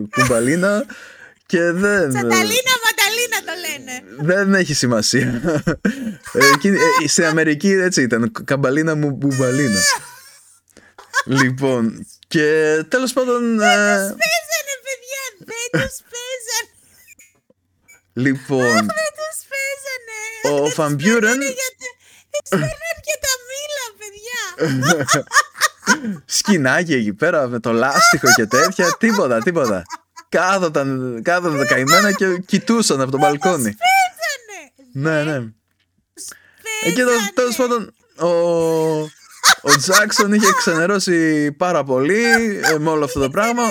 S2: κουμπαλίνα και δεν...
S1: Τσανταλίνα Μανταλίνα το λένε.
S2: Δεν έχει σημασία. Ε, εκεί- ε, στην Αμερική έτσι ήταν. Καμπαλίνα μου μπουμπαλίνα. λοιπόν, και τέλος πάντων. ε,
S1: Παίζανε παιδιά, δεν τους παίζανε.
S2: λοιπόν,
S1: Δεν τους παίζανε.
S2: Ο
S1: Δεν τους
S2: Van Buren-
S1: παίρνανε γιατί- Δεν τους παίρνανε και τα μήλα, παιδιά.
S2: σκηνάκι εκεί πέρα με το λάστιχο και τέτοια. τίποτα, τίποτα. Κάθονταν, κάθονταν τα καημένα και κοιτούσαν από το μπαλκόνι.
S1: Παίζανε.
S2: ναι, ναι. Εκεί το,
S1: Παίζανε.
S2: τέλος πάντων ο, ο Τζάκσον είχε ξενερώσει πάρα πολύ ε, με όλο αυτό το πράγμα.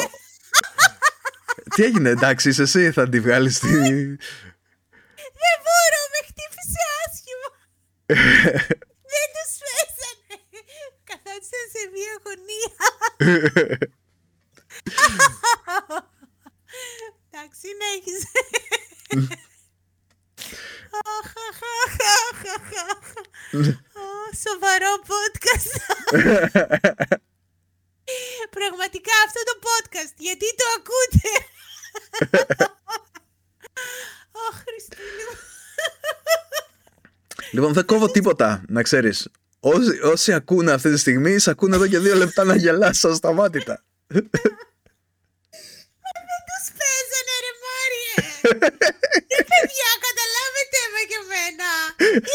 S2: Τι έγινε, εντάξει, είσαι εσύ, θα τη βγάλεις τη.
S1: Δεν μπορώ, με χτύπησε άσχημα. Δεν τους παίζανε. Καθόντουσαν σε μία γωνία. Εντάξει, συνέχισε. Αχ, αχ, αχ, αχ, αχ, αχ. Ω, Σοβαρό podcast. Πραγματικά αυτό το podcast, γιατί το ακούτε; Αχ, Χριστίνη μου.
S2: λοιπόν, δεν κόβω τίποτα, να ξέρεις. Όσοι, όσοι ακούνε αυτή τη στιγμή, σε ακούνε εδώ και δύο λεπτά να γελάς ασταμάτητα.
S1: Δεν τους παιδιά, καταλάβετε με και εμένα.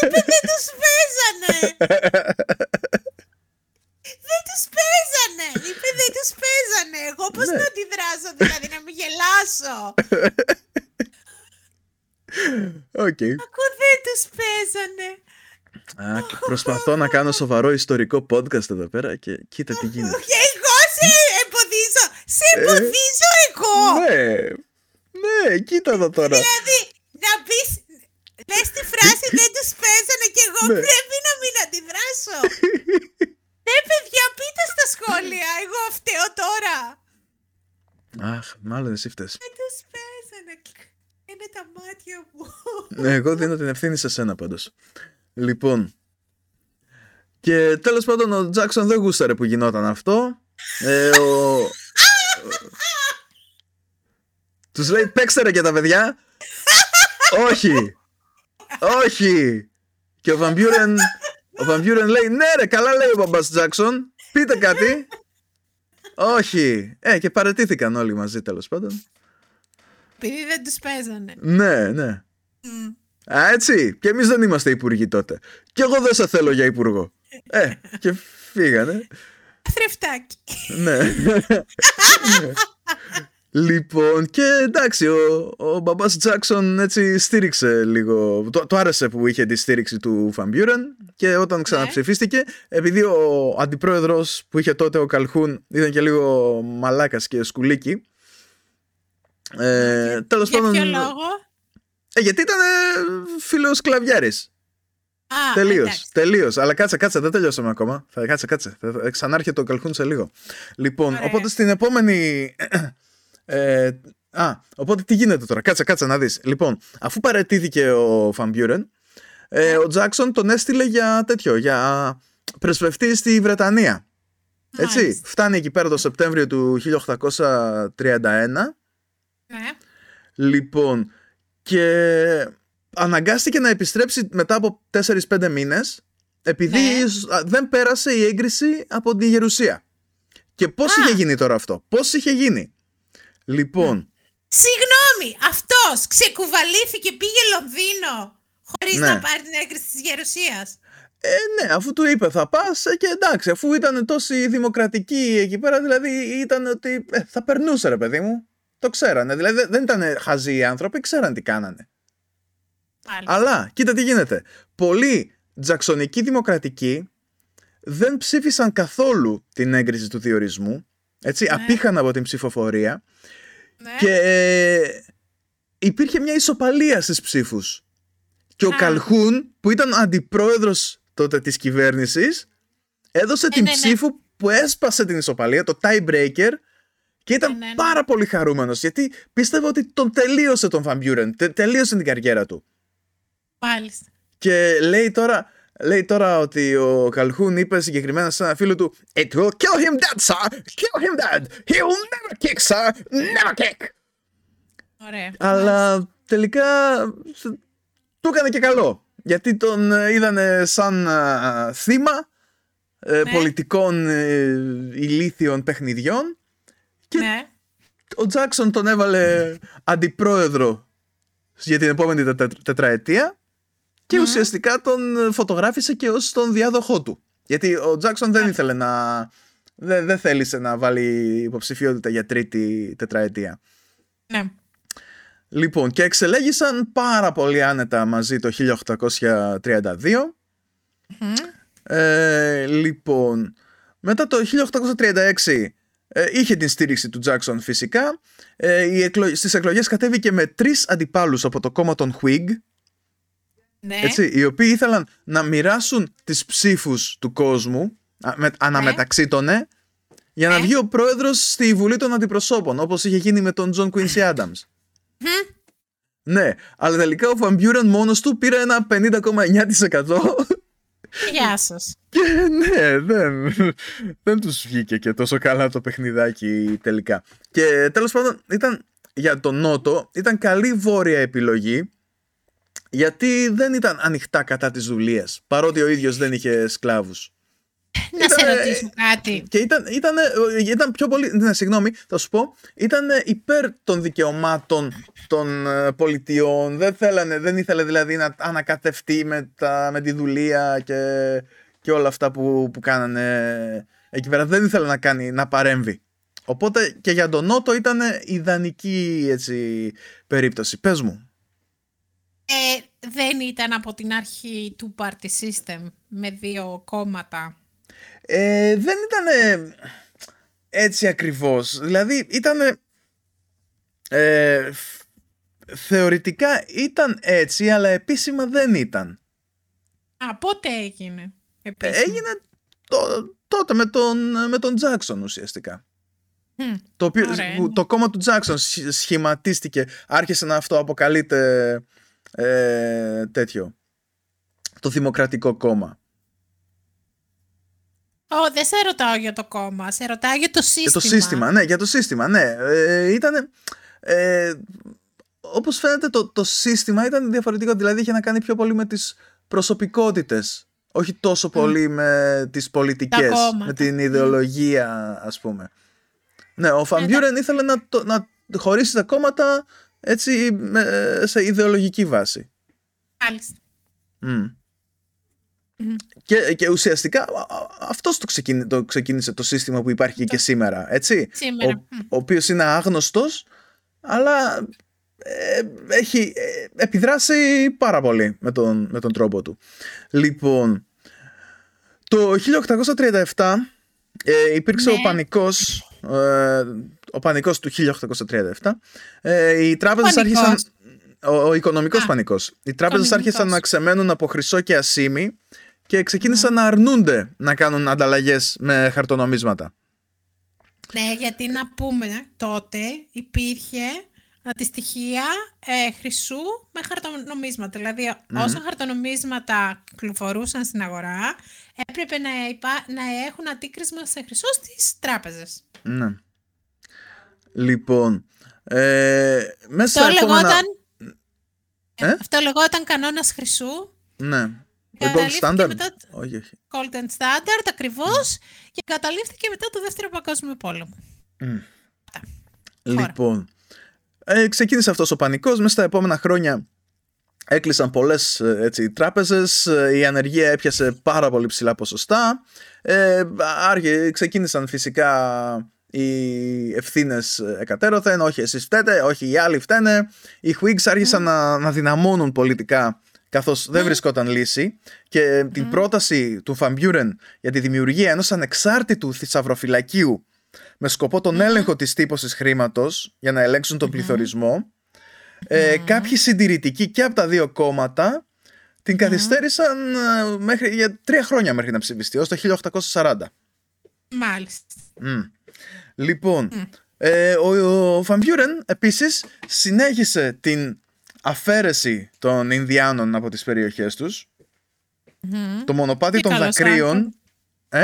S1: Είπε δεν τους παίζανε. Δεν τους παίζανε. Είπε δεν τους παίζανε. Εγώ πώς
S2: Ναι.
S1: να αντιδράσω, δηλαδή να μην γελάσω.
S2: Οκ.
S1: Ακού δεν τους παίζανε.
S2: Α, και προσπαθώ να κάνω σοβαρό ιστορικό podcast εδώ πέρα και κοίτα τι γίνεται.
S1: Και εγώ σε εμποδίζω. Σε εμποδίζω εγώ.
S2: ναι, ναι, κοίτα εδώ τώρα.
S1: Δηλαδή, να πεις, λες τη φράση δεν τους παίζανε και εγώ
S2: Ναι.
S1: πρέπει να μην αντιδράσω. Ναι, παιδιά, πείτε στα σχόλια. Εγώ φταίω τώρα.
S2: Αχ, μάλλον εσύ φταίς.
S1: Δεν τους παίζανε. Είναι τα μάτια μου.
S2: Ναι, Εγώ δίνω την ευθύνη σε σένα πάντως. Λοιπόν. Και τέλος πάντων ο Τζάκσον δεν γούσταρε που γινόταν αυτό. Ε, ο... Τους λέει παίξτε ρε και τα παιδιά. Όχι. Όχι. Και ο Βαμπιούρεν ο Βαμπιούρεν λέει ναι ρε καλά λέει ο μπαμπάς Τζάκσον. Πείτε κάτι. Όχι. Ε και παρετήθηκαν όλοι μαζί τέλος πάντων.
S1: Επειδή δεν τους παίζανε.
S2: Ναι, ναι.
S1: Μμ.
S2: Α, έτσι. Και εμείς δεν είμαστε υπουργοί τότε. Και εγώ δεν σε θέλω για υπουργό. Ε, και φύγανε.
S1: Θρεφτάκι.
S2: ναι. Λοιπόν, και εντάξει, ο, ο μπαμπάς Τζάκσον έτσι στήριξε λίγο. Το, το άρεσε που είχε τη στήριξη του Φαμπιούρεν και όταν
S1: Ναι.
S2: ξαναψηφίστηκε, επειδή ο αντιπρόεδρος που είχε τότε ο Καλχούν ήταν και λίγο μαλάκας και σκουλίκι. Ε, τέλος
S1: Για
S2: πάντων.
S1: ποιο λόγο;
S2: Ε, γιατί ήταν φίλος κλαβιάρης.
S1: Α,
S2: Τελείως.
S1: εντάξει.
S2: Τελείως. Αλλά κάτσε, κάτσε, δεν τελειώσαμε ακόμα. Θα κάτσε, κάτσε. Θα, θα ξανάρχεται ο Καλχούν σε λίγο. Λοιπόν,
S1: Ωραία.
S2: οπότε στην επόμενη. Ε, α, οπότε τι γίνεται τώρα; Κάτσε, κάτσε να δεις. Λοιπόν, αφού παρετήθηκε ο Φαμπιούρεν, ε, ο Τζάξον τον έστειλε για τέτοιο, για πρεσβευτή στη Βρετανία. Έτσι,
S1: Μάλιστα.
S2: φτάνει εκεί πέρα το Σεπτέμβριο του 1831
S1: Ναι.
S2: Λοιπόν, και αναγκάστηκε να επιστρέψει μετά από 4-5 μήνες επειδή
S1: Ναι.
S2: α, δεν πέρασε η έγκριση από τη Γερουσία. Και πώς
S1: Α.
S2: είχε γίνει τώρα αυτό, πώς είχε γίνει; Λοιπόν,
S1: Συγγνώμη, αυτός ξεκουβαλήθηκε, πήγε Λονδίνο χωρίς
S2: Ναι.
S1: να πάρει την έγκριση της Γερουσίας.
S2: ε, ναι, αφού του είπε θα πας ε, και εντάξει, αφού ήταν τόσοι δημοκρατικοί εκεί πέρα, δηλαδή ήταν ότι ε, θα περνούσε ρε παιδί μου. Το ξέρανε, δηλαδή δεν- δεν ήταν χαζοί οι άνθρωποι, ξέραν τι κάνανε.
S1: Μάλιστα.
S2: Αλλά κοίτα τι γίνεται. Πολλοί τζαξονικοί δημοκρατικοί δεν ψήφισαν καθόλου την έγκριση του διορισμού. Έτσι,
S1: Ναι.
S2: απήχαν από την ψηφοφορία
S1: Ναι.
S2: και ε, υπήρχε μια ισοπαλία στις ψήφους. Και ο
S1: Α.
S2: Καλχούν, που ήταν αντιπρόεδρος τότε της κυβέρνησης, έδωσε την
S1: ναι, ναι.
S2: ψήφο που έσπασε την ισοπαλία, το tiebreaker, και ήταν
S1: Ναι, ναι, ναι.
S2: πάρα πολύ χαρούμενος, γιατί πίστευε ότι τον τελείωσε τον Φαμπιούρεν, τε, τελείωσε την καριέρα του.
S1: Μάλιστα.
S2: Και λέει τώρα, λέει τώρα ότι ο Καλχούν είπε συγκεκριμένα σε ένα φίλο του It will kill him dead, sir! Kill him dead! He will never kick, sir! Never kick!
S1: Ωραία.
S2: Αλλά τελικά σ- του έκανε και καλό. Γιατί τον ε, είδανε σαν α, θύμα ε,
S1: Ναι.
S2: πολιτικών ε, ηλίθιων παιχνιδιών και
S1: Ναι.
S2: ο Τζάκσον τον έβαλε αντιπρόεδρο για την επόμενη τε- τε- τετραετία και
S1: Μμμ.
S2: ουσιαστικά τον φωτογράφησε και ως τον διάδοχό του. Γιατί ο Τζάκσον δεν ήθελε να... Δεν, δεν θέλησε να βάλει υποψηφιότητα για τρίτη τετραετία.
S1: Ναι.
S2: Λοιπόν, και εξελέγησαν πάρα πολύ άνετα μαζί το 1832.
S1: Μμμ.
S2: Ε, λοιπόν, μετά το 1836 ε, είχε την στήριξη του Τζάκσον φυσικά. Ε, οι εκλο... Στις εκλογές κατέβηκε με τρεις αντιπάλους από το κόμμα των Whig,
S1: Ναι.
S2: έτσι, οι οποίοι ήθελαν να μοιράσουν τις ψήφους του κόσμου α, με, αναμεταξύ των ε, για να
S1: Ναι.
S2: βγει ο πρόεδρος στη Βουλή των Αντιπροσώπων, όπως είχε γίνει με τον Τζον Quincy Adams.
S1: Μμμ.
S2: Ναι, αλλά τελικά ο Βαν Μπιούρεν μόνος του πήρε ένα 50,9%
S1: Γεια σας.
S2: και ναι, δεν, δεν τους βγήκε και τόσο καλά το παιχνιδάκι τελικά. Και τέλος πάντων ήταν για τον Νότο, ήταν καλή βόρεια επιλογή γιατί δεν ήταν ανοιχτά κατά της δουλείας, παρότι ο ίδιος δεν είχε σκλάβους.
S1: Να σε
S2: Ήτανε-
S1: ρωτήσω κάτι.
S2: Και ήταν, ήταν, ήταν πιο πολύ. Ναι, συγγνώμη, θα σου πω. Ήταν υπέρ των δικαιωμάτων των ε, πολιτιών. Δεν, θέλανε, δεν ήθελε δηλαδή να ανακατευτεί με, τα, με τη δουλεία και, και όλα αυτά που, που κάνανε εκεί πέρα. Δεν ήθελε να, κάνει, να παρέμβει. Οπότε και για τον Νότο ήταν ιδανική έτσι, περίπτωση. Πες μου.
S1: Ε, δεν ήταν από την αρχή του party system με δύο κόμματα.
S2: Ε, δεν ήταν έτσι ακριβώς. Δηλαδή ήταν... Ε, φ- θεωρητικά ήταν έτσι, αλλά επίσημα δεν ήταν.
S1: Α, πότε έγινε.
S2: Ε,
S1: επίσημα;
S2: Έγινε το- τότε με τον, με τον Τζάκσον ουσιαστικά.
S1: Μμ.
S2: Το, οποίο,
S1: Ωραία,
S2: που
S1: ναι.
S2: το κόμμα του Τζάκσον σχ- σχηματίστηκε, άρχισε να αυτό αποκαλείται ε, τέτοιο. Το Δημοκρατικό Κόμμα.
S1: Ω, δεν σε ρωτάω για το κόμμα, σε ρωτάω για το
S2: Για
S1: σύστημα.
S2: το σύστημα, ναι, για το σύστημα, ναι. Ε, ήταν. Ε, όπως φαίνεται το, το σύστημα ήταν διαφορετικό, δηλαδή είχε να κάνει πιο πολύ με τις προσωπικότητες, όχι τόσο πολύ με τις πολιτικές,
S1: κόμματα.
S2: με την ιδεολογία ας πούμε. Ναι, ο Φαμπιούρεν ήθελε να, το, να χωρίσει τα κόμματα έτσι με- σε ιδεολογική βάση.
S1: Μάλιστα.
S2: Μμ. Και, και ουσιαστικά αυτός το, ξεκίνησε, το ξεκίνησε το σύστημα που υπάρχει και σήμερα, έτσι.
S1: Σήμερα.
S2: Ο, ο οποίος είναι άγνωστος, αλλά ε, έχει ε, επιδράσει πάρα πολύ με τον, με τον τρόπο του. Λοιπόν, το 1837 ε, υπήρξε ο
S1: Ναι.
S2: πανικός ε, ο πανικός του 1837 ε, οι τράπεζες
S1: Πανικός.
S2: άρχισαν ο, ο οικονομικός
S1: Α,
S2: πανικός οι τράπεζες
S1: οικονομικός.
S2: άρχισαν να ξεμένουν από χρυσό και ασίμι και ξεκίνησαν να αρνούνται να κάνουν ανταλλαγές με χαρτονομίσματα
S1: Ναι, γιατί να πούμε, τότε υπήρχε αντιστοιχεία ε, χρυσού με χαρτονομίσματα. Δηλαδή, όσα χαρτονομίσματα κυκλοφορούσαν στην αγορά, έπρεπε να, υπά- να έχουν αντίκρισμα σε χρυσό στις τράπεζες.
S2: ναι. Λοιπόν ε, μέσα
S1: Αυτό
S2: στα επόμενα-
S1: λεγόταν,
S2: Ε;
S1: αυτό λεγόταν κανόνας χρυσού,
S2: ναι το gold
S1: καταλήφθηκε
S2: standard;
S1: μετά-
S2: όχι όχι
S1: Golden Standard ακριβώς, και καταλήφθηκε μετά το Δεύτερο Παγκόσμιο Πόλεμο. Χώρα.
S2: Λοιπόν, ε, ξεκίνησε αυτός ο πανικός. Μέσα στα επόμενα χρόνια έκλεισαν πολλές ε, έτσι, τράπεζες. ε, Η ανεργία έπιασε πάρα πολύ ψηλά ποσοστά. Ε, άργε, ξεκίνησαν φυσικά οι ευθύνες εκατέρωθεν. Όχι εσείς φταίτε, όχι οι άλλοι φταίνε. Οι Whigs άρχισαν να, να δυναμώνουν πολιτικά καθώς δεν βρισκόταν λύση και την πρόταση του Φαμπιούρεν για τη δημιουργία ενός ανεξάρτητου θησαυροφυλακίου με σκοπό τον έλεγχο της τύπωσης χρήματος για να ελέγξουν τον πληθωρισμό ε, κάποιοι συντηρητικοί και από τα δύο κόμματα την καθυστέρησαν ε, μέχρι, για τρία χρόνια μέχρι να ψηφιστεί, ως το 1840.
S1: Μάλιστα.
S2: Μμ. Λοιπόν, ε, ο, ο Φαμπιούρεν επίσης συνέχισε την αφαίρεση των Ινδιάνων από τις περιοχές τους, το μονοπάτι
S1: Τι
S2: των
S1: καλός
S2: δακρύων...
S1: άνθρωπος.
S2: Ε;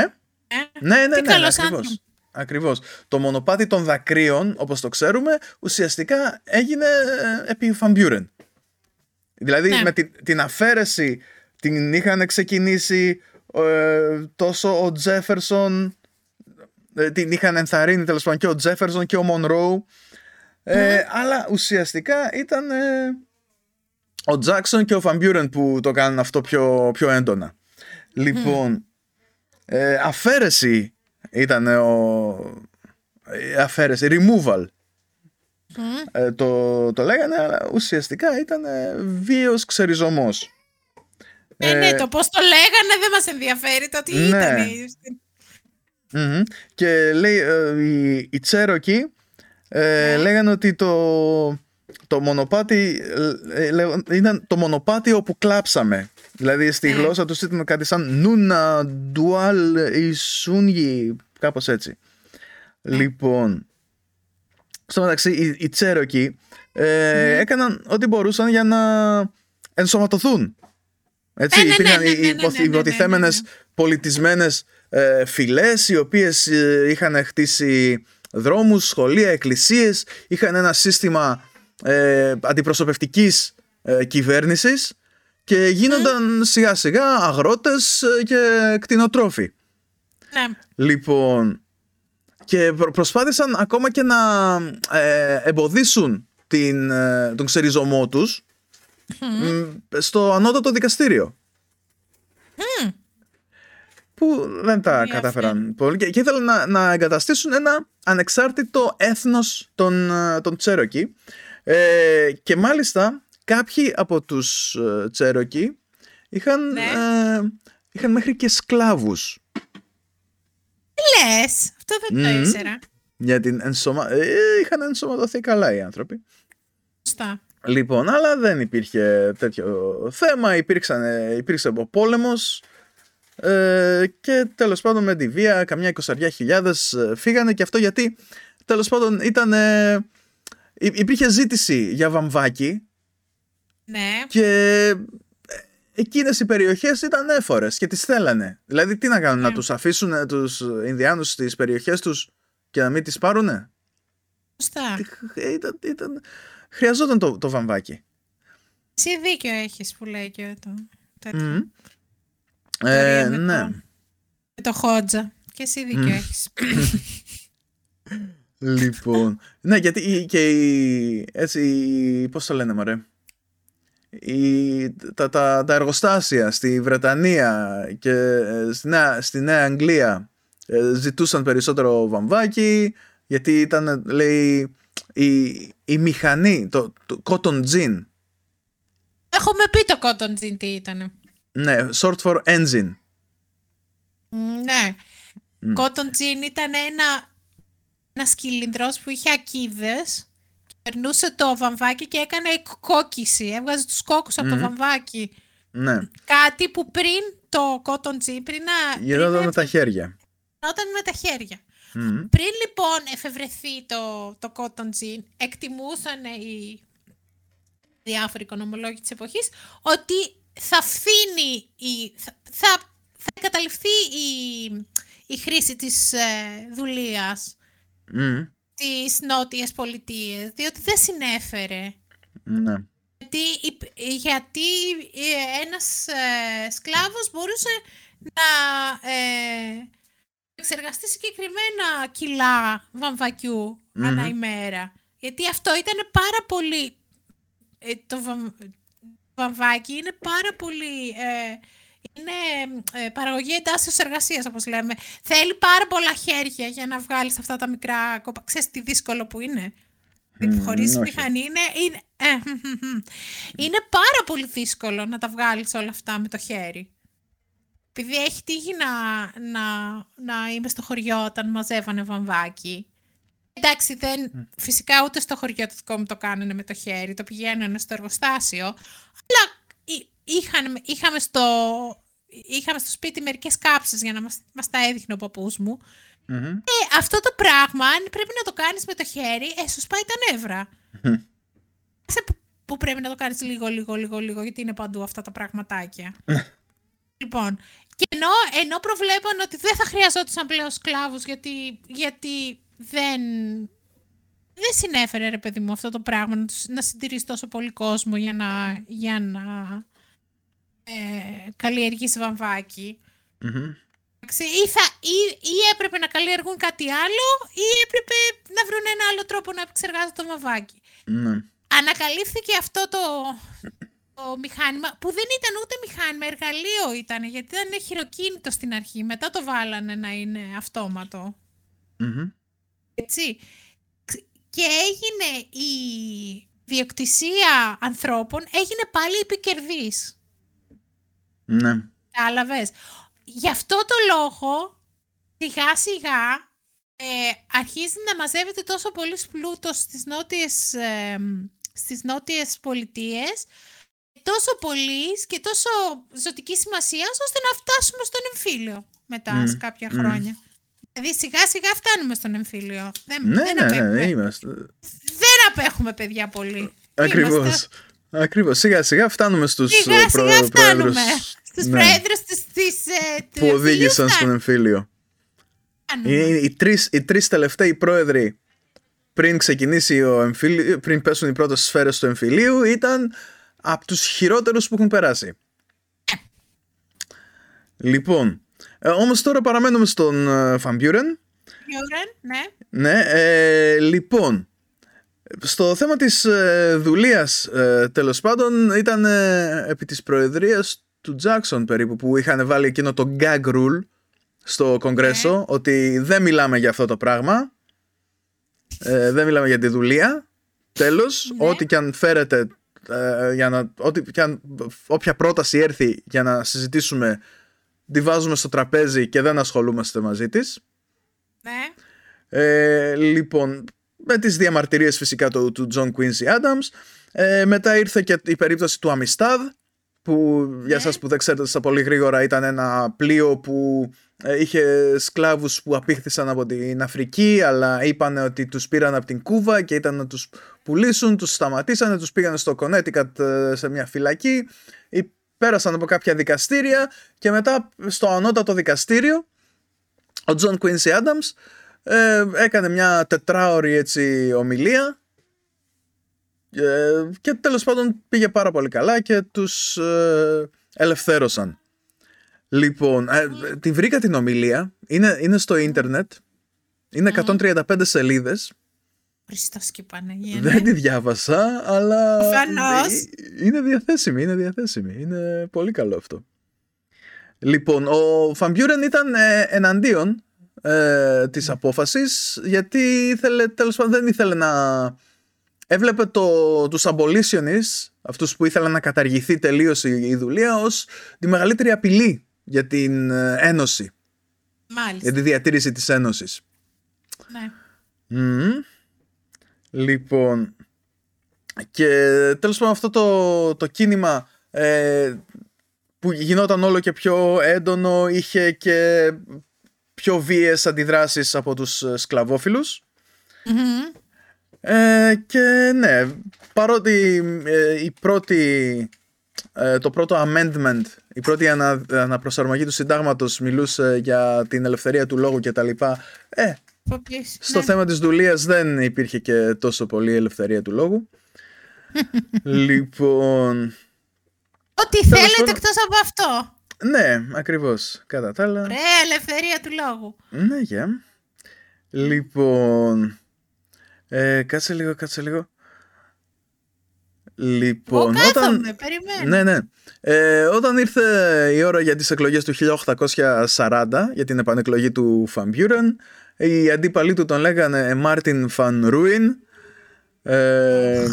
S1: Ε,
S2: Ναι, ναι, ναι,
S1: Τι
S2: ναι,
S1: καλός
S2: ακριβώς.
S1: άνθρωπος.
S2: Ακριβώς. Το μονοπάτι των δακρύων, όπως το ξέρουμε, ουσιαστικά έγινε ε, επί Φαν Μπιούρεν. Δηλαδή
S1: Ναι.
S2: με την, την αφαίρεση την είχαν ξεκινήσει ε, τόσο ο Τζέφερσον, ε, την είχαν ενθαρρύνει τέλος πάντων και ο Τζέφερσον και ο Μονρόου, ε, αλλά ουσιαστικά ήταν ε, ο Τζάκσον και ο Φαν Μπιούρεν που το κάνουν αυτό πιο, πιο έντονα. Λοιπόν, ε, αφαίρεση ήταν ο... ε, αφαίρεση, removal ε, το, το λέγανε, αλλά ουσιαστικά ήταν ε, βίαιος ξεριζωμός.
S1: Ε, ναι, το πώς το λέγανε δεν μας ενδιαφέρει, το τι
S2: ναι.
S1: ήταν.
S2: Μμμ. Και λέει ε, οι, οι Τσέροκοι ε, λέγανε ότι το, το μονοπάτι ε, ε, λέγον- ήταν το μονοπάτι όπου κλάψαμε. Δηλαδή στη γλώσσα τους ήταν κάτι σαν νούνα ντουάλ ισούνγι, κάπως έτσι. Λοιπόν, στο μεταξύ οι, οι Τσέροκοι ε, έκαναν ό,τι μπορούσαν για να ενσωματωθούν. Έτσι,
S1: Ε, ναι, ναι,
S2: υπήρχαν
S1: ναι,
S2: οι
S1: ναι, ναι,
S2: υπο-
S1: ναι, ναι, ναι,
S2: υποτιθέμενες πολιτισμένες ε, φυλές οι οποίες ε, είχαν χτίσει δρόμους, σχολεία, εκκλησίες είχαν ένα σύστημα ε, αντιπροσωπευτικής ε, κυβέρνησης και γίνονταν σιγά σιγά αγρότες ε, και κτηνοτρόφοι.
S1: Ναι.
S2: Λοιπόν, και προ- προσπάθησαν ακόμα και να ε, εμποδίσουν την, ε, τον ξεριζωμό τους μ, στο ανώτατο δικαστήριο. Που δεν τα
S1: Ενδιαφέρον.
S2: κατάφεραν πολύ και, και ήθελαν να, να εγκαταστήσουν ένα ανεξάρτητο έθνος των, ε, των Τσέροκι ε, και μάλιστα κάποιοι από τους ε, Τσέροκι είχαν,
S1: Ναι.
S2: ε, είχαν μέχρι και σκλάβους
S1: Τι λες, αυτό δεν το
S2: Μμμ.
S1: ήξερα.
S2: για την ενσωμα... ε, είχαν ενσωματωθεί καλά οι άνθρωποι.
S1: Σωστά.
S2: Λοιπόν, αλλά δεν υπήρχε τέτοιο θέμα, υπήρξαν, ε, υπήρξε ο πόλεμος ε, και τέλος πάντων με τη βία καμιά εικοσαριά χιλιάδες ε, φύγανε και αυτό γιατί τέλος πάντων ήταν, ε, υ- υπήρχε ζήτηση για βαμβάκι
S1: Ναι.
S2: και ε, εκείνες οι περιοχές ήταν έφορες και τις θέλανε. Δηλαδή τι να κάνουν, να
S1: Ναι.
S2: τους αφήσουν ε, τους Ινδιάνους στις περιοχές τους και να μην τις πάρουνε;
S1: Σωστά.
S2: Ε, Ήταν, ήταν, χρειαζόταν το, το βαμβάκι.
S1: Εσύ δίκιο έχεις που λέει και το τέτοιο.
S2: Μμμ.
S1: Ιστορία
S2: Ε,
S1: με το-
S2: ναι.
S1: Με το Χότζα. Και εσύ δίκιο
S2: Μμ.
S1: έχεις.
S2: Λοιπόν. ναι, γιατί η- και η. Έτσι, η- πώς το λένε, μωρέ; η, τα, τα, τα εργοστάσια στη Βρετανία και ε, στη Νέα, στη Νέα Αγγλία ε, ζητούσαν περισσότερο βαμβάκι γιατί ήταν λέει η, η μηχανή, το, το cotton gin
S1: Έχουμε πει το cotton gin τι ήταν.
S2: Ναι, short for engine.
S1: Ναι. Mm. Cotton gin ήταν ένα, ένα σκυλινδρός που είχε ακίδες και περνούσε το βαμβάκι και έκανε κόκκιση. Έβγαζε τους κόκκους από το βαμβάκι.
S2: Ναι.
S1: Κάτι που πριν το cotton gin, πριν να...
S2: Γινόταν με τα χέρια.
S1: Γινόταν με τα χέρια. Πριν λοιπόν εφευρεθεί το, το cotton gin, εκτιμούσαν οι διάφοροι οικονομολόγοι της εποχής, ότι θα φθήνει, η, θα, θα, θα καταληφθεί η, η χρήση της ε, δουλείας mm. στις νότιες πολιτείες, διότι δεν συνέφερε.
S2: Ναι.
S1: Γιατί, γιατί ε, ένας ε, σκλάβος μπορούσε να ε, εξεργαστεί συγκεκριμένα κιλά βαμβακιού ανά ημέρα. Γιατί αυτό ήταν πάρα πολύ ε, το βαμβάκι είναι πάρα πολύ... Ε, είναι ε, παραγωγή εντάσσεως εργασίας, όπως λέμε. Θέλει πάρα πολλά χέρια για να βγάλεις αυτά τα μικρά κόπα. Ξέρεις τι δύσκολο που είναι; Mm, Χωρίς μηχανή είναι, είναι, ε, είναι πάρα πολύ δύσκολο να τα βγάλεις όλα αυτά με το χέρι. Επειδή έχει τύχει να, να, να είμαι στο χωριό όταν μαζεύανε βαμβάκι Εντάξει, δεν, φυσικά ούτε στο χωριό το δικό μου το κάνανε με το χέρι, το πηγαίνανε στο εργοστάσιο, αλλά είχαν, είχαμε, στο, είχαμε στο σπίτι μερικές κάψεις για να μας, μας τα έδειχνε ο παππούς μου. Ε, αυτό το πράγμα, αν πρέπει να το κάνεις με το χέρι, ε, σου σπάει τα νεύρα. Σε που πρέπει να το κάνεις λίγο, λίγο, λίγο, λίγο, γιατί είναι παντού αυτά τα πραγματάκια. λοιπόν, και ενώ, ενώ προβλέπαν ότι δεν θα χρειαζόταν πλέον σκλάβους, γιατί, γιατί δεν, δεν συνέφερε ρε παιδί μου αυτό το πράγμα να, να συντηρήσει τόσο πολύ κόσμο για να, για να ε, καλλιεργήσει βαμβάκι. Mm-hmm. Ή, θα, ή, ή έπρεπε να καλλιεργούν κάτι άλλο ή έπρεπε να βρουν ένα άλλο τρόπο να επεξεργάζονται το βαμβάκι. Mm-hmm. Ανακαλύφθηκε αυτό το, το μηχάνημα που δεν ήταν ούτε μηχάνημα, εργαλείο ήταν γιατί ήταν χειροκίνητο στην αρχή. Μετά το βάλανε να είναι αυτόματο. Mm-hmm. Έτσι. Και έγινε η διοκτησία ανθρώπων έγινε πάλι επικερδής.
S2: Ναι.
S1: Κατάλαβες. Γι' αυτό το λόγο σιγά σιγά ε, αρχίζει να μαζεύεται τόσο πολύς πλούτος στις νότιες, ε, στις νότιες πολιτείες τόσο πολύς και τόσο ζωτικής σημασίας ώστε να φτάσουμε στον εμφύλιο μετά σε κάποια χρόνια. Δηλαδή σιγά σιγά φτάνουμε στον εμφύλιο. Δεν,
S2: ναι, δεν ναι, ναι, ναι, είμαστε.
S1: Δεν απέχουμε παιδιά πολύ.
S2: Ακριβώς. Ακριβώς. Σιγά σιγά φτάνουμε στους
S1: σιγά,
S2: ε, προ...
S1: σιγά φτάνουμε. Στους ναι. πρόεδρους της, της,
S2: ε, που οδήγησαν στον εμφύλιο. Οι, οι, τρεις, οι τρεις τελευταίοι πρόεδροι πριν ξεκινήσει ο εμφύλιο, πριν πέσουν οι πρώτες σφαίρες του εμφυλίου ήταν από τους χειρότερους που έχουν περάσει. Ε. Λοιπόν, ε, όμως τώρα παραμένουμε στον Φαμπιούρεν.
S1: ναι.
S2: Ναι, ε, λοιπόν, στο θέμα της ε, δουλείας ε, τέλος πάντων ήταν ε, επί της προεδρίας του Τζάξον περίπου που είχαν βάλει εκείνο το gag rule στο κογκρέσο ναι. ότι δεν μιλάμε για αυτό το πράγμα ε, δεν μιλάμε για τη δουλεία τέλος, ναι. ό,τι και αν φέρετε για να, ό,τι και αν, όποια πρόταση έρθει για να συζητήσουμε τη βάζουμε στο τραπέζι και δεν ασχολούμαστε μαζί της.
S1: Ναι.
S2: Ε, λοιπόν, με τις διαμαρτυρίες φυσικά του, του John Quincy Adams. Ε, μετά ήρθε και η περίπτωση του Amistad, που για ναι. σας που δεν ξέρετε στα πολύ γρήγορα ήταν ένα πλοίο που ε, είχε σκλάβους που απήχθησαν από την Αφρική αλλά είπαν ότι τους πήραν από την Κούβα και ήταν να τους πουλήσουν, τους σταματήσανε, τους πήγαν στο Connecticut ε, σε μια φυλακή πέρασαν από κάποια δικαστήρια και μετά στο ανώτατο δικαστήριο ο Τζον Quincy Adams ε, έκανε μια τετράωρη έτσι ομιλία. Ε, και τέλος πάντων πήγε πάρα πολύ καλά και τους ε, ελευθέρωσαν. Λοιπόν, ε, τη βρήκα την ομιλία, είναι, είναι στο ίντερνετ, είναι 135 σελίδες
S1: Χριστός και Παναγία.
S2: Δεν τη διάβασα, αλλά
S1: Προφανώς.
S2: ε, είναι διαθέσιμη, είναι διαθέσιμη. Είναι πολύ καλό αυτό. Λοιπόν, ο Φαμπιούρεν ήταν ε, εναντίον ε, της απόφασης γιατί ήθελε, τέλος πάντων δεν ήθελε να έβλεπε το, τους abolitionists, αυτούς που ήθελαν να καταργηθεί τελείως η, η δουλεία ως τη μεγαλύτερη απειλή για την ε, Ένωση,
S1: Μάλιστα.
S2: για τη διατήρηση της Ένωσης.
S1: Ναι.
S2: Μμμ. Λοιπόν, και τέλος πάντων αυτό το, το κίνημα ε, που γινόταν όλο και πιο έντονο είχε και πιο βίαιες αντιδράσεις από τους ε, σκλαβόφιλους
S1: Μμμ.
S2: ε, και ναι, παρότι ε, η πρώτη, ε, το πρώτο amendment, η πρώτη ανα, αναπροσαρμογή του συντάγματος μιλούσε για την ελευθερία του λόγου και τα λοιπά, ε,
S1: Φοπλής.
S2: Στο
S1: Ναι.
S2: θέμα της δουλείας δεν υπήρχε και τόσο πολύ ελευθερία του λόγου. λοιπόν,
S1: Ό,τι
S2: Τέλος
S1: θέλετε
S2: πάντων.
S1: εκτός από αυτό.
S2: ναι, ακριβώς. Κατά τα άλλα.
S1: Ωραία ελευθερία του λόγου.
S2: Ναι, για. Λοιπόν, ε, κάτσε λίγο, κάτσε λίγο.
S1: Εγώ
S2: Λοιπόν, όταν...
S1: κάθομαι, περιμένω.
S2: Ναι, ναι. Ε, όταν ήρθε η ώρα για τις εκλογές του 1840 για την επανεκλογή του Φαν Μπιούρεν οι αντίπαλοι του τον λέγανε Μάρτιν Van Ruin ε,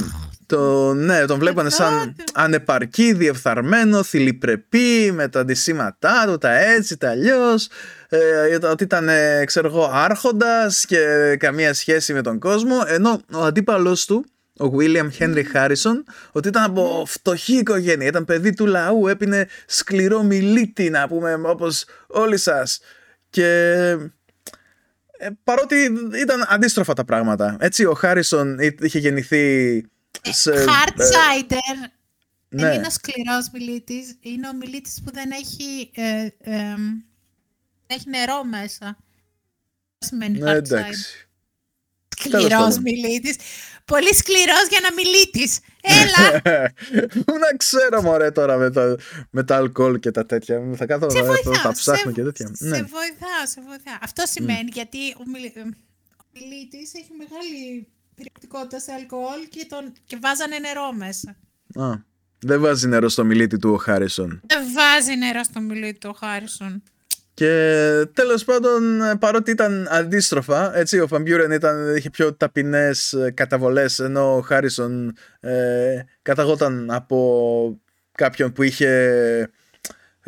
S2: το, ναι, τον βλέπανε σαν
S1: τότε.
S2: ανεπαρκή, διεφθαρμένο, θηλυπρεπή με τα ντυσίματά του, τα έτσι, τα αλλιώς. Ε, ότι ήταν, ε, ξέρω εγώ, άρχοντας και καμία σχέση με τον κόσμο. Ενώ ο αντίπαλος του, ο William Henry Harrison, ότι ήταν από φτωχή οικογένεια, ήταν παιδί του λαού, έπινε σκληρό μιλίτη, να πούμε, όπως όλοι σας. Και ε, παρότι ήταν αντίστροφα τα πράγματα. Έτσι, ο Χάρισον είχε γεννηθεί σε...
S1: Hard
S2: ε,
S1: cider.
S2: ναι.
S1: Δεν είναι ο σκληρός μιλίτης. Είναι ο μιλίτης που δεν έχει, ε, εμ, δεν έχει νερό μέσα. Τι σημαίνει
S2: Ναι,
S1: hard cider.
S2: εντάξει. Τέλος
S1: Σκληρός
S2: πάντων.
S1: μιλίτης. Πολύ σκληρός για να μιλίτης. Έλα,
S2: Πού να ξέρω μωρέ τώρα με τα, με τα αλκοόλ και τα τέτοια. Θα κάθω
S1: σε
S2: να
S1: βοηθά.
S2: τα ψάχνω
S1: σε,
S2: και τέτοια.
S1: σε
S2: Ναι.
S1: βοηθά, σε βοηθά. Αυτό σημαίνει γιατί ο, μιλ, ε, ο μιλίτης έχει μεγάλη περιεκτικότητα σε αλκοόλ και, τον, και βάζανε νερό μέσα.
S2: Α, δεν βάζει νερό στο μιλίτι του ο Χάρισον.
S1: Δεν βάζει νερό στο μιλίτη του ο Χάρισον.
S2: Και τέλος πάντων, παρότι ήταν αντίστροφα, έτσι, ο Φαμπιούρεν ήταν, είχε πιο ταπεινές ε, καταβολές, ενώ ο Χάρισον ε, καταγόταν από κάποιον που είχε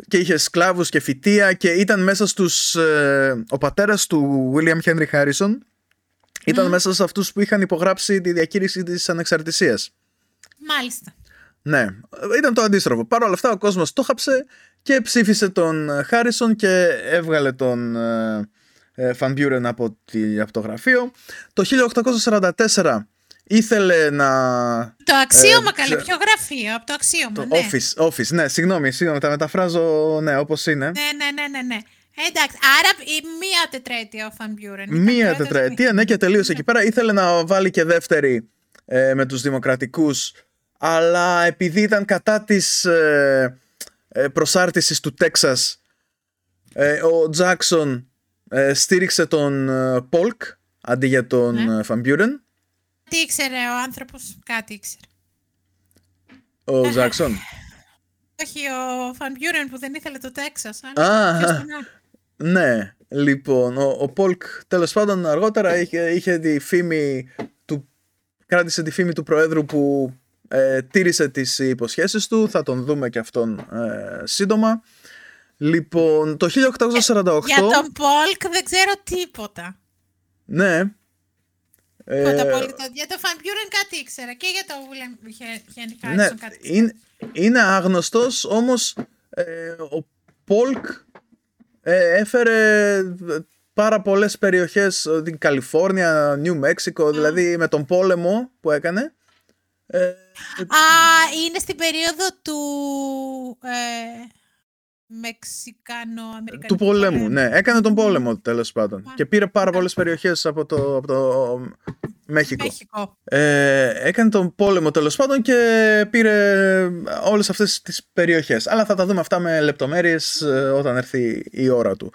S2: και είχε σκλάβους και φυτεία και ήταν μέσα στους... ε, ο πατέρας του William Henry Harrison ήταν μέσα σε αυτούς που είχαν υπογράψει τη διακήρυξη της ανεξαρτησίας.
S1: Μάλιστα.
S2: Ναι, ήταν το αντίστροφο. Παρ' όλα αυτά ο κόσμος το χάψε και ψήφισε τον ε, Χάρισον και έβγαλε τον Φαν Μπιούρεν από, τη, από το γραφείο. Το 1844 ήθελε να...
S1: Το αξίωμα
S2: Ε,
S1: καλέ,
S2: ξε-
S1: ποιο γραφείο, από το αξίωμα,
S2: Το
S1: ναι.
S2: office, office, ναι, συγγνώμη, συγγνώμη, τα μεταφράζω ναι, όπως είναι.
S1: Ναι, ναι, ναι, ναι, ναι. Εντάξει, άρα η μία τετραετία ο Φαν Μπιούρεν. Ήταν
S2: Μία
S1: πρόεδρος
S2: τετραετία, ναι, και τελείωσε εκεί πέρα. Ήθελε να βάλει και δεύτερη ε, με τους δημοκρατικούς, αλλά επειδή ήταν κατά της ε, ε, προσάρτησης του Τέξας, ε, ο Τζάκσον ε, στήριξε τον ε, Πολκ αντί για τον
S1: Ναι.
S2: ε, Φαν Μπιούρεν.
S1: Τι ήξερε ο άνθρωπος, κάτι ήξερε.
S2: Ο Τζάκσον.
S1: Όχι ο Φαν Μπιούρεν που δεν ήθελε το Τέξας. αλλά
S2: Α,
S1: ποιος τον άλλο.
S2: Ναι, λοιπόν, ο, ο Πολκ τέλος πάντων αργότερα είχε, είχε τη φήμη του, κράτησε τη φήμη του Προέδρου που ε, τήρησε τις υποσχέσεις του, θα τον δούμε και αυτόν ε, σύντομα. Λοιπόν, το 1848,
S1: Για τον Πολκ δεν ξέρω τίποτα.
S2: ναι, ε,
S1: Τίποτα απολύτως. Για τον Φαν Μπιούρεν κάτι ήξερα και για τον William Henry
S2: ναι,
S1: Harrison κάτι.
S2: είναι, είναι άγνωστος, όμως ε, ο Πολκ ε, έφερε πάρα πολλές περιοχές, ε, την Καλιφόρνια, Νιου Μέξικο, δηλαδή με τον πόλεμο που έκανε. Ε,
S1: Α, είναι στην περίοδο του ε, Μεξικάνο-Αμερικανικού
S2: του πολέμου, ναι. Έκανε τον πόλεμο τέλος πάντων.
S1: Μάλιστα.
S2: Και πήρε πάρα πολλές περιοχές από το, από το Μέχικο.
S1: Μέχικο.
S2: Ε, έκανε τον πόλεμο τέλος πάντων και πήρε όλες αυτές τις περιοχές. Αλλά θα τα δούμε αυτά με λεπτομέρειες ε, όταν έρθει η ώρα του.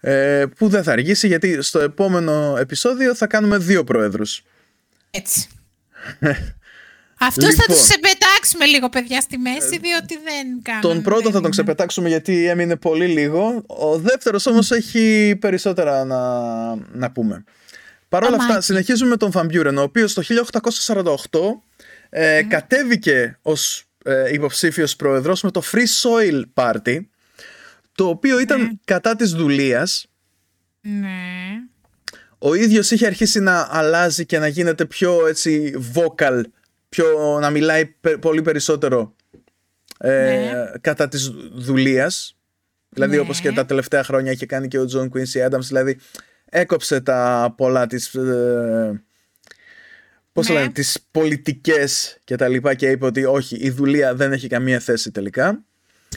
S2: Ε, που δεν θα αργήσει γιατί στο επόμενο επεισόδιο θα κάνουμε δύο προέδρους.
S1: Έτσι. Αυτούς θα
S2: Λοιπόν.
S1: τους ξεπετάξουμε λίγο παιδιά στη μέση διότι δεν κάνουν.
S2: Τον πρώτο θα τον
S1: δεν-
S2: ξεπετάξουμε γιατί έμεινε πολύ λίγο. Ο δεύτερος όμως έχει περισσότερα να, να πούμε. Παρ' όλα αυτά,
S1: Αμάκι.
S2: συνεχίζουμε με τον Van Buren, ο οποίος το 1848 ε, κατέβηκε ως ε, υποψήφιος πρόεδρος με το Free Soil Party, το οποίο ήταν κατά της δουλείας.
S1: Ναι.
S2: Ο ίδιος είχε αρχίσει να αλλάζει και να γίνεται πιο έτσι vocal, πιο, να μιλάει πε- πολύ περισσότερο ε,
S1: Ναι.
S2: κατά της δουλείας. Δηλαδή
S1: Ναι.
S2: όπως και τα τελευταία χρόνια είχε κάνει και ο John Quincy Adams, δηλαδή έκοψε τα πολλά της... Ε, πώς το
S1: Ναι.
S2: λένε, τις πολιτικές και τα λοιπά και είπε ότι όχι, η δουλεία δεν έχει καμία θέση τελικά.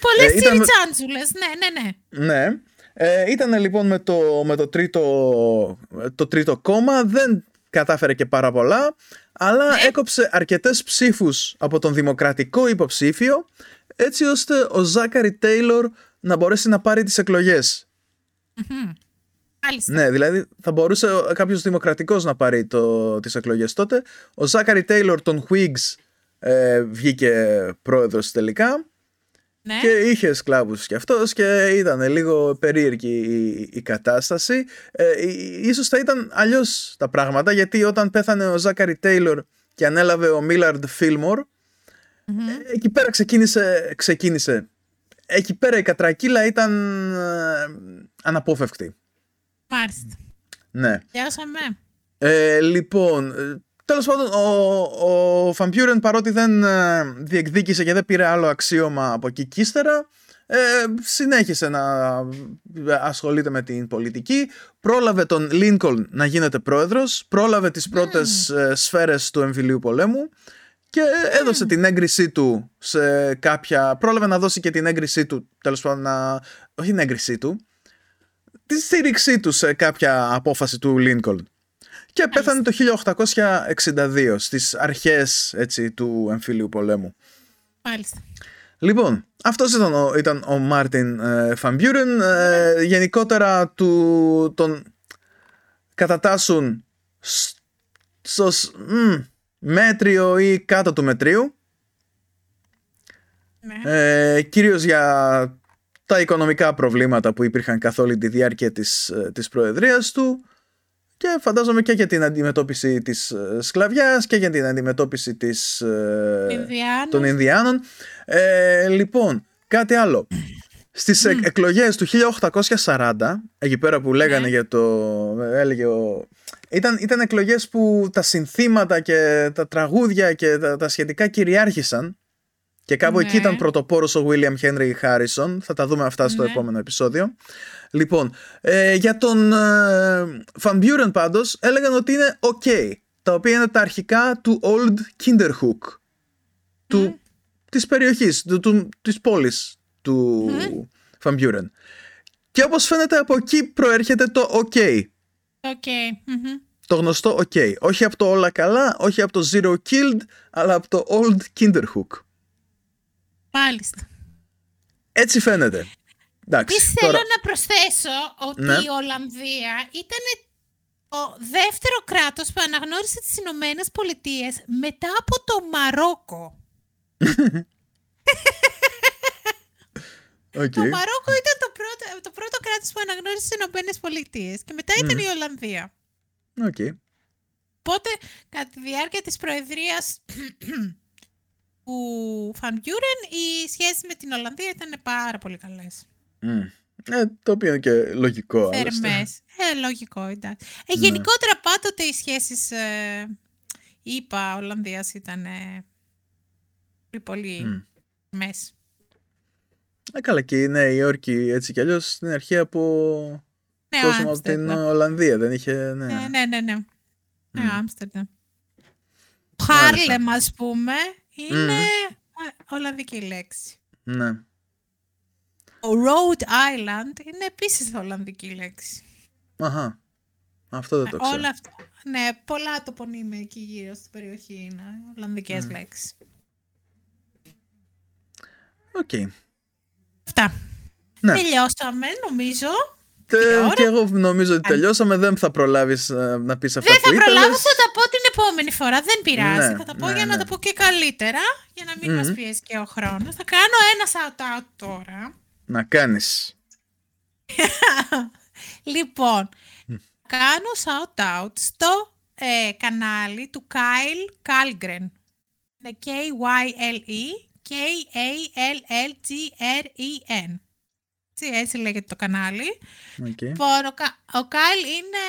S1: Πολλές
S2: Ε, ήταν-
S1: τσιριτσάντζουλες. Ναι, ναι, ναι.
S2: Ναι. Ε, ήταν λοιπόν με το, με το, τρίτο, το τρίτο κόμμα, δεν κατάφερε και πάρα πολλά, αλλά
S1: Ναι.
S2: έκοψε αρκετές ψήφους από τον δημοκρατικό υποψήφιο, έτσι ώστε ο Ζάκαρη Τέιλορ να μπορέσει να πάρει τις εκλογές.
S1: Μμμ. Μάλιστα.
S2: Ναι, δηλαδή θα μπορούσε ο- κάποιος δημοκρατικός να πάρει το, τις εκλογές τότε. Ο Ζάκαρη Τέιλορ των Whigs ε, βγήκε πρόεδρος τελικά.
S1: Ναι.
S2: Και είχε σκλάβους κι αυτός και ήταν λίγο περίεργη η, η κατάσταση. Ε, ί- ίσως θα ήταν αλλιώς τα πράγματα γιατί όταν πέθανε ο Ζάκαρη Τέιλορ και ανέλαβε ο Μίλαρντ Φίλμορ
S1: Μμμ.
S2: ε, εκεί πέρα ξεκίνησε, ξεκίνησε. Εκεί πέρα η κατρακύλα ήταν ε, αναπόφευκτη.
S1: Μάλιστα.
S2: Ναι.
S1: Πιάσαμε.
S2: Ε, λοιπόν, ε, τέλος πάντων, ο, ο Φαμπιούρεν παρότι δεν ε, διεκδίκησε και δεν πήρε άλλο αξίωμα από εκεί και ύστερα, ε, συνέχισε να ασχολείται με την πολιτική, πρόλαβε τον Λίνκολν να γίνεται πρόεδρος, πρόλαβε τις πρώτες ε, σφαίρες του εμφυλίου πολέμου και έδωσε την έγκρισή του σε κάποια... Πρόλαβε να δώσει και την έγκρισή του, τέλος πάντων, να... όχι την έγκρισή του, τη στήριξή του σε κάποια απόφαση του Λίνκολν. Και πέθανε το 1862 στις αρχές έτσι, του εμφύλιου πολέμου.
S1: Μάλιστα.
S2: Λοιπόν, αυτός ήταν ο, ήταν ο Μάρτιν ε, Φαν Μπιούρεν. Ε, γενικότερα του, τον κατατάσσουν σ- στο σ- μ, μέτριο ή κάτω του μετρίου.
S1: Ναι.
S2: Ε, κυρίως για τα οικονομικά προβλήματα που υπήρχαν καθ' όλη τη διάρκεια της, ε, της προεδρίας του και φαντάζομαι και για την αντιμετώπιση της ε, σκλαβιάς και για την αντιμετώπιση της, ε,
S1: Ινδιάνων.
S2: των Ινδιάνων. Ε, λοιπόν, κάτι άλλο. Στις εκ- εκλογές του 1840, εκεί πέρα που λέγανε
S1: Ναι.
S2: για το... Έλεγε ο... Ήταν, ήταν εκλογές που τα συνθήματα και τα τραγούδια και τα, τα σχετικά κυριάρχησαν και κάπου εκεί
S1: Ναι.
S2: ήταν πρωτοπόρος ο William Henry Harrison. Θα τα δούμε αυτά στο
S1: Ναι.
S2: επόμενο επεισόδιο. Λοιπόν, ε, για τον ε, Van Buren πάντως έλεγαν ότι είναι ok. Τα οποία είναι τα αρχικά του Old Kinderhook. Του, της περιοχής, του, του, της πόλης του Van Buren. Και όπως φαίνεται από εκεί προέρχεται το ok.
S1: OK. Μμμ.
S2: Το γνωστό ok. Όχι από το όλα καλά, όχι από το zero killed, αλλά από το Old Kinderhook.
S1: Μάλιστα.
S2: Έτσι φαίνεται. Εντάξει,
S1: Τι
S2: τώρα-
S1: θέλω να προσθέσω ότι
S2: Ναι.
S1: η Ολλανδία ήταν το δεύτερο κράτος που αναγνώρισε τις Ηνωμένες Πολιτείες μετά από το Μαρόκο.
S2: Οκ.
S1: Το Μαρόκο ήταν το πρώτο, το πρώτο κράτος που αναγνώρισε τις Ηνωμένες Πολιτείες και μετά ήταν η Ολλανδία.
S2: Οκ.
S1: Οπότε, κατά τη διάρκεια της προεδρίας του Φαν Μπιούρεν, οι σχέσεις με την Ολλανδία ήταν πάρα πολύ καλές.
S2: Μμ. Ε, το οποίο είναι και λογικό. άλλωστε.
S1: Θερμές. Ε, λογικό, εντάξει. Ε,
S2: Ναι.
S1: γενικότερα πάντοτε οι σχέσεις, ε, είπα, Ολλανδίας ήταν ε, πολύ, πολύ
S2: Μμ.
S1: μες.
S2: Ε, καλά και η Νέα Υόρκη έτσι κι αλλιώς στην αρχή από
S1: Ναι,
S2: κόσμο από
S1: Άμστερνταμ.
S2: την Ολλανδία δεν είχε ναι.
S1: Ναι, ναι, ναι, ναι. Ναι,
S2: Μμ.
S1: Άμστερνταμ.
S2: Μάλιστα.
S1: Χάρλεμ, ας πούμε, είναι ε, Ολλανδική λέξη.
S2: ναι.
S1: Ο Rhode Island είναι επίσης Ολλανδική λέξη.
S2: Αχα. Αυτό δεν το ξέρω.
S1: Ε, Όλα αυτά. Ναι, πολλά τοπονύμια εκεί γύρω στην περιοχή είναι Ολλανδικές λέξεις.
S2: Οκ.
S1: Αυτά.
S2: Ναι.
S1: Τελειώσαμε, νομίζω.
S2: Τε-
S1: ώρα.
S2: και εγώ νομίζω ότι τελειώσαμε. Δεν θα προλάβεις ε, να πεις αυτά
S1: Δεν
S2: που
S1: θα
S2: ήθελες.
S1: προλάβω, θα τα πω την επόμενη φορά, δεν πειράζει.
S2: Ναι,
S1: θα τα πω
S2: ναι,
S1: για να
S2: ναι.
S1: τα πω και καλύτερα, για να μην
S2: Μμμ.
S1: μας πιέσει και ο χρόνος. Θα κάνω ένα shout-out τώρα.
S2: Να κάνεις.
S1: Λοιπόν, κάνω shout-out στο ε, κανάλι του Kyle Kalgren. Είναι K-Y-L-E K-A-L-L-G-R-E-N. Έτσι, έτσι λέγεται το κανάλι.
S2: Οκ.
S1: Λοιπόν, ο, Κα- ο Κάιλ είναι...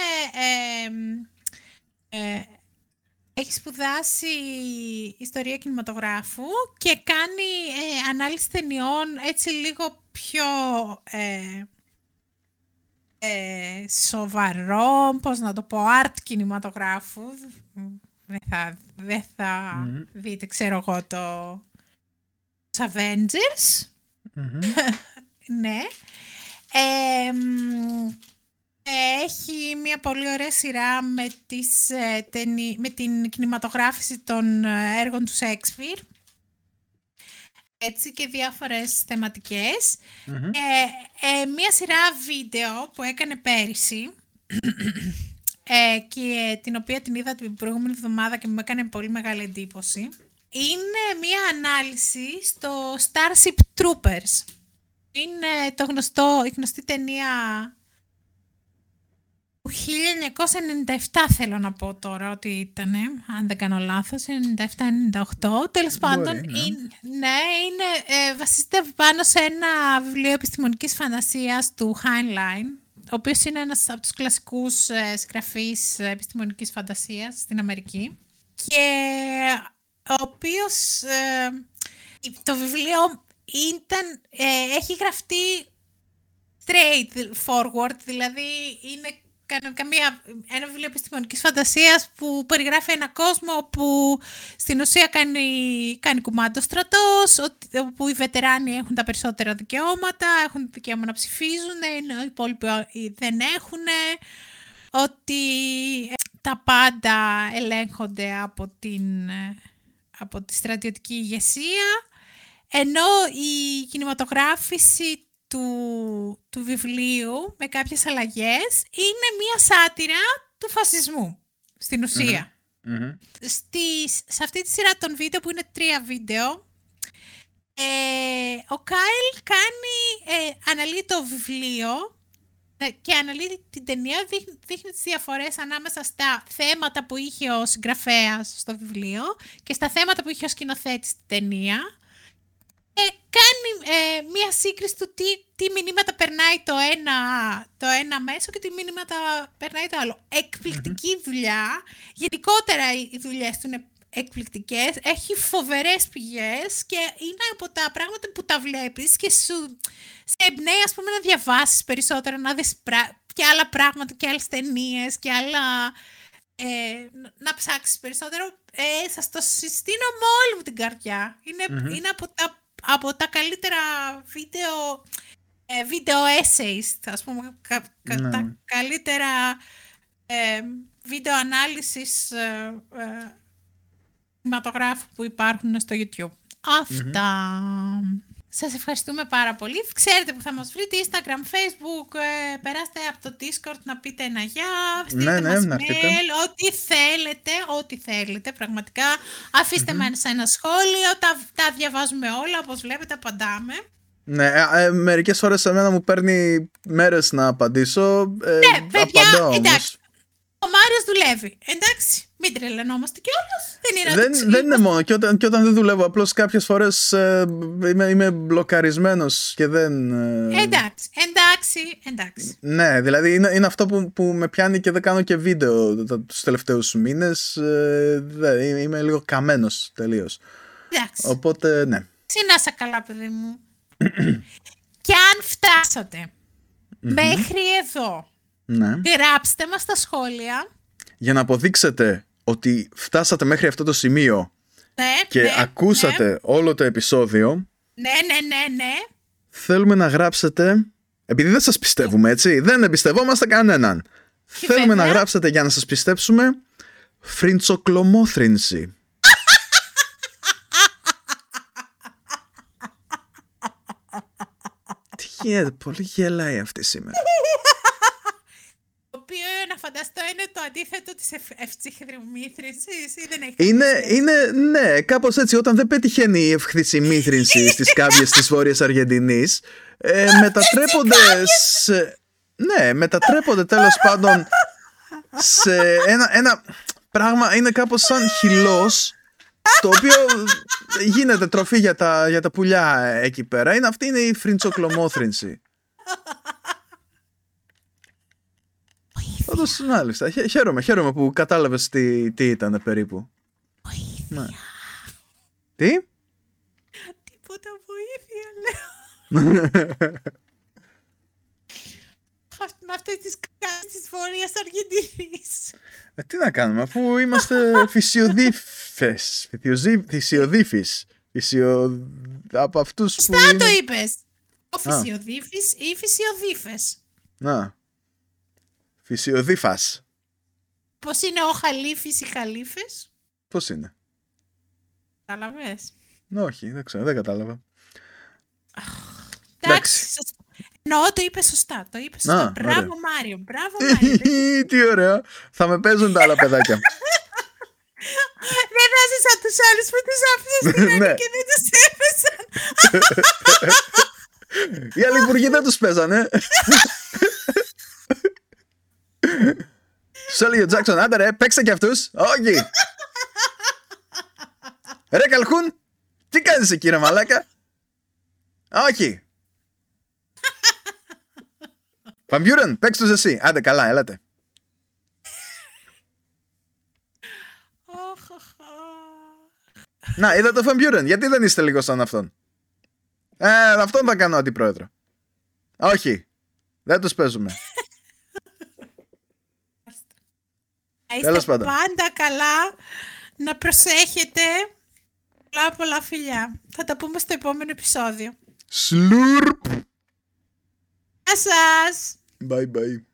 S1: ε, ε, έχει σπουδάσει ιστορία κινηματογράφου και κάνει ε, ανάλυση ταινιών έτσι λίγο πιο ε, ε, σοβαρό, πώς να το πω, art κινηματογράφου. Δεν θα, δεν θα
S2: Μμμ.
S1: δείτε, ξέρω εγώ, το τους Avengers.
S2: Μμμ.
S1: Ναι. Ε, μ, έχει μια πολύ ωραία σειρά με, τις, ε, ταινί- με την κινηματογράφηση των ε, έργων του Σέξπιρ. Έτσι και διάφορες θεματικές.
S2: Μμμ.
S1: Ε, ε, μία σειρά βίντεο που έκανε πέρυσι ε, και την οποία την είδα την προηγούμενη εβδομάδα και μου έκανε πολύ μεγάλη εντύπωση είναι μία ανάλυση στο Starship Troopers. Είναι το γνωστό, η γνωστή ταινία του 1997 θέλω να πω τώρα ότι ήταν, αν δεν κάνω λάθος, 97-98. Τέλος πάντων,
S2: ναι.
S1: είναι, ναι, είναι, ε, βασίζεται πάνω σε ένα βιβλίο επιστημονικής φαντασίας του Heinlein, ο οποίος είναι ένας από τους κλασικούς ε, συγγραφείς ε, επιστημονικής φαντασίας στην Αμερική. Και ο οποίος ε, το βιβλίο ήταν, ε, έχει γραφτεί straight forward, δηλαδή είναι κανονικά μια, ένα βιβλίο επιστημονικής φαντασίας που περιγράφει ένα κόσμο που στην ουσία κάνει, κάνει κουμάντο στρατός, ότι- όπου οι βετεράνοι έχουν τα περισσότερα δικαιώματα, έχουν δικαίωμα να ψηφίζουν, ενώ οι υπόλοιποι δεν έχουν, ότι ε, τα πάντα ελέγχονται από, την, ε, από τη στρατιωτική ηγεσία, ενώ η κινηματογράφηση του, του βιβλίου με κάποιες αλλαγές είναι μία σάτυρα του φασισμού στην ουσία.
S2: Μμμ.
S1: Στις, σε αυτή τη σειρά των βίντεο που είναι τρία βίντεο ε, ο Κάιλ κάνει, ε, αναλύει το βιβλίο ε, και αναλύει την ταινία, δείχνει, δείχνει τις διαφορές ανάμεσα στα θέματα που είχε ο συγγραφέας στο βιβλίο και στα θέματα που είχε ο σκηνοθέτης στην ταινία. Ε, κάνει ε, μία σύγκριση του τι, τι μηνύματα περνάει το ένα, το ένα μέσο και τι μηνύματα περνάει το άλλο. Εκπληκτική δουλειά. Γενικότερα οι, οι δουλειές του είναι εκπληκτικές. Έχει φοβερές πηγές και είναι από τα πράγματα που τα βλέπεις και σου σε εμπνέει ας πούμε να διαβάσεις περισσότερα, να δεις πρα... και άλλα πράγματα και άλλες ταινίες και άλλα... Ε, να ψάξεις περισσότερο. Ε, σας το συστήνω με όλη μου την καρδιά. Είναι,
S2: Μμμ.
S1: είναι από τα από τα καλύτερα βίντεο, ε, βίντεο essays, ας πούμε, κα- κα-
S2: Ναι.
S1: τα καλύτερα ε, βίντεο ανάλυσης ε, ε, κινηματογράφου που υπάρχουν στο YouTube. Αυτά. Σας ευχαριστούμε πάρα πολύ. Ξέρετε που θα μας βρείτε, Instagram, Facebook, ε, περάστε από το Discord να πείτε ένα γεια, στείλτε
S2: Ναι, ναι,
S1: μας
S2: να έρθετε.
S1: mail, ό,τι θέλετε, ό,τι θέλετε, πραγματικά. Αφήστε μας ένα σχόλιο, τα, τα διαβάζουμε όλα, όπως βλέπετε απαντάμε.
S2: Ναι, ε, ε, μερικές φορές εμένα μου παίρνει μέρες να απαντήσω. Ε,
S1: Ναι, παιδιά,
S2: απαντάω όμως.
S1: εντάξει. Ο Μάριος δουλεύει. Εντάξει, μην τρελανόμαστε κιόλας. Δεν είναι ότι
S2: Δεν, δεν είναι μόνο. Και όταν, και όταν δεν δουλεύω, απλώς κάποιες φορές ε, είμαι, είμαι μπλοκαρισμένος και δεν... ε,
S1: Εντάξει, εντάξει, εντάξει.
S2: Ναι, δηλαδή είναι, είναι αυτό που, που με πιάνει και δεν κάνω και βίντεο τα- τους τελευταίους μήνες. Ε, δεν- είμαι, είμαι λίγο καμένος τελείως.
S1: εντάξει.
S2: Οπότε, ναι.
S1: Συνάσα καλά, παιδί μου. και αν φτάσατε μέχρι εδώ,
S2: ναι.
S1: γράψτε μας στα σχόλια.
S2: Για να αποδείξετε ότι φτάσατε μέχρι αυτό το σημείο
S1: Ναι,
S2: και
S1: ναι,
S2: ακούσατε όλο το επεισόδιο,
S1: Ναι, ναι, ναι, ναι.
S2: θέλουμε να γράψετε. Επειδή δεν σας πιστεύουμε, έτσι. Δεν εμπιστευόμαστε κανέναν. θέλουμε να
S1: βέβαια.
S2: γράψετε για να σας πιστέψουμε φριντσοκλωμόθρινση. Τι γίνεται, πολύ γελάει αυτή σήμερα.
S1: Το οποίο να φανταστώ είναι το αντίθετο της ευ- ευτσιχδημήθρησης ή δεν έχει
S2: Είναι,
S1: σχέση;
S2: είναι, ναι, κάπως έτσι. Όταν δεν πετυχαίνει η εύχθηση μήθρινση στις κάμπιες της Βόρειας Αργεντινής, ε, μετατρέπονται σε. Ναι, μετατρέπονται τέλος πάντων σε ένα, ένα πράγμα. Είναι κάπως σαν χυλός το οποίο γίνεται τροφή για τα, για τα πουλιά εκεί πέρα. Είναι, αυτή είναι η φριντσοκλωμόθρινση. Όντως, μάλιστα. Χαι- Χαίρομαι, χαίρομαι που κατάλαβες τι, τι ήταν περίπου.
S1: Βοήθεια.
S2: Ναι. Τι;
S1: Τίποτα βοήθεια, λέω. Αυτ- Με αυτές τις κάρτες της Βόρειας Αργεντινής.
S2: Ε, τι να κάνουμε, αφού είμαστε φυσιοδίφες. Φυσιοζή- Φυσιοδίφης. Φυσιο... Από αυτούς που
S1: Σωστά το
S2: είναι...
S1: είπες. Ο φυσιοδίφης ή φυσιοδίφες.
S2: Να. Φυσιοδίφας.
S1: Πώς είναι ο χαλίφης ή χαλίφες;
S2: Πώς είναι;
S1: Καταλαβες.
S2: Όχι, δεν ξέρω, δεν κατάλαβα. Εντάξει.
S1: Εντάξει. σωστά. Εννοώ το είπε σωστά. Το είπε σωστά.
S2: Α,
S1: Μπράβο
S2: ωραία.
S1: Μάριο. Μπράβο Μάριο.
S2: Τι ωραίο. Θα με παίζουν τα άλλα παιδάκια.
S1: δεν θα είσαι σαν τους άλλους που τους άφησαν στην άκρη
S2: Ναι.
S1: και δεν τους έπεσαν.
S2: Οι άλλοι υπουργοί δεν τους παίζανε. Τους έλεγε ο Τζάκσον, άντε ρε, παίξτε κι αυτούς. Όχι. Ρε Καλχούν, τι κάνεις εκεί ρε μαλάκα; Όχι. Βαμπιούρεν, παίξ' τους εσύ. Άντε καλά, έλατε.
S1: Οχ, οχ, οχ.
S2: Να, είδα το Βαμπιούρεν, γιατί δεν είστε λίγο σαν αυτόν; Ε, αυτόν θα κάνω αντιπρόεδρο. Όχι, δεν τους παίζουμε.
S1: Να
S2: Τέλος
S1: είστε
S2: πάντων.
S1: πάντα καλά. Να προσέχετε. Πολλά πολλά φιλιά. Θα τα πούμε στο επόμενο επεισόδιο.
S2: Σλουρπ.
S1: Γεια σας!
S2: Bye bye.